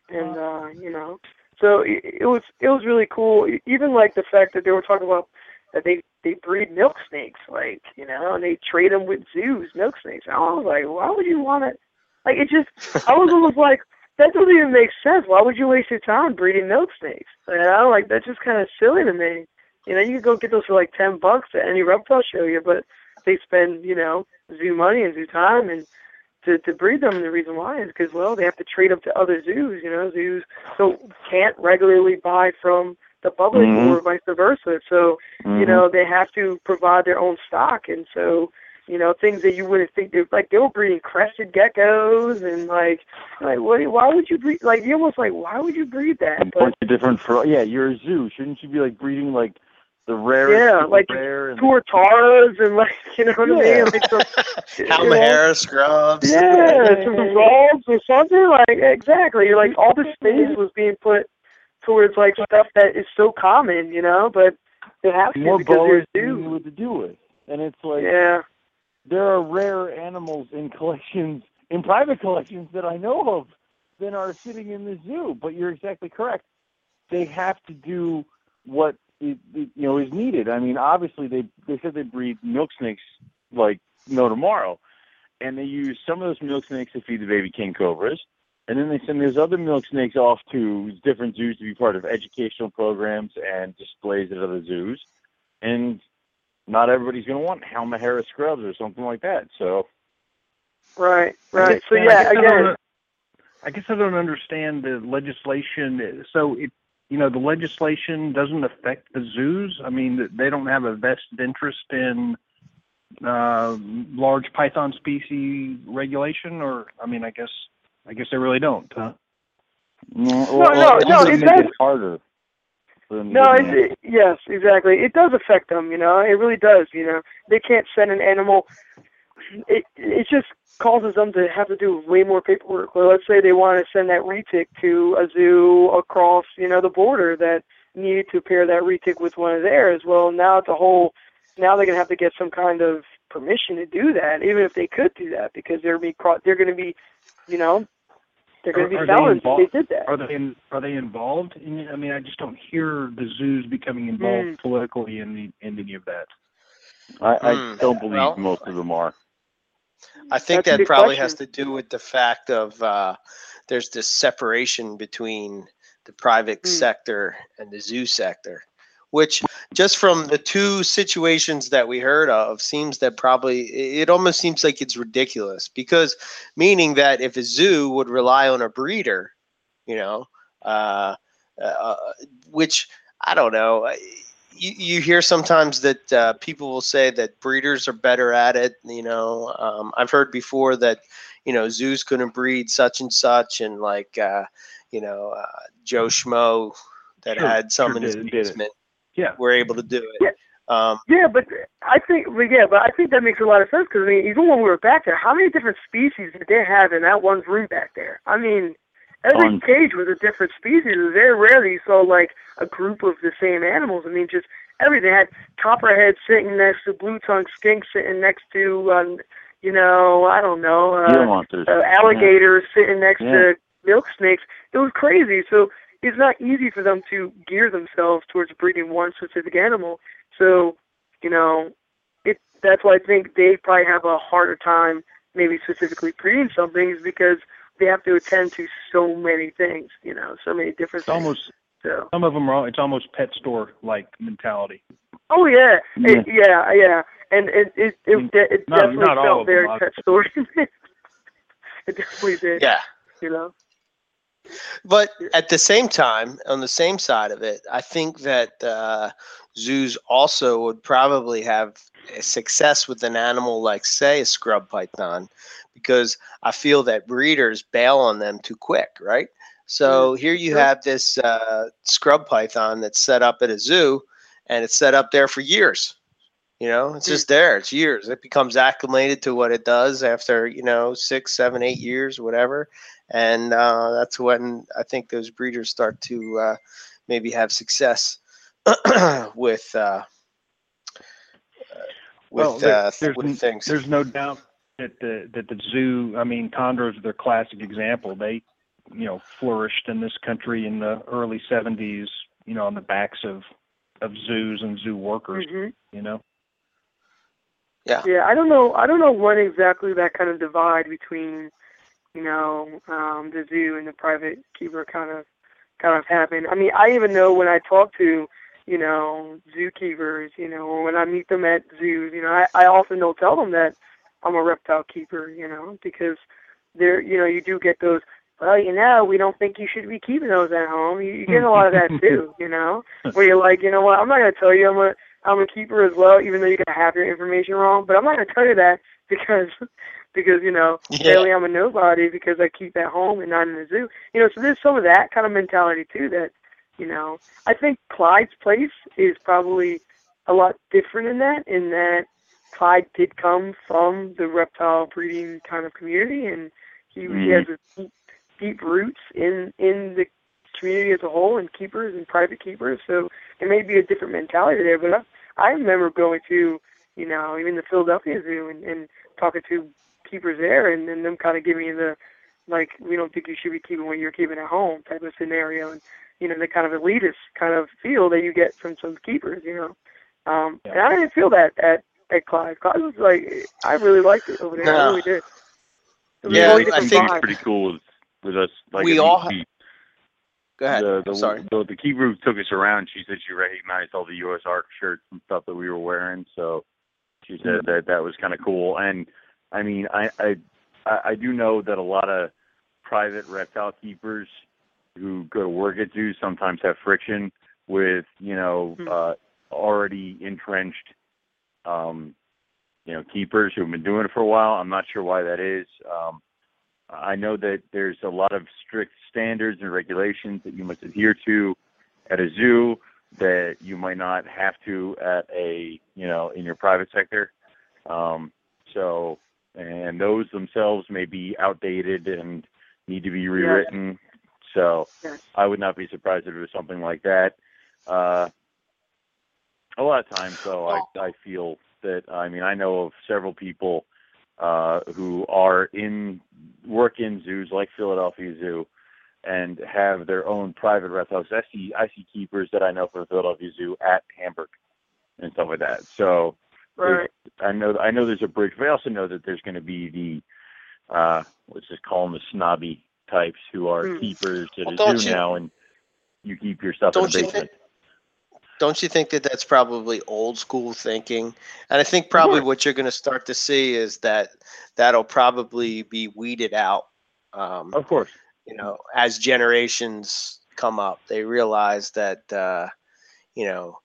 and uh, you know, so it, it was it was really cool. Even like the fact that they were talking about that they they breed milk snakes, like you know, and they trade them with zoos, milk snakes. And I was like, why would you want it? Like it just, I was almost like, that doesn't even make sense. Why would you waste your time breeding milk snakes? And I'm like, that's just kind of silly to me. You know, you could go get those for like ten bucks at any reptile show here, but they spend, you know, zoo money and zoo time and to to breed them. And the reason why is because well, they have to trade them to other zoos. You know, zoos so can't regularly buy from the public
Mhm.
or vice versa. So you
Mhm.
know they have to provide their own stock, and so you know things that you wouldn't think they like they were breeding crested geckos and like like what why would you breed like you're almost like why would you breed
a
that? But
bunch of different fro- yeah you're a zoo shouldn't you be like breeding like the rarest
Yeah, like
rare and
tuataras and like you know what I mean? Like some, you know?
Halmahera scrubs.
Yeah, some results or something like exactly. Like all the space was being put towards like stuff that is so common, you know, but it has to
more
because
boas
they're
than you
zoo.
what to do with and it's like
Yeah.
there are rare animals in collections in private collections that I know of that are sitting in the zoo. But you're exactly correct. They have to do what it, it, you know is needed. I mean, obviously they they said they breed milk snakes like no tomorrow, and they use some of those milk snakes to feed the baby king cobras. And then they send those other milk snakes off to different zoos to be part of educational programs and displays at other zoos. And not everybody's going to want Halmahera scrubs or something like that. So
Right, right.
guess-
So
I
yeah,
guess I
again,
don't- I guess I don't understand the legislation. So it, you know, the legislation doesn't affect the zoos. I mean, they don't have a vested interest in uh, large python species regulation, or I mean, I guess, I guess they really don't. Huh?
no,
no, no,
doesn't
it
make
does-
it harder. For them to
No, it's, it, yes, exactly. It does affect them, you know. It really does, you know. They can't send an animal. It it just causes them to have to do way more paperwork. Well, let's say they want to send that retic to a zoo across, you know, the border that needed to pair that retic with one of theirs. Well, now it's a whole. Now they're gonna have to get some kind of permission to do that, even if they could do that, because they're be they're gonna be, you know, they're gonna
Are-
be
are they
felons if they did that.
Are they in, are they involved? In, I mean, I just don't hear the zoos becoming involved
Mm.
politically in the, in any of that.
I, I
Hmm.
don't believe
Well-
most of them are.
I think
That's a
that
good
probably has to do with the fact of uh, there's this separation between the private
Hmm.
sector and the zoo sector, which just from the two situations that we heard of seems that probably it almost seems like it's ridiculous because meaning that if a zoo would rely on a breeder, you know, uh, uh, which I don't know. I- You, you hear sometimes that uh, people will say that breeders are better at it. You know, um, I've heard before that you know zoos couldn't breed such and such, and like uh, you know uh, Joe Schmo that
Sure,
had some
sure
in his
did- did
basement
Yeah.
were able to do it.
Yeah.
Um,
Yeah, but I think, but yeah, but I think that makes a lot of sense because I mean, even when we were back there, how many different species did they have in that one room back there? I mean, every
Tons.
cage was a different species. Very rarely you saw like a group of the same animals. I mean, just everything. They had copperhead sitting next to blue tongue skink sitting next to, um, you know, I don't know, uh, uh, alligators sitting next
Yeah.
to milk snakes. It was crazy. So it's not easy for them to gear themselves towards breeding one specific animal. So, you know, it that's why I think they probably have a harder time maybe specifically breeding some things because they have to attend to so many things, you know, so many different
It's
things.
almost
So
some of them are. It's almost pet store like mentality.
Oh yeah,
Yeah.
It, yeah, yeah, and it it it,
mean,
de- it
not-
definitely
not all
felt
of them,
very pet store. it definitely did.
yeah.
You know.
But at the same time, on the same side of it, I think that uh, zoos also would probably have a success with an animal like, say, a scrub python, because I feel that breeders bail on them too quick, right? So here you have this uh, scrub python that's set up at a zoo, and it's set up there for years. You know, it's
Mm.
just there. It's years. It becomes acclimated to what it does after you know six, seven, eight years, whatever and uh, that's when I think those breeders start to uh, maybe have success with. Uh, with
well, there-
uh,
there's,
with
n-
things.
there's no doubt that the that the zoo. I mean, Condors are their classic example. They, you know, flourished in this country in the early '70s. You know, on the backs of of zoos and zoo workers.
hmm
You know.
Yeah.
Yeah, I don't know. I don't know when exactly that kind of divide between, you know, um, the zoo and the private keeper kind of kind of happened. I mean, I even know when I talk to, you know, zookeepers, you know, or when I meet them at zoos, you know, I, I often don't tell them that I'm a reptile keeper, you know, because there, you know, you do get those. Well, you know, we don't think you should be keeping those at home. You, you get a lot of that too, you know, where you're like, you know what, I'm not going to tell you I'm a I'm a keeper as well, even though you can have your information wrong. But I'm not going to tell you that because because you know
Yeah.
clearly I'm a nobody because I keep at home and not in the zoo. You know, so there's some of that kind of mentality too. That you know, I think Clyde's place is probably a lot different in that. In that Clyde did come from the reptile breeding kind of community, and he, he
Mhm.
has a deep, deep roots in in the community as a whole, and keepers and private keepers. So it may be a different mentality there, but I, I remember going to, you know, even the Philadelphia Zoo and, and talking to keepers there, and then them kind of giving you the, like, we don't think you should be keeping what you're keeping at home type of scenario, and you know, the kind of elitist kind of feel that you get from some keepers, you know. Um, And I didn't feel that at at Clyde. Clyde was like, I really liked it over there. I
No.
really did. It was a
Yeah,
really
I think-
He's
vibe.
pretty cool with, with us. Like
We all ha-
he-
Go ahead.
the,
I'm
the,
sorry.
The, the keeper who took us around, she said she recognized all the USARK shirts and stuff that we were wearing. So she said
Mm-hmm.
that that was kind of cool. And I mean, I, I I I do know that a lot of private reptile keepers who go to work at zoos sometimes have friction with you know
Hmm.
uh, already entrenched um, you know keepers who've been doing it for a while. I'm not sure why that is. Um, I know that there's a lot of strict standards and regulations that you must adhere to at a zoo that you might not have to at a you know in your private sector. Um, so and those themselves may be outdated and need to be rewritten. So. I would not be surprised if it was something like that. Uh, a lot of times, though, I, I feel that I mean I know of several people uh, who are in work in zoos like Philadelphia Zoo and have their own private reptiles. I see I see keepers that I know from Philadelphia Zoo at Hamburg and stuff like that. So
Right.
I know I know there's a bridge, but I also know that there's going to be the uh, let's just call them the snobby types who are
Hmm.
keepers at
Well,
a
don't
zoo
you-
now, and you keep your stuff in
Don't
the
you
basement.
think? Don't you think that that's probably old school thinking? And I think probably
course.
what you're going to start to see is that that'll probably be weeded out. Um,
Of course.
you know, as generations come up, they realize that uh, you know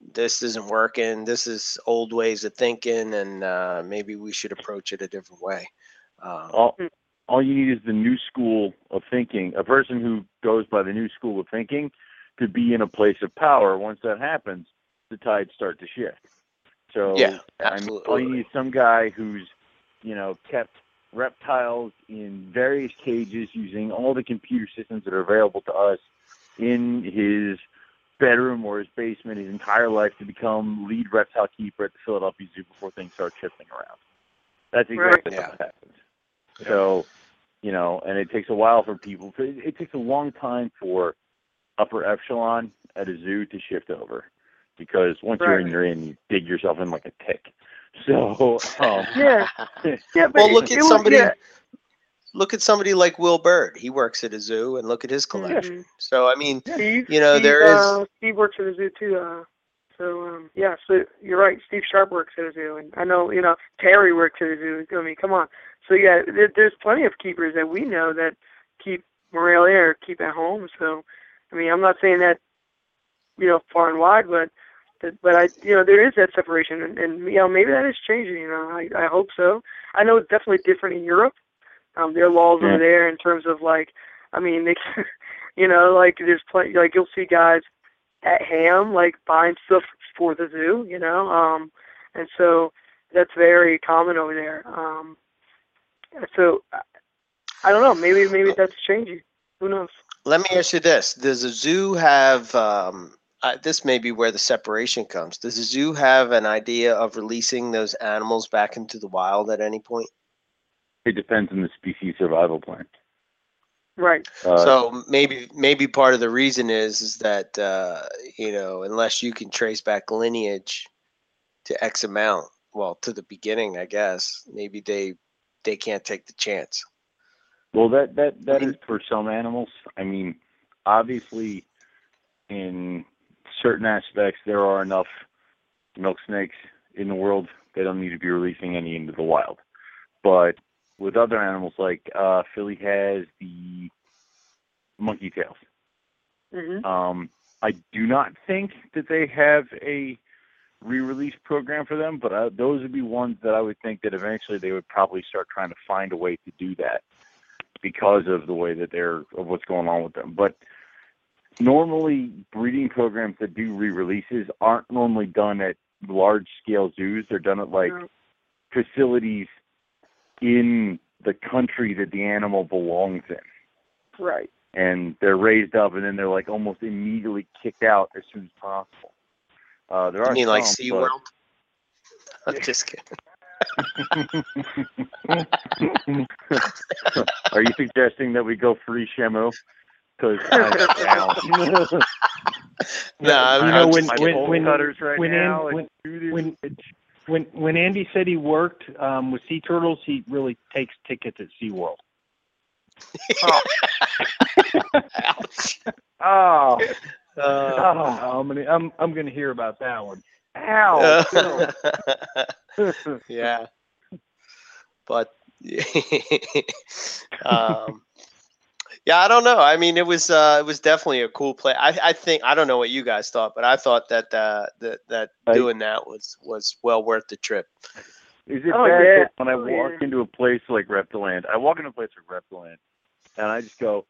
this isn't working. This is old ways of thinking, and uh, maybe we should approach it a different way. Um,
all all you need is the new school of thinking. A person who goes by the new school of thinking could be in a place of power. Once that happens, the tides start to shift. So
Yeah,
I mean, all you need is some guy who's, you know, kept reptiles in various cages using all the computer systems that are available to us in his bedroom or his basement his entire life to become lead reptile keeper at the Philadelphia Zoo before things start shifting around. That's exactly
Right.
what happens. So, you know, and it takes a while for people. It, it takes a long time for upper echelon at a zoo to shift over, because once you're in,
Right.
you're in. You dig yourself in like a tick. So, um,
Yeah. Yeah, but
well,
it-
look
it
at
was-
somebody.
yeah.
Look at somebody like Will Bird. He works at a zoo, and look at his collection.
Mhm.
So I mean,
Steve,
you know,
Steve,
there is-
Uh, Steve works at a zoo too. Uh, so um, yeah, so you're right. Steve Sharp works at a zoo, and I know you know Terry works at a zoo. I mean, come on. So yeah, there, there's plenty of keepers that we know that keep Morelia or keep at home. So I mean, I'm not saying that you know far and wide, but that, but I you know there is that separation, and, and you know maybe that is changing. You know, I I hope so. I know it's definitely different in Europe. Um, their laws
Yeah.
over there in terms of like, I mean, they, you know, like there's plenty, like you'll see guys at Hamm like buying stuff for the zoo, you know, um, and so that's very common over there. Um, so I- I don't know, maybe maybe that's changing. Who knows?
let me ask you this: Does a zoo have um, uh, this may be where the separation comes. Does the zoo have an idea of releasing those animals back into the wild at any point?
It depends on the species survival plan.
Right.
Uh,
so maybe maybe part of the reason is is that uh, you know unless you can trace back lineage to X amount, well to the beginning, I guess maybe they they can't take the chance.
Well, that that that is for some animals. I mean, obviously, in certain aspects, there are enough milk snakes in the world. They don't need to be releasing any into the wild. But with other animals, like uh, Philly has the monkey tails.
hmm
Um, I do not think that they have a re-release program for them, but uh, those would be ones that I would think that eventually they would probably start trying to find a way to do that because of the way that they're of what's going on with them. But normally, breeding programs that do re-releases aren't normally done at large-scale zoos. They're done at like
No.
facilities in the country that the animal belongs in
Right.
and they're raised up and then they're like almost immediately kicked out as soon as possible. Uh, there
You
are
mean like
some,
SeaWorld? I'm just kidding.
are you suggesting that we go free Shamu? Because
No, I'm,
you
I'm
know
just
when when when
right
when,
now,
An- when, when when when Andy said he worked um, with sea turtles, he really takes tickets at SeaWorld.
ouch.
oh,
Uh,
Oh, I'm gonna I'm I'm gonna hear about that one.
ow!
yeah, but um, yeah, I don't know. I mean, it was uh, it was definitely a cool play. I, I think I don't know what you guys thought, but I thought that uh, that that
I-
doing that was was well worth the trip.
Is it
Oh,
bad
yeah.
when I walk into a place like Reptiland, I walk into a place like Reptiland, and I just go,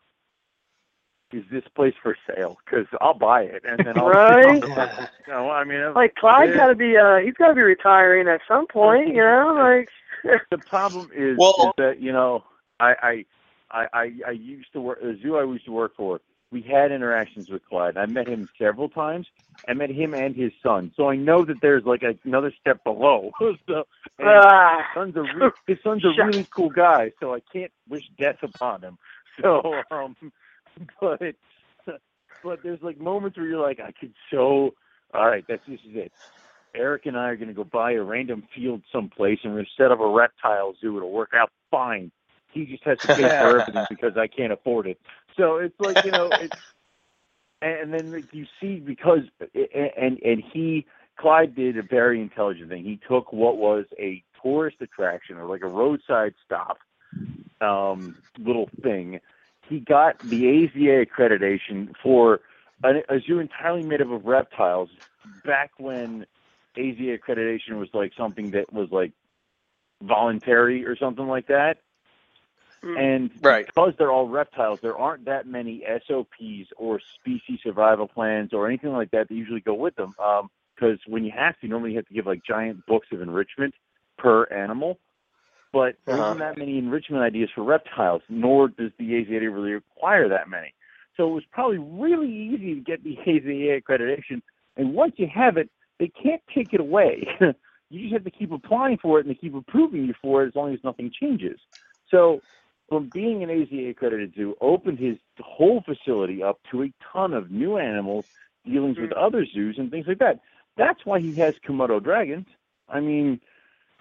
"Is this place for sale?" Because I'll buy it, and then I'll.
Right?
you know, I mean, I'm-
Like Clyde
Yeah.
got to be uh he's got to be retiring at some point, you know, like
the problem is,
Well-
is that you know I, I I I I used to work the zoo I used to work for. We had interactions with Clyde. I met him several times. I met him and his son, so I know that there's like another step below. so, and
ah,
son's a re- his son's a really cool guy, so I can't wish death upon him. So, um, but but there's like moments where you're like, I could so. All right, that's this is it. Eric and I are going to go buy a random field someplace, and we're going to set up a reptile zoo. It'll work out fine. He just has to pay for everything because I can't afford it. So it's like you know, it's, and then like, you see because and and he Clyde did a very intelligent thing. He took what was a tourist attraction or like a roadside stop um, little thing. He got the AZA accreditation for a, a zoo entirely made up of reptiles back when AZA accreditation was like something that was like voluntary or something like that.
Hmm.
And
Right.
because they're all reptiles, there aren't that many SOPs or species survival plans or anything like that that usually go with them. Because when you have to, normally you have to give like giant books of enrichment per animal. But there
Uh-huh.
isn't that many enrichment ideas for reptiles, nor does the AZA really require that many. So it was probably really easy to get the AZA accreditation. And once you have it, they can't take it away. you just have to keep applying for it and they keep approving you for it as long as nothing changes. So from being an AZA accredited zoo, opened his whole facility up to a ton of new animals, dealings with other zoos and things like that. That's why he has Komodo dragons. I mean,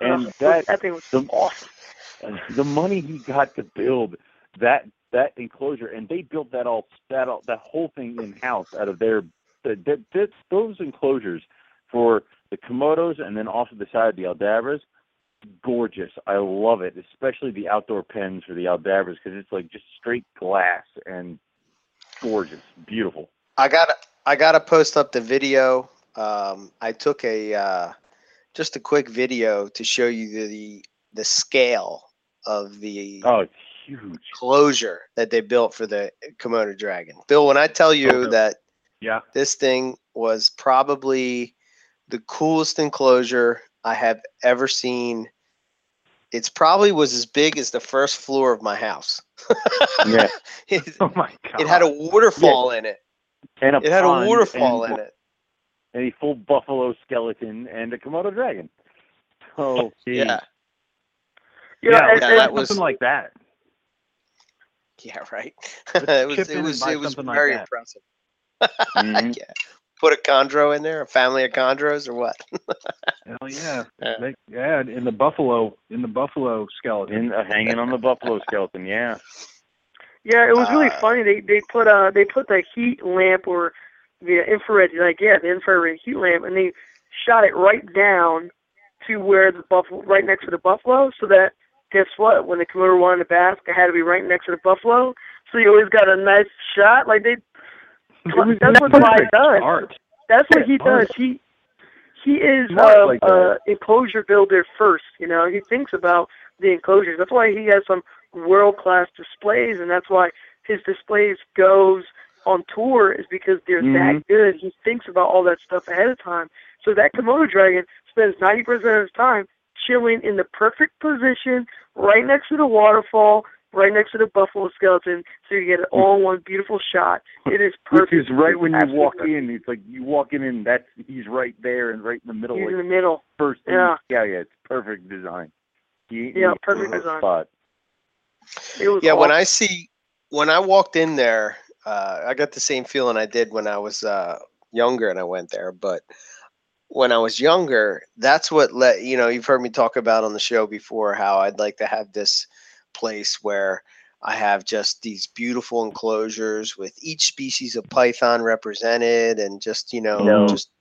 and
uh,
that
that thing was
the,
awesome.
the money he got to build that that enclosure, and they built that all that all, that whole thing in house out of their the, the, the, those enclosures for the Komodos, and then off to the side the Aldabras. Gorgeous, I love it, especially the outdoor pens for the Aldabras because it's like just straight glass and gorgeous, beautiful.
I gotta I gotta post up the video. Um, I took a uh, just a quick video to show you the the scale of the
Oh, huge.
closure that they built for the Komodo dragon. Bill, when I tell you that
Yeah.
this thing was probably the coolest enclosure I have ever seen. It's probably was as big as the first floor of my house.
Yeah.
it,
Oh my god.
it had a waterfall in it.
and a
It had a waterfall in it.
A full buffalo skeleton, and a Komodo dragon. So
Yeah,
Yeah,
yeah,
and-
yeah,
and-
that was-
something like that.
yeah, right. It was it was it was
something like
very
that.
impressive.
mhm.
Yeah. Put a chondro in there, a family of chondros, or what?
Hell yeah.
Yeah.
They, yeah, in the buffalo, in the buffalo skeleton.
in, uh, hanging on the buffalo skeleton. Yeah.
Yeah, it was really
Uh,
funny. They they put uh they put the heat lamp or the infrared like yeah the infrared heat lamp and they shot it right down to where the buffalo right next to the buffalo so that guess what when the Komodo wanted to bask it had to be right next to the buffalo. So you always got a nice shot like they that's what Clyde does.
Art.
that's what he does. He he is
Smart
uh,
like
uh enclosure builder first you know. He thinks about the enclosures. That's why he has some world class displays and that's why his displays goes on tour is because they're that mm-hmm. good he thinks about all that stuff ahead of time so that komodo dragon spends 90% of his time chilling in the perfect position right next to the waterfall right next to the buffalo skeleton so you get it all in one beautiful shot it is
Which
perfect
is right when you walk
perfect.
in. It's like you walk in and that's he's right there and right in the middle.
he's
like
in the middle
first thing-
Yeah.
yeah, yeah. It's perfect design. He,
Yeah,
he
perfect design.
Spot.
it was
Yeah, when. I see when I walked in there, uh, I got the same feeling I did when I was uh, younger and I went there. But when I was younger, that's what let you know. You've heard me talk about on the show before how I'd like to have this place where I have just these beautiful enclosures with each species of python represented, and just you know,
Yeah.
just eh,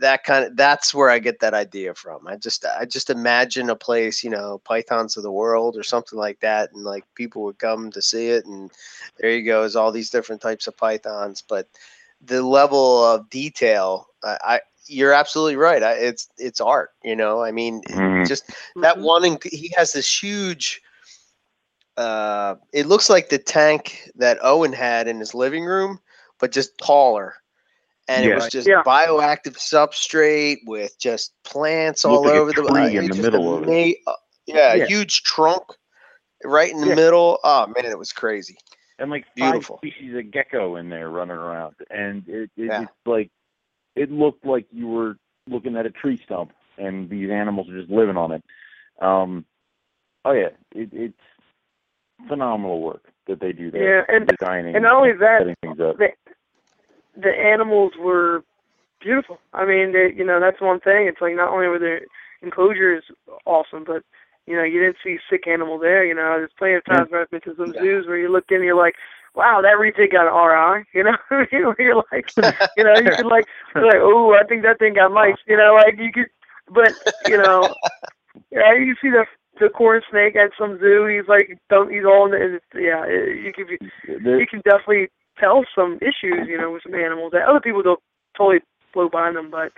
that kind of that's where I get that idea from. I just I just imagine a place, you know, pythons of the world or something like that, and like people would come to see it, and there you go, is all these different types of pythons. But the level of detail, I, I you're absolutely right. I, it's it's art, you know. I mean,
Mhm.
just that
Mhm.
one. inc- He has this huge. Uh, it looks like the tank that Owen had in his living room, but just taller. And it was just
Yeah.
bioactive substrate with just plants all
Looked like a
over the
tree
uh,
in the
just
middle of it.
uh, Yeah,
Yeah.
a huge trunk right in the
Yeah.
middle. Oh man, it was crazy.
and like
Beautiful.
five species of gecko in there running around, and it, it
Yeah.
it's like it looked like you were looking at a tree stump, and these animals are just living on it. Um, oh yeah, it, it's phenomenal work that they do there.
Yeah, and-
designing
and not only that,
setting things up.
the the animals were beautiful. I mean, they, you know, that's one thing. It's like not only were their enclosures awesome, but you know, you didn't see sick animal there. You know, there's plenty of times mm. where I've been to some
Yeah.
zoos where you look in, and you're like, wow, that retic got an RI. You know, you're like, you know, you could like, you're like, oh, I think that thing got mice. You know, like you could, but you know, yeah, you see the the corn snake at some zoo. He's like, don't he's all in the, yeah, you could be you can definitely tell some issues, you know, with some animals that other people don't totally blow by them. But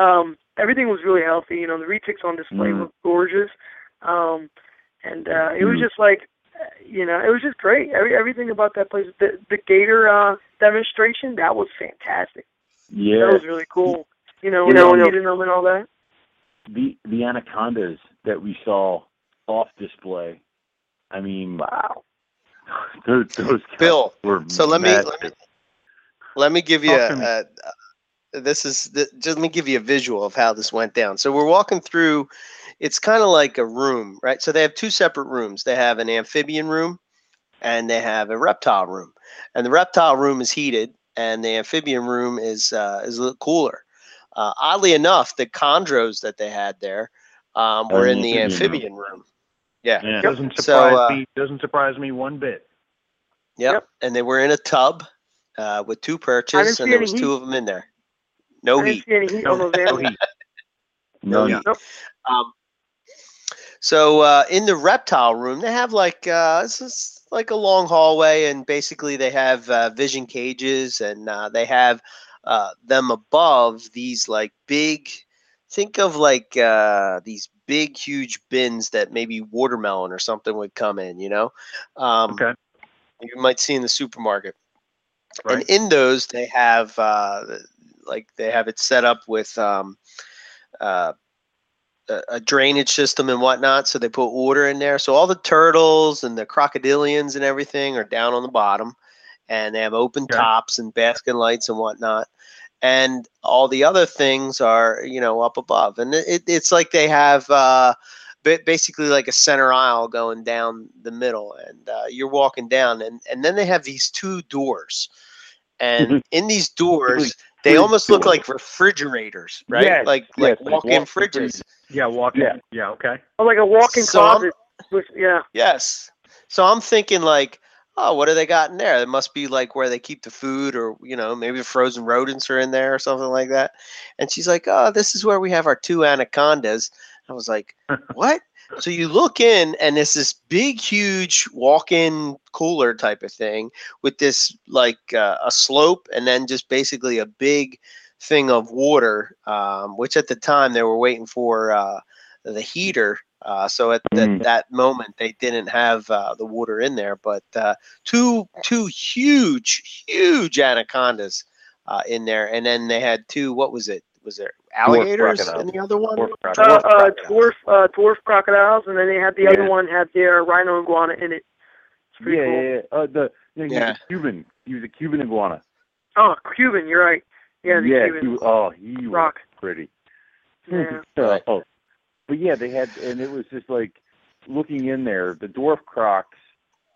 um, everything was really healthy. You know, the retics on display
Mm.
were gorgeous, um, and uh, it was
Mm.
just like, you know, it was just great. Every, everything about that place, the the gator uh, demonstration, that was fantastic.
yeah,
That was really cool. You know,
You know,
feeding them and all that.
the the anacondas that we saw off display. I mean,
Wow.
those, those
Bill,
were
so let me- let me- Let me give you
Talk me.
a, a, this is th- just let me give you a visual of how this went down. So we're walking through. It's kind of like a room, right? So they have two separate rooms. They have an amphibian room, and they have a reptile room. And the reptile room is heated, and the amphibian room is uh, is a little cooler. Uh, oddly enough, the chondros that they had there um, were
in
in
the
the
amphibian
amphibian room. Yeah.
Yeah.
Doesn't
So,
surprise
uh,
me. Doesn't surprise me one bit.
Yep.
Yep.
And they were in a tub uh, with two perches, and there was
heat.
two of them in there. No
I didn't
heat.
see any heat on those
No heat.
No,
heat.
Nope.
Um, so uh, in the reptile room, they have like uh, it's just like a long hallway, and basically they have uh, vision cages, and uh, they have uh, them above these like big. Think of like uh, these big, huge bins that maybe watermelon or something would come in. You know, um,
Okay.
you might see in the supermarket.
Right.
And in those, they have uh, like they have it set up with um, uh, a, drainage system and whatnot. So they put water in there. So all the turtles and the crocodilians and everything are down on the bottom, and they have open
Okay.
tops and basket lights and whatnot. And all the other things are you know up above and it, it's like they have uh basically like a center aisle going down the middle and uh, you're walking down and and then they have these two doors and in these doors they almost look like refrigerators right
Yes,
like
yes,
like
like
walk-in
walk-in
fridges
Yeah, walk in.
Yeah.
Yeah. okay.
Or like a walk-in
So I'm-
closet. With, yeah.
Yes. So I'm thinking like, oh, what do they got in there? It must be like where they keep the food, or you know, maybe the frozen rodents are in there or something like that. And she's like, oh, this is where we have our two anacondas. I was like, what? So you look in, and it's this big, huge walk-in cooler type of thing with this like uh, a slope, and then just basically a big thing of water, um, which at the time they were waiting for uh, the heater. Uh, so at that
Mm.
that moment they didn't have uh, the water in there, but uh, two two huge huge anacondas uh, in there, and then they had two. What was it? Was there alligators in
crocodiles.
the other one?
Dwarf
Uh, uh, dwarf, uh, dwarf crocodiles, and then they had the
Yeah.
other one had their rhino iguana in it. It's pretty
yeah,
cool.
yeah, yeah. Uh, the you know, he
Yeah.
was a Cuban. He was a Cuban iguana.
Oh, Cuban, you're right. Yeah, the
yeah.
Cuban.
He, was- oh, he was
Rock.
pretty.
Yeah.
So, oh, but yeah, they had, and it was just like looking in there. The dwarf crocs,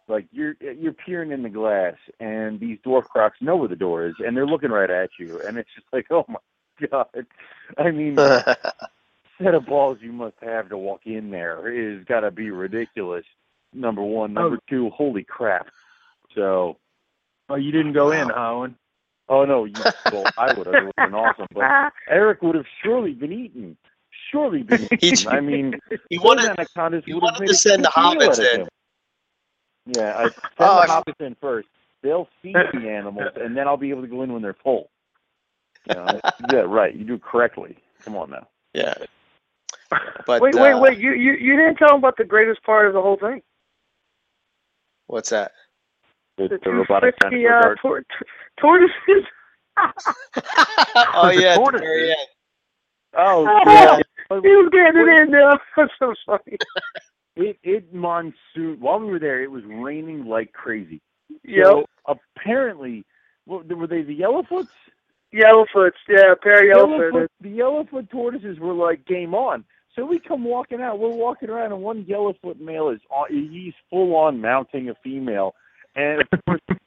like you're you're peering in the glass, and these dwarf crocs know where the door is, and they're looking right at you, and it's just like, oh my god. I mean, the set of balls you must have to walk in there is got to be ridiculous. Number one, number oh. two, holy crap. So,
Oh, you didn't go in, huh, Owen?
oh no, you, well, I would have. It would have been awesome, but Eric would have surely been eaten. Surely been
He-
I mean,
he
those
wanted he
have
wanted
made
to send the hobbits in.
him. Yeah, I send
Oh, I
the
f-
hobbits in first. They'll feed the animals, and then I'll be able to go in when they're full. You know, yeah, right. You do it correctly. Come on now.
yeah. But
wait, wait,
uh,
wait! You, you you didn't tell them about the greatest part of the whole thing.
What's that?
The,
The,
the robotic
frisky uh,
guard.
tor- tortoises.
oh yeah, at the
tortoise.
very end.
Oh,
Yeah.
Yeah.
he was getting it in there. That's so funny.
It it monsoon. While we were there, it was raining like crazy.
Yep.
So apparently, well, were they the yellowfoots?
Yellowfoots, yeah, a pair of yellowfoots.
Yellowfoot, the yellowfoot tortoises were like game on. So we come walking out. We're walking around, and one yellowfoot male is on, he's full on mounting a female, and of course,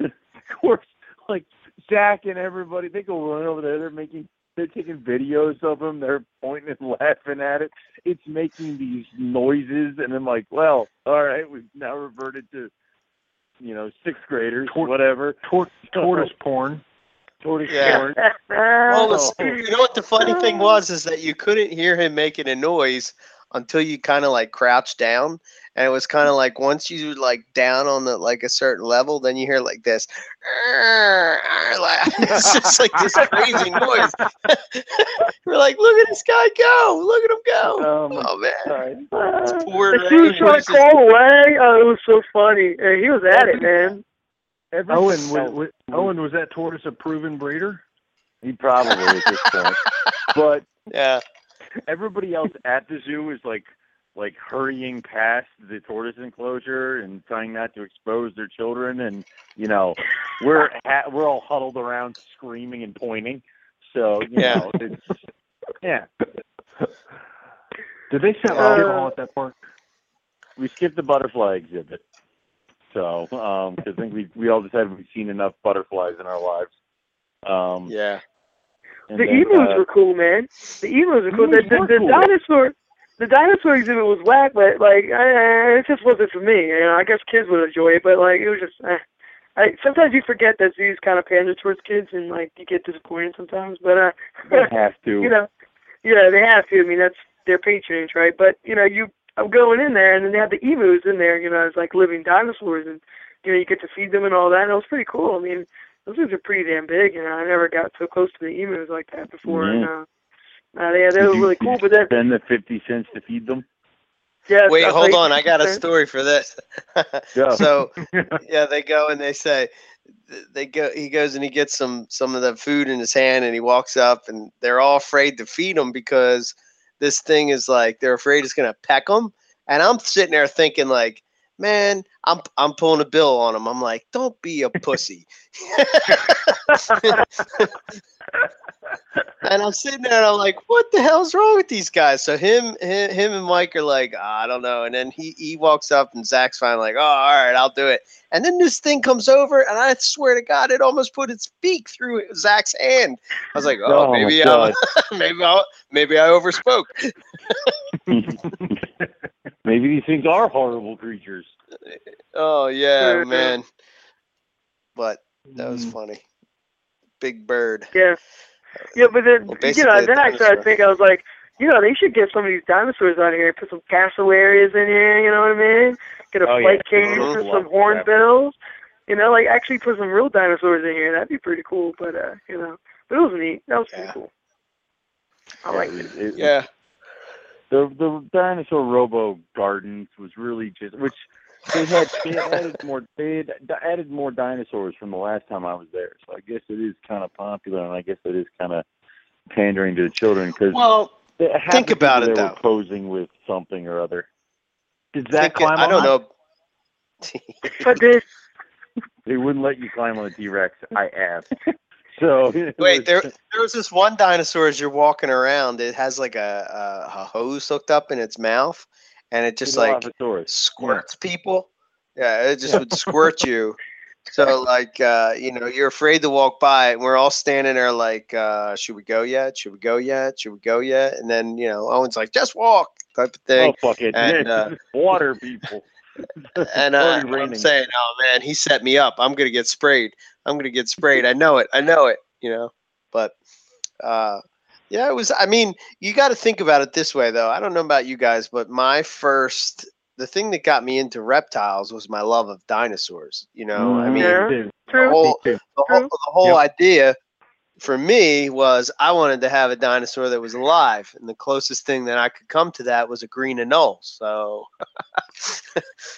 of course, like Zach and everybody, they go running over there. They're making, they're taking videos of him. They're pointing and laughing at it. It's making these noises, and I'm like, well, all right, we've now reverted to, you know, sixth graders,
Tor-
whatever.
Tor- tortoise porn.
Tortoise
Yeah.
porn.
Well,
Oh.
the- you know what the funny thing was is that you couldn't hear him making a noise until you kind of like crouch down, and it was kind of like once you like down on the like a certain level, then you hear like this. It's just like this crazy noise. We're like, look at this guy go! Look at him go!
Oh,
Oh man,
God.
It's poor
As soon as
Ray
trying to
just-
call away, oh, it was so funny. Uh, he was at it, man.
Every-
Owen,
Oh,
was, was, Owen, was that tortoise a proven breeder?
He probably at this point. But
yeah.
everybody else at the zoo is like like hurrying past the tortoise enclosure and trying not to expose their children and you know we're ha- we're all huddled around screaming and pointing so you
Yeah.
know it's yeah
Did they sell
Uh,
alcohol at that park?
we skipped the butterfly exhibit so um 'cause i think we we all decided we've seen enough butterflies in our lives um
Yeah.
And
The
then,
emus
uh,
were cool, man. The emus were cool. The,
Emus
the, the
cool.
dinosaur, the dinosaur exhibit was whack, but like, I, it just wasn't for me. You know, I guess kids would enjoy it, but like, it was just. Eh. I sometimes you forget that zoos kind of pander towards kids, and like you get disappointed sometimes. But uh,
they have to
you know, yeah, they have to. I mean, that's their patronage, right? But you know, you I'm going in there, and then they have the emus in there. You know, it's like living dinosaurs, and you know, you get to feed them and all that. And it was pretty cool. I mean, those things are pretty damn big. You know, I never got so close to the emus like that before. And, uh, uh, they they were really cool.
you
But then,
spend the 50 cents to feed them
yeah.
Wait, hold on. I got a story for this.
yeah.
so yeah, they go and they say they go. He goes and he gets some some of the food in his hand, and he walks up, and they're all afraid to feed him because this thing is like they're afraid it's gonna peck them. And I'm sitting there thinking like man, I'm I'm pulling a bill on him. I'm like, don't be a pussy. and I'm sitting there and I'm like, what the hell's wrong with these guys? So him him, him and Mike are like, "Ah, I don't know. And then he he walks up and Zach's finally like, oh, all right, I'll do it. And then this thing comes over and I swear to God, it almost put its beak through Zach's hand. I was like, oh,
Oh,
maybe I maybe I maybe I overspoke.
Maybe these things are horrible creatures.
Oh yeah,
Sure.
man. But that was
Mm.
funny. Big bird.
Yeah. Yeah, but then
Well,
you know,
a
then I started thinking, I was like, you know, they should get some of these dinosaurs out here and put some cassowaries in here. You know what I mean? Get a
Oh, yeah.
flight cage,
Mhm.
put some
that.
hornbills. You know, like actually put some real dinosaurs in here. That'd be pretty cool. But uh, you know, but it was neat. That was pretty cool. I like it.
it.
Yeah.
The the dinosaur robo gardens was really just which they had they had added more they had added more dinosaurs from the last time I was there. So I guess it is kind of popular, and I guess it is kind of pandering to the children because
Well, think about it,
they
though.
were posing with something or other.
Did that
think-
climb
I
on
don't
it?
know.
But this,
They wouldn't let you climb on a T Rex. I asked. So
Wait,
was-
there there was this one dinosaur as you're walking around. It has like a, a, a hose hooked up in its mouth, and it just like squirts people. Yeah, it just would squirt you. So like uh, you know, you're afraid to walk by, and we're all standing there like, uh, should we go yet? Should we go yet? Should we go yet? And then you know, Owen's like, just walk type of thing.
Oh fuck it!
And,
Yeah,
uh,
water people.
and uh, I'm saying, oh man, he set me up. I'm gonna get sprayed. I'm gonna get sprayed. I know it. I know it. You know, but uh, yeah, it was. I mean, you got to think about it this way, though. I don't know about you guys, but my first, the thing that got me into reptiles was my love of dinosaurs. You know, I
Mhm.
mean,
Yeah.
The
true.
whole, the whole, the whole idea for me was I wanted to have a dinosaur that was alive, and the closest thing that I could come to that was a green anole. So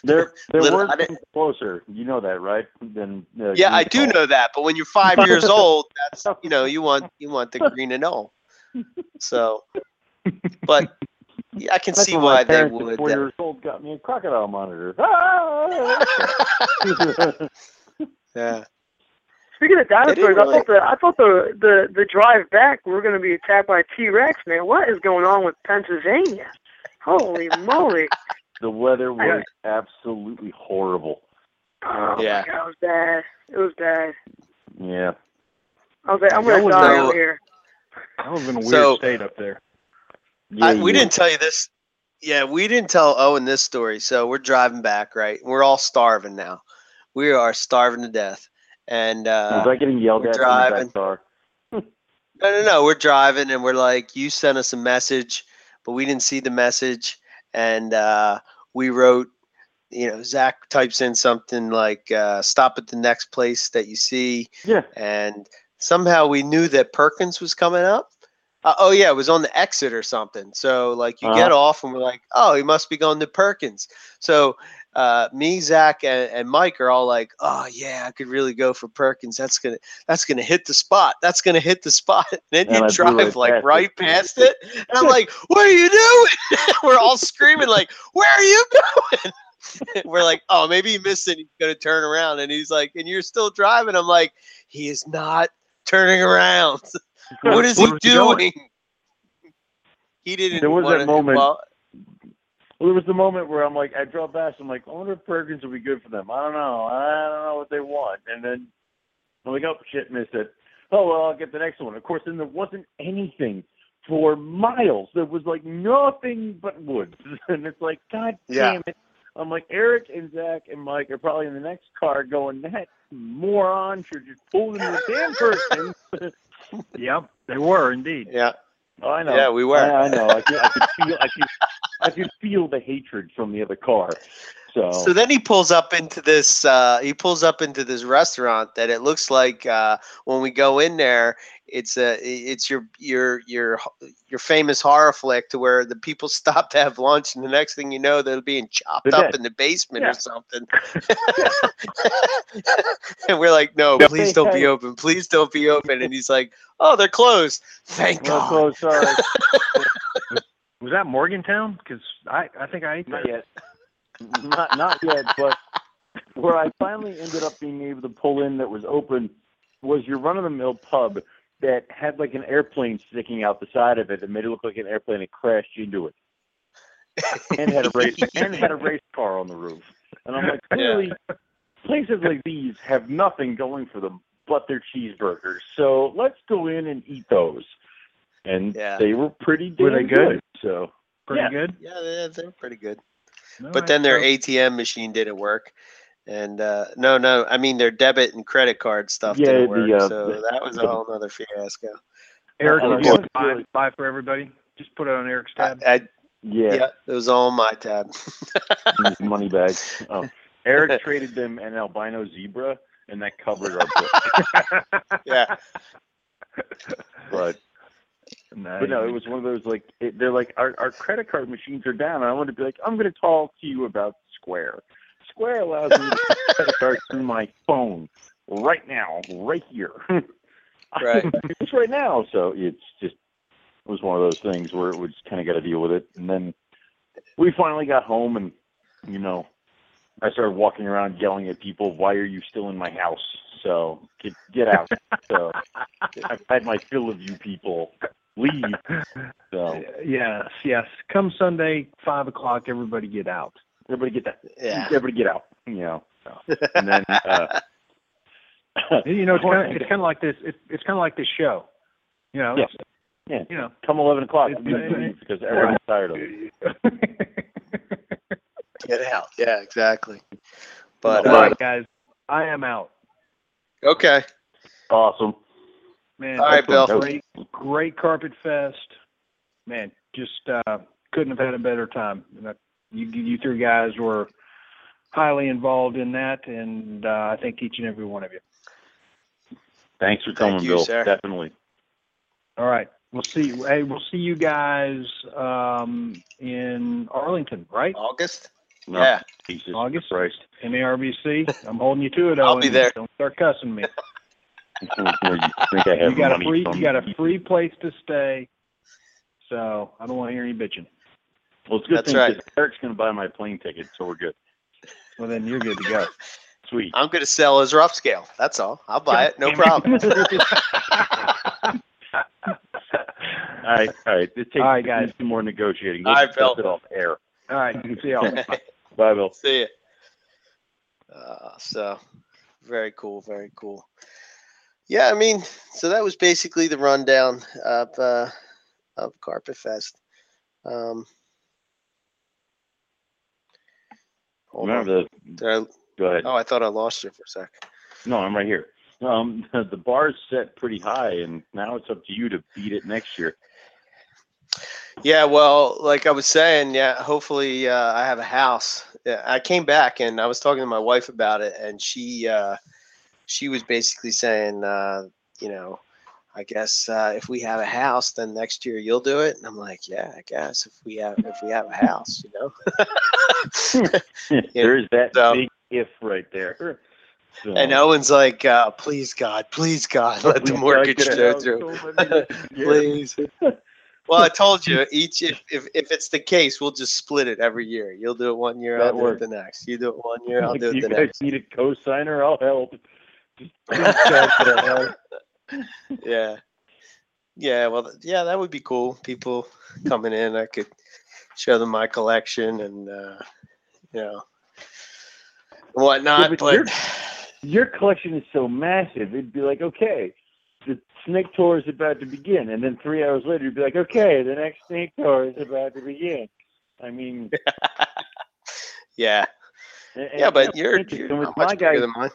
There, there
Little-
were closer. You know that, right? Than uh,
yeah, I do know that, but when you're five years old, that's you know you want you want the green anole. So, but yeah, I can
That's
see why they would.
Four
uh,
years old got me a crocodile monitor. Ah!
yeah.
Speaking of dinosaurs, I thought the I thought the the the drive back we were going to be attacked by T Rex. Man, what is going on with Pennsylvania? Holy moly!
the weather was absolutely horrible.
Oh
Yeah.
my God, it was bad. It was bad.
Yeah.
I was like, I'm gonna die
no-
out here.
I was in a weird
So-
state up there.
yeah
I, we
yeah.
didn't tell you this. Yeah, we didn't tell Owen this story. So we're driving back, right? We're all starving now. We are starving to death. And uh,
Was I getting yelled at the
driving.
back car?
No, no, no. We're driving and we're like, you sent us a message, but we didn't see the message. And uh, we wrote, you know, Zach types in something like, uh, stop at the next place that you see.
Yeah.
And somehow we knew that Perkins was coming up. Uh, oh, yeah, it was on the exit or something. So, like, you get
Uh-huh.
off and we're like, oh, he must be going to Perkins. So, uh, me, Zach, and, and Mike are all like, "Oh yeah, I could really go for Perkins. That's gonna, that's gonna hit the spot. That's gonna hit the spot." And then
And
you
blew
drive
right
like
past it.
right past it, and I'm like, "What are you doing?" We're all screaming like, "Where are you going?" We're like, "Oh, maybe he missed it. He's gonna turn around." And he's like, "And you're still driving?" I'm like, "He is not turning around. what is he
Where was he going?
doing?" He didn't.
There was that moment-
well,
Well, there was the moment where I'm like, I drove past. I'm like, I wonder if Perkins will be good for them. I don't know. I don't know what they want. And then I'm like, oh shit, missed it. Oh well, I'll get the next one. Of course, then there wasn't anything for miles. There was like nothing but woods, and it's like, God
Yeah.
damn it. I'm like, Eric and Zach and Mike are probably in the next car going, that moron should just pull into the damn person.
Yep, they were indeed.
yeah.
Oh, I know.
Yeah, we were.
I, I know. I could, I could feel. I could. I could feel the hatred from the other car. So.
So then he pulls up into this. Uh, he pulls up into this restaurant that it looks like uh, when we go in there, it's a it's your your your your famous horror flick to where the people stop to have lunch, and the next thing you know, they're being chopped
They're
up
dead.
in the basement
Yeah.
or something. and we're like, no,
Yeah.
please don't be open. Please don't be open. And he's like, oh, they're closed. Thank
Well,
God.
so sorry.
Was that Morgantown? Because I, I think I ate
Not
that.
yet. not not yet, but where I finally ended up being able to pull in that was open was your run of the mill pub that had like an airplane sticking out the side of it that made it look like an airplane that crashed into it. And had a race and had a race car on the roof. And I'm like, clearly places like these have nothing going for them but their cheeseburgers. So let's go in and eat those. And
Yeah.
they were pretty damn
Were they good?
So
Pretty
Yeah.
good.
Yeah, they- they're pretty good.
All
But
right,
then their
so-
ATM machine didn't work. And uh, no, no, I mean their debit and credit card stuff
Yeah,
didn't
the,
work.
uh,
so
the-
that was a
the-
whole other fiasco.
Eric,
I
did you buy, buy for everybody? Just put it on Eric's tab.
I,
yeah,
yeah, it was all my tab.
money bags. Oh. Eric traded them an albino zebra, and that covered our bill.
yeah,
But
Nice.
but no, it was one of those like it, they're like our our credit card machines are down. And I want to be like, I'm going to talk to you about Square. Square allows me to start credit through my phone right now, right here.
Right.
it's right now. So it's just it was one of those things where we just kind of got to deal with it. And then we finally got home, and you know, I started walking around yelling at people, "Why are you still in my house?" So get get out. so I've had my fill of you people. Leave. So
yes, yes. Come Sunday, five o'clock. Everybody get out.
Everybody get that.
yeah.
Everybody get out. You know. So. And then uh,
You know, it's kind of it's kind of like this. It, it's kind of like this show. You know.
Yeah. Yeah.
You know.
come eleven o'clock,
It-
I'm
it-
because everyone's tired of it.
Get out. Yeah, exactly. But
All
uh,
guys. I am out.
okay.
Awesome.
Man,
All right, Bill.
Great, great carpet fest. Man, just uh, couldn't have had a better time. And I- You, you three guys were highly involved in that, and uh, I thank each and every one of you.
Thanks for
Thank
coming,
you,
Bill.
sir.
Definitely.
All right, we'll see. Hey, we'll see you guys um, in Arlington, right?
August.
No,
Yeah.
Jesus
August?
Christ.
MARBC. I'm holding you to it.
I'll
Owen.
be there.
Don't start cussing me.
You think I have
You got a free. You got a free place to stay. So I don't want to hear any bitching.
Well, it's a good
That's
thing
right.
'cause Eric's going to buy my plane ticket, so we're good.
Well, then you're good to go.
Sweet.
I'm gonna sell his rough scale. That's all. I'll buy it. No problem.
All right, all right. This takes
All right, guys.
some more negotiating.
All
We'll
right,
discuss
Bill.
it off air.
All right. See y'all.
Bye, Bill.
See ya. Uh, so very cool, very cool. Yeah, I mean, so that was basically the rundown of uh, of Carpet Fest. Um, hold on.
Remember the,
I-
go ahead.
oh, I thought I lost you for a sec.
No, I'm right here. Um, the bar's set pretty high, and now it's up to you to beat it next year.
Yeah, well, like I was saying, yeah, hopefully uh, I have a house. Yeah, I came back and I was talking to my wife about it, and she uh, she was basically saying, uh, you know, I guess uh, if we have a house, then next year you'll do it. And I'm like, yeah, I guess if we have if we have a house, you know.
there is that
so-
big if right there. So,
and Owen's like, uh, please God, please God, let the mortgage go through.
Don't let me- Yeah.
please. Well, I told you each if, if if it's the case, we'll just split it every year. You'll do it one year,
That
I'll do
works.
it the next. You do it one year, I'll do it the next.
you guys need a co-signer, I'll help. Just please, God, get out.
Yeah, yeah. Well, yeah, that would be cool. People coming in, I could show them my collection and uh, you know whatnot.
but
but
you're- Your collection is so massive. It'd be like, okay, the snake tour is about to begin, and then three hours later, you'd be like, okay, the next snake tour is about to begin. I mean,
yeah,
and-
yeah.
and
But
you
you're, you're
and with my
much bigger
guys,
than mine.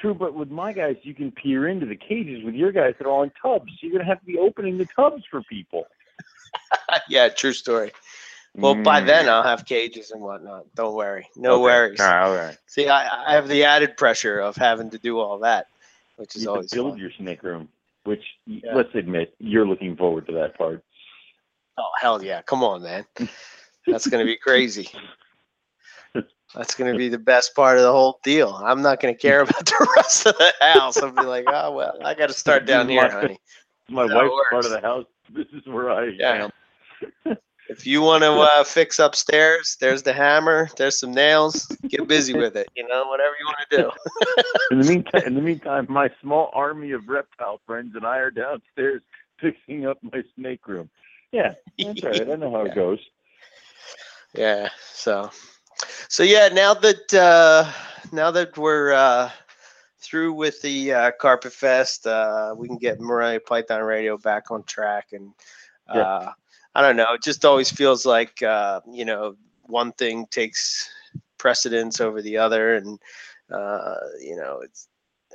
True, but with my guys, you can peer into the cages. With your guys, they're all in tubs. You're gonna have to be opening the tubs for people.
yeah, true story. Well, by
Mm.
then I'll have cages and whatnot. Don't worry, no
Okay.
worries.
All right, all right.
See, I, I have the added pressure of having to do all that, which is
You
always
build
fun.
your snake room, which
Yeah.
let's admit you're looking forward to that part.
Oh hell yeah! Come on, man. That's gonna be crazy. That's gonna be the best part of the whole deal. I'm not gonna care about the rest of the house. I'll be like, oh well, I got to start down here, honey.
My
That
wife's part of the house. This is where I
Yeah.
am.
if you want to uh, fix upstairs, there's the hammer. There's some nails. Get busy with it. You know, whatever you want to do.
in the meantime, in the meantime, my small army of reptile friends and I are downstairs fixing up my snake room. Yeah, that's all right. I know how it goes.
Yeah. So, so yeah. Now that uh, now that we're uh, through with the uh, Carpet Fest, uh, we can get Morelia Python Radio back on track, and uh,
Yeah.
I don't know. It just always feels like uh, you know one thing takes precedence over the other, and uh, you know it's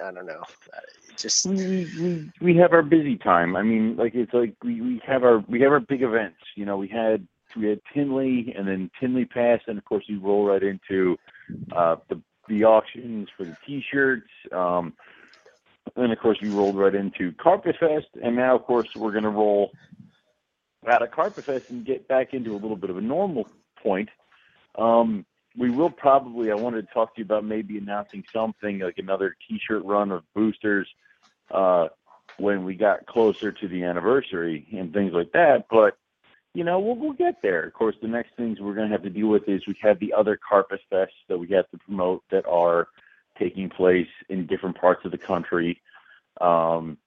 I don't know. Uh, It just
we, we we have our busy time. I mean, like it's like we, we have our we have our big events. You know, we had we had Tinley and then Tinley Pass, and of course we roll right into uh, the the auctions for the T-shirts. Um, and of course we rolled right into Carpet Fest, and now of course we're going to roll out of Carpet Fest and get back into a little bit of a normal point. Um, we will probably. I wanted to talk to you about maybe announcing something like another T-shirt run of boosters uh, when we got closer to the anniversary and things like that. But you know, we'll we'll get there. Of course, the next things we're going to have to deal with is we have the other Carpet Fests that we have to promote that are taking place in different parts of the country, um,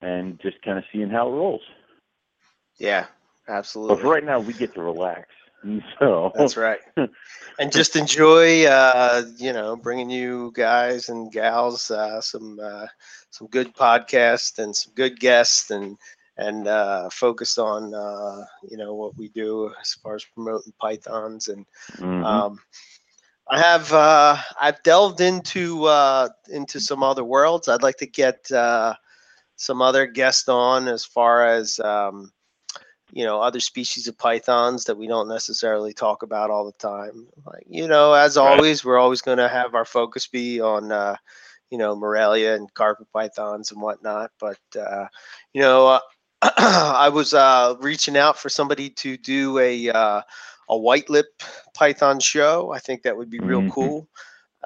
and just kind of seeing how it rolls.
yeah,
But
absolutely.
for right now, we get to relax. So
That's right. and just enjoy, uh, you know, bringing you guys and gals uh, some uh, some good podcasts and some good guests and and uh, focused on uh, you know what we do as far as promoting pythons and
Mhm.
um, I have uh, I've delved into uh, into some other worlds. I'd like to get uh, some other guests on as far as um, you know other species of pythons that we don't necessarily talk about all the time. Like you know, as
Right.
always, we're always going to have our focus be on uh, you know Morelia and carpet pythons and whatnot. But uh, you know, uh, I was uh, reaching out for somebody to do a uh, a white lip python show. I think that would be real
Mhm.
cool.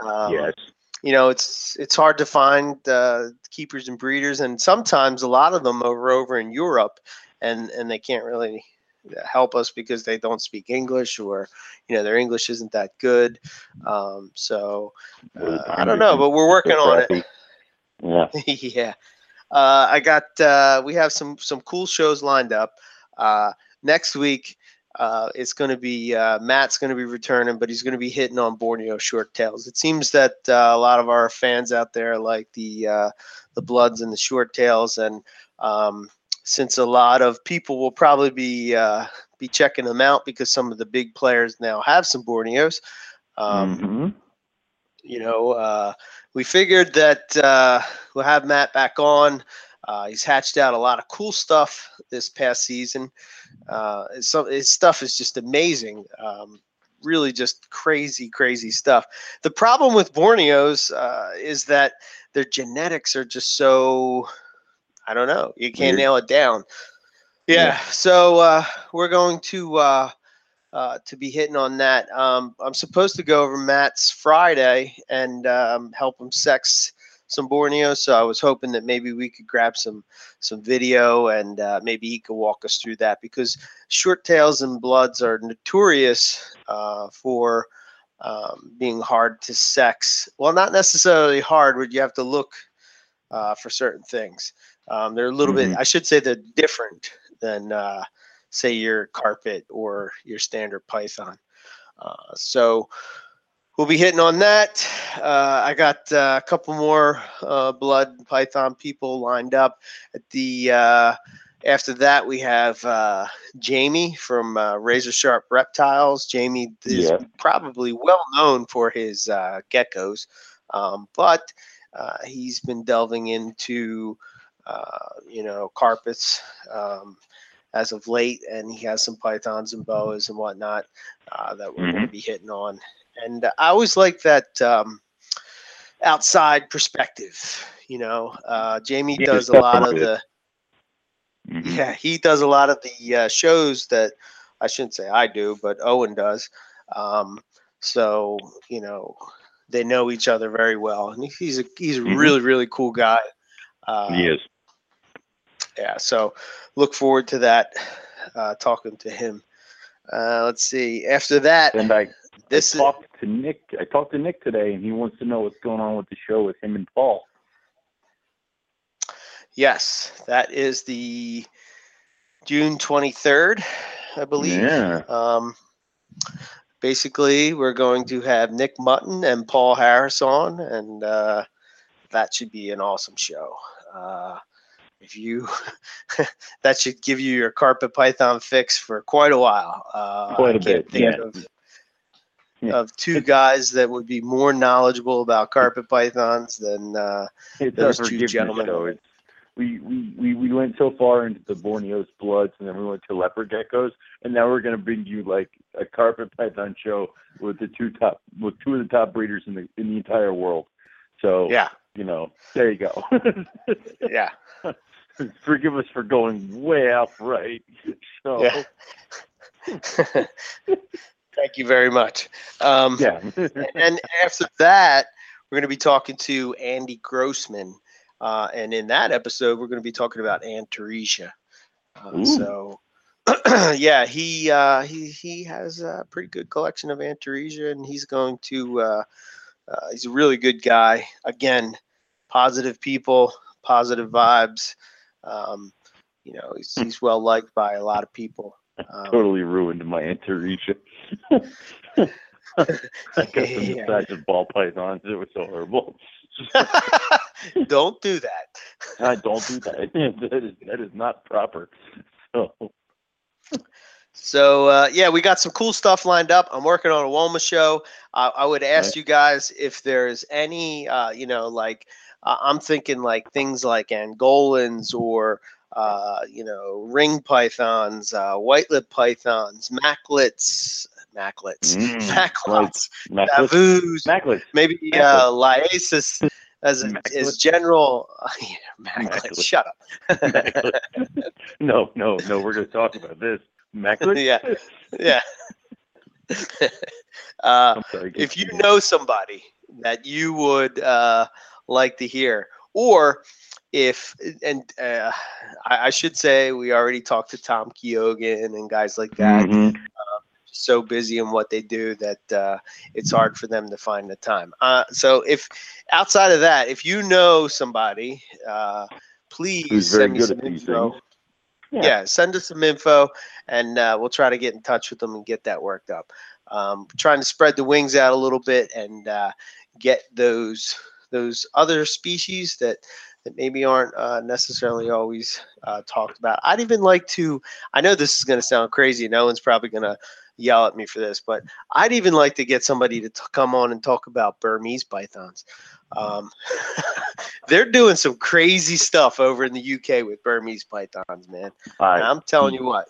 Um,
yes.
you know it's it's hard to find uh, keepers and breeders and sometimes a lot of them over over in europe and and they can't really help us because they don't speak english or you know their english isn't that good um, so uh, i don't know but we're working on it.
Yeah.
yeah. Uh, I got uh, we have some some cool shows lined up. Uh, next week uh, it's going to be uh, Matt's going to be returning, but he's going to be hitting on Borneo short tails. It seems that uh, a lot of our fans out there like the uh, the bloods and the short tails, and um, since a lot of people will probably be uh, be checking them out because some of the big players now have some Borneos. Um,
Mhm.
you know, uh, we figured that uh, we'll have Matt back on. Uh, he's hatched out a lot of cool stuff this past season. Uh, his, his stuff is just amazing. Um, really just crazy, crazy stuff. The problem with Borneos uh, is that their genetics are just so, I don't know, you can't
Weird.
nail it down. Yeah.
Yeah.
So uh, we're going to uh, to be hitting on that. Um, I'm supposed to go over Matt's Friday and um, help him sex some Borneo. So I was hoping that maybe we could grab some some video and uh, maybe he could walk us through that because short tails and bloods are notorious uh, for um, being hard to sex. Well, not necessarily hard, but you have to look uh, for certain things. Um, they're a little bit,
Mhm.
I should say, they're different than uh, say your carpet or your standard python. Uh, so we'll be hitting on that. Uh, I got uh, a couple more uh, blood python people lined up. At the uh, after that, we have uh, Jamie from uh, Razor Sharp Reptiles. Jamie is
Yeah.
probably well known for his uh, geckos, um, but uh, he's been delving into uh, you know carpets. Um, as of late, and he has some pythons and boas and whatnot uh, that we're going to be hitting on. And I always like that um, outside perspective. You know, uh, Jamie
Yeah,
does a lot of the
Mhm.
yeah he does a lot of the uh, shows that I shouldn't say I do, but Owen does. Um, so you know they know each other very well, and he's a he's a
Mhm.
really really cool guy. Uh,
He is.
Yeah so look forward to that uh, talking to him Uh, let's see. After that,
And I,
this
I
is
talked to Nick. I talked to Nick today, and he wants to know what's going on with the show with him and Paul.
yes, that is the June twenty third, I believe.
Yeah.
Um, basically, we're going to have Nick Mutton and Paul Harris on, and uh, that should be an awesome show. Uh, if you, that should give you your carpet python fix for quite a while. Uh,
Quite a bit, yeah.
of,
Yeah.
of two guys that would be more knowledgeable about carpet pythons than uh, Those two gentlemen.
we, we, we, we went so far into the Borneo's bloods, and then we went to leopard geckos, and now we're going to bring you like a carpet python show with the two top, with two of the top breeders in the in the entire world. So
yeah,
you know, there you go.
yeah.
Forgive us for going way off right. So
Yeah. Thank you very much. Um,
yeah.
and after that, we're going to be talking to Andy Grossman. Uh, and in that episode, we're going to be talking about Antaresia. Uh, so, yeah, he uh, he he has a pretty good collection of Antaresia, and he's going to. Uh, uh, he's a really good guy. Again, positive people, positive vibes. Um, you know, he's, he's well liked by a lot of people. Um,
totally ruined my Antaresia. I got some
Yeah.
of ball pythons. It was so horrible.
Don't do that.
I don't do that. that is that is not proper. So
So uh, yeah, we got some cool stuff lined up. I'm working on a Woma show. Uh, I would ask
Right.
you guys if there's any, uh, you know, like uh, I'm thinking like things like Angolans or uh, you know ring pythons, uh, white lip pythons, macklots, macklots,
Mm,
macklots,
Macklots.
Navus,
Macklots.
maybe uh, Liasis as a, as general. yeah, macklots.
Macklots.
Shut up.
No, no, no. We're going to talk about this. Macklots.
Yeah. yeah. uh,
sorry.
if you know somebody that you would uh, like to hear, or if and uh, I, I should say we already talked to Tom Keoghan and guys like that.
Mhm.
So busy in what they do that uh, it's hard for them to find the time. Uh, so if outside of that, if you know somebody, uh, please send me some info. Yeah.
Yeah.
send us some info, and uh, we'll try to get in touch with them and get that worked up. Um, trying to spread the wings out a little bit and uh, get those those other species that that maybe aren't uh, necessarily always uh, talked about. I'd even like to. I know this is going to sound crazy. No one's probably going to yell at me for this, but I'd even like to get somebody to t- come on and talk about Burmese pythons. Um, they're doing some crazy stuff over in the UK with Burmese pythons, man. I'm telling you what.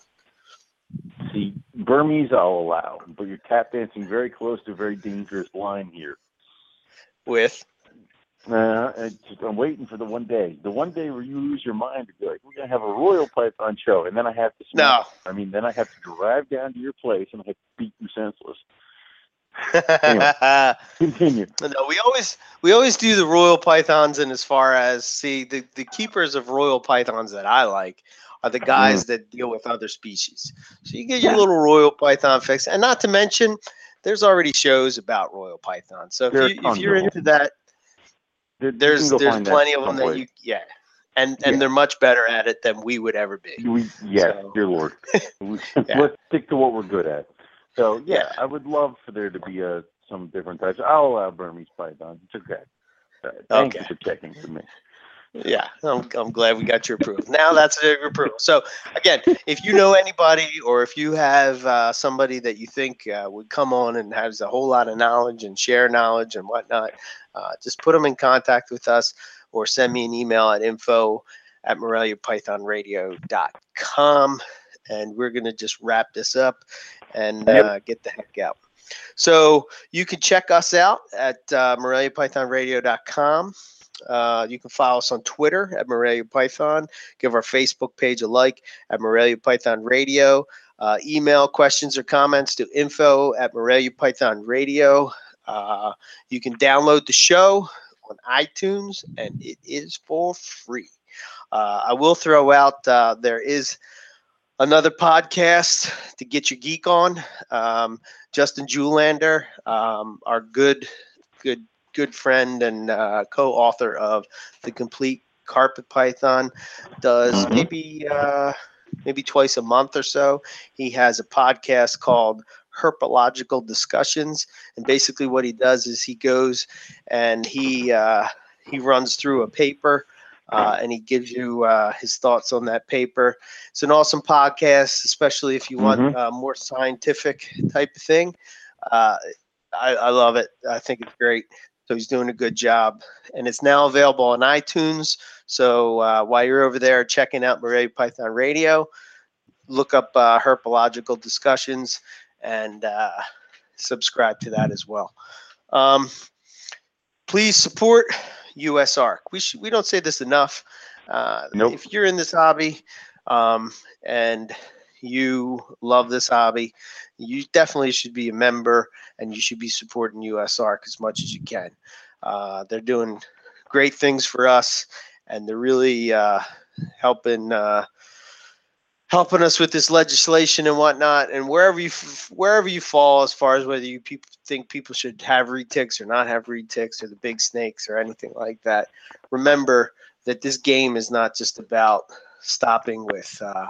see Burmese. I'll allow, but you're tap dancing very close to a very dangerous line here.
With
Uh, just- I'm waiting for the one day, the one day where you lose your mind to be like, we're gonna have a royal python show, and then I have to.
no,
I mean, then I have to drive down to your place and I have to beat you senseless.
no,
Continue.
we always we always do the royal pythons, and as far as see the the keepers of royal pythons that I like are the guys that deal with other species. So you get your
Yeah.
little royal python fix, and not to mention, there's already shows about royal pythons. So if, you, if you're into that,
There-
there's there's plenty of them that you yeah, and and
Yeah.
they're much better at it than we would ever be.
We, yeah,
So-
dear Lord. We-
Yeah.
Let's stick to what we're good at. So yeah,
Yeah.
I would love for there to be a some different types. I'll allow Burmese python. It's okay. Uh, thank you for checking for me.
Yeah, I'm, I'm glad we got your approval. Now that's your approval. So again, if you know anybody or if you have uh, somebody that you think uh, would come on and has a whole lot of knowledge and share knowledge and whatnot, uh, just put them in contact with us or send me an email at info at moreliapythonradio.com and we're going to just wrap this up and
Yep.
uh, get the heck out. So you can check us out at uh, moreliapythonradio.com. Uh, you can follow us on Twitter at Morelia Python. Give our Facebook page a like at Morelia Python Radio. Uh, email questions or comments to info at Morelia Python Radio. Uh, you can download the show on iTunes and it is for free. Uh, I will throw out uh, there is another podcast to get your geek on. Um, Justin Julander, um, our good, good, good friend and uh, co-author of the Complete Carpet Python, does
Mhm.
maybe uh, maybe twice a month or so. He has a podcast called Herpological Discussions, and basically what he does is he goes and he uh, he runs through a paper. Uh, and he gives you uh, his thoughts on that paper. It's an awesome podcast, especially if you want
Mhm.
uh, more scientific type of thing. Uh, I, I love it. I think it's great. So he's doing a good job, and it's now available on iTunes. So uh, while you're over there checking out Morelia Python Radio, look up uh, Herpological Discussions and uh, subscribe to that as well. Um, please support USARK. We should, we don't say this enough. Uh,
Nope.
If you're in this hobby um, and you love this hobby, you definitely should be a member and you should be supporting USARK as much as you can. Uh, they're doing great things for us and they're really uh, helping uh, helping us with this legislation and whatnot. And wherever you wherever you fall, as far as whether you people think people should have retics or not have retics or the big snakes or anything like that, remember that this game is not just about stopping with uh,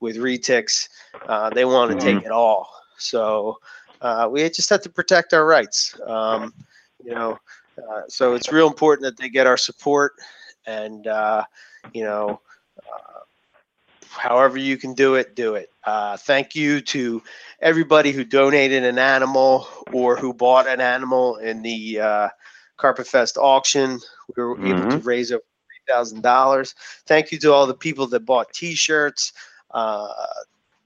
with retics. Uh, they want to take it all. So uh, we just have to protect our rights. Um, you know, uh, so it's real important that they get our support and uh, you know. Uh, however you can do it, do it. Uh, thank you to everybody who donated an animal or who bought an animal in the uh, Carpet Fest auction. We were able to raise over three thousand dollars. Thank you to all the people that bought T-shirts. Uh,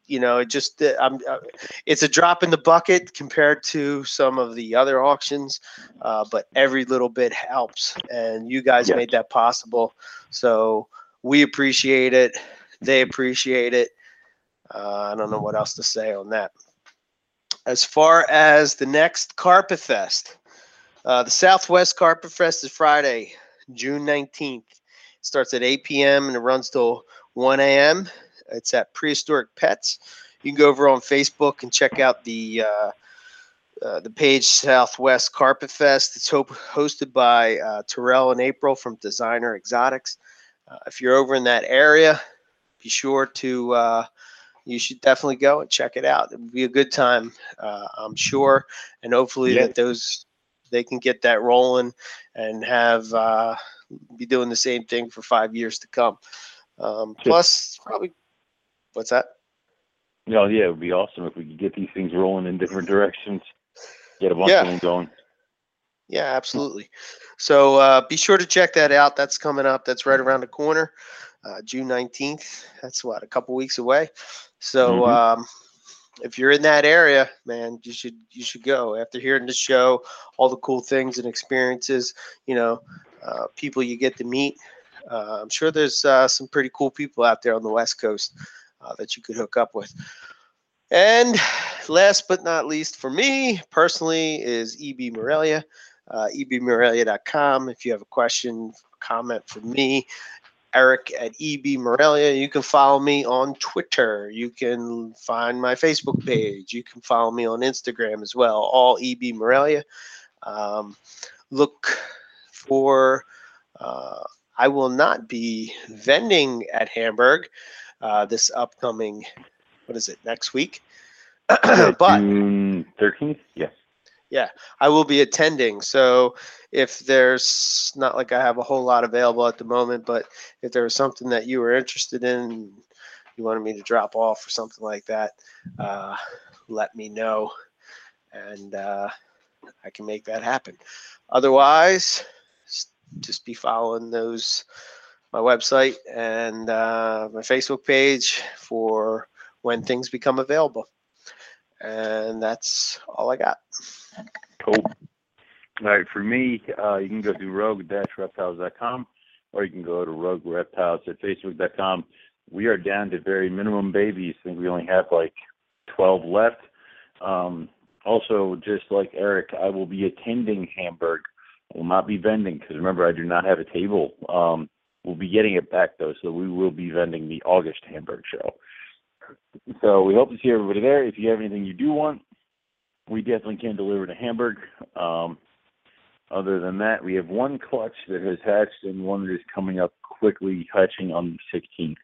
you know, it just uh, I'm, uh, it's a drop in the bucket compared to some of the other auctions, uh, but every little bit helps, and you guys made that possible. So we appreciate it. They appreciate it. Uh, I don't know what else to say on that. As far as the next Carpet Fest, uh, the Southwest Carpet Fest is Friday, June 19th. It starts at 8 p.m. and it runs till 1 a.m. It's at Prehistoric Pets. You can go over on Facebook and check out the uh, uh, the page Southwest Carpet Fest. It's ho- hosted by uh, Terrell and April from Designer Exotics. Uh, if you're over in that area, be sure to uh, you should definitely go and check it out. It would be a good time, uh, I'm sure, and hopefully
Yeah.
that those they can get that rolling and have uh, be doing the same thing for five years to come. Um,
Sure.
plus, probably what's that?
No, yeah, it would be awesome if we could get these things rolling in different directions. Get a bunch
Yeah.
of them going.
Yeah, absolutely. So uh, be sure to check that out. That's coming up. That's right around the corner, uh, June 19th. That's what, a couple weeks away. So
Mhm.
um, if you're in that area, man, you should you should go. After hearing the show, all the cool things and experiences, you know, uh, people you get to meet. Uh, I'm sure there's uh, some pretty cool people out there on the West Coast uh, that you could hook up with. And last but not least, for me personally, is EB Morelia, uh, ebmorelia.com. If you have a question, comment for me, Eric at EB Morelia. You can follow me on Twitter. You can find my Facebook page. You can follow me on Instagram as well, all EB Morelia. Um, look for, uh, I will not be vending at Hamburg uh, this upcoming, what is it, next week? But
June 13th? Yes.
Yeah, I will be attending. So if there's not like I have a whole lot available at the moment, but if there was something that you were interested in, you wanted me to drop off or something like that, uh, let me know and uh, I can make that happen. Otherwise, just be following those my website and uh, my Facebook page for when things become available. And that's all I got.
Cool. All right, for me, uh, you can go to rogue-reptiles.com or you can go to rogue-reptiles at facebook.com. We are down to very minimum babies. I think we only have like 12 left. Um, also, just like Eric, I will be attending Hamburg. I will not be vending because remember, I do not have a table. Um, we'll be getting it back though, so we will be vending the August Hamburg show. so we hope to see everybody there. If you have anything you do want, we definitely can deliver to Hamburg. Um, other than that, we have one clutch that has hatched and one that is coming up quickly hatching on the 16th.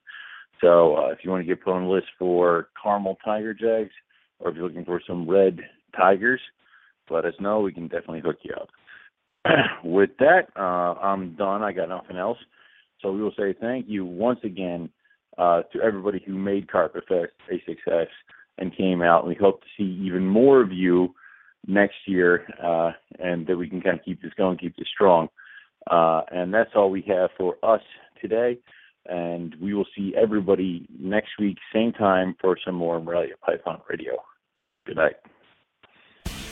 So uh, if you want to get put on the list for caramel tiger jags, or if you're looking for some red tigers, let us know. We can definitely hook you up. With that, uh, I'm done. I got nothing else. So we will say thank you once again uh, to everybody who made Carpet Fest a success and came out. We hope to see even more of you next year, uh, and that we can kind of keep this going, keep this strong. Uh, and that's all we have for us today. And we will see everybody next week, same time, for some more Morelia Python Radio. Good night.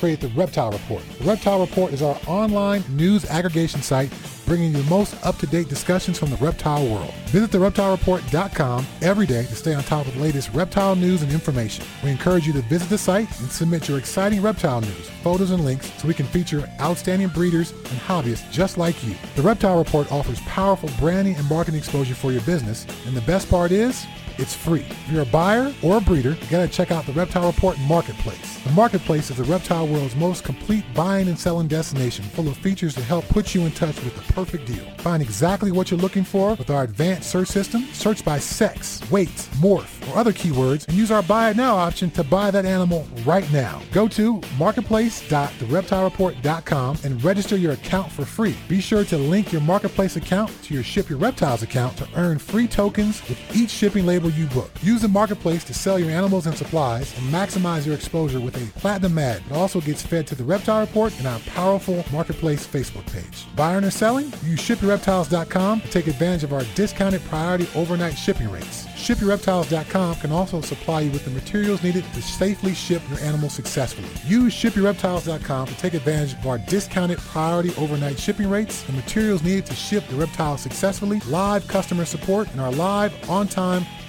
created the Reptile Report. The Reptile Report is our online news aggregation site bringing you the most up-to-date discussions from the reptile world. Visit thereptilereport.com every day to stay on top of the latest reptile news and information. We encourage you to visit the site and submit your exciting reptile news, photos, and links so we can feature outstanding breeders and hobbyists just like you. The Reptile Report offers powerful branding and marketing exposure for your business, and the best part is, it's free. If you're a buyer or a breeder, you gotta check out the Reptile Report Marketplace. The Marketplace is the reptile world's most complete buying and selling destination, full of features to help put you in touch with the perfect deal. Find exactly what you're looking for with our advanced search system. Search by sex, weight, morph, or other keywords, and use our Buy It Now option to buy that animal right now. Go to marketplace.thereptilereport.com and register your account for free. Be sure to link your Marketplace account to your Ship Your Reptiles account to earn free tokens with each shipping label you book. Use the Marketplace to sell your animals and supplies and maximize your exposure with a platinum ad. It also gets fed to the Reptile Report and our powerful Marketplace Facebook page. Buying or selling? Use shipyourreptiles.com to take advantage of our discounted priority overnight shipping rates. ShipYourReptiles.com can also supply you with the materials needed to safely ship your animal successfully. Use ShipYourReptiles.com to take advantage of our discounted priority overnight shipping rates, the materials needed to ship your reptile successfully, live customer support, and our live, on-time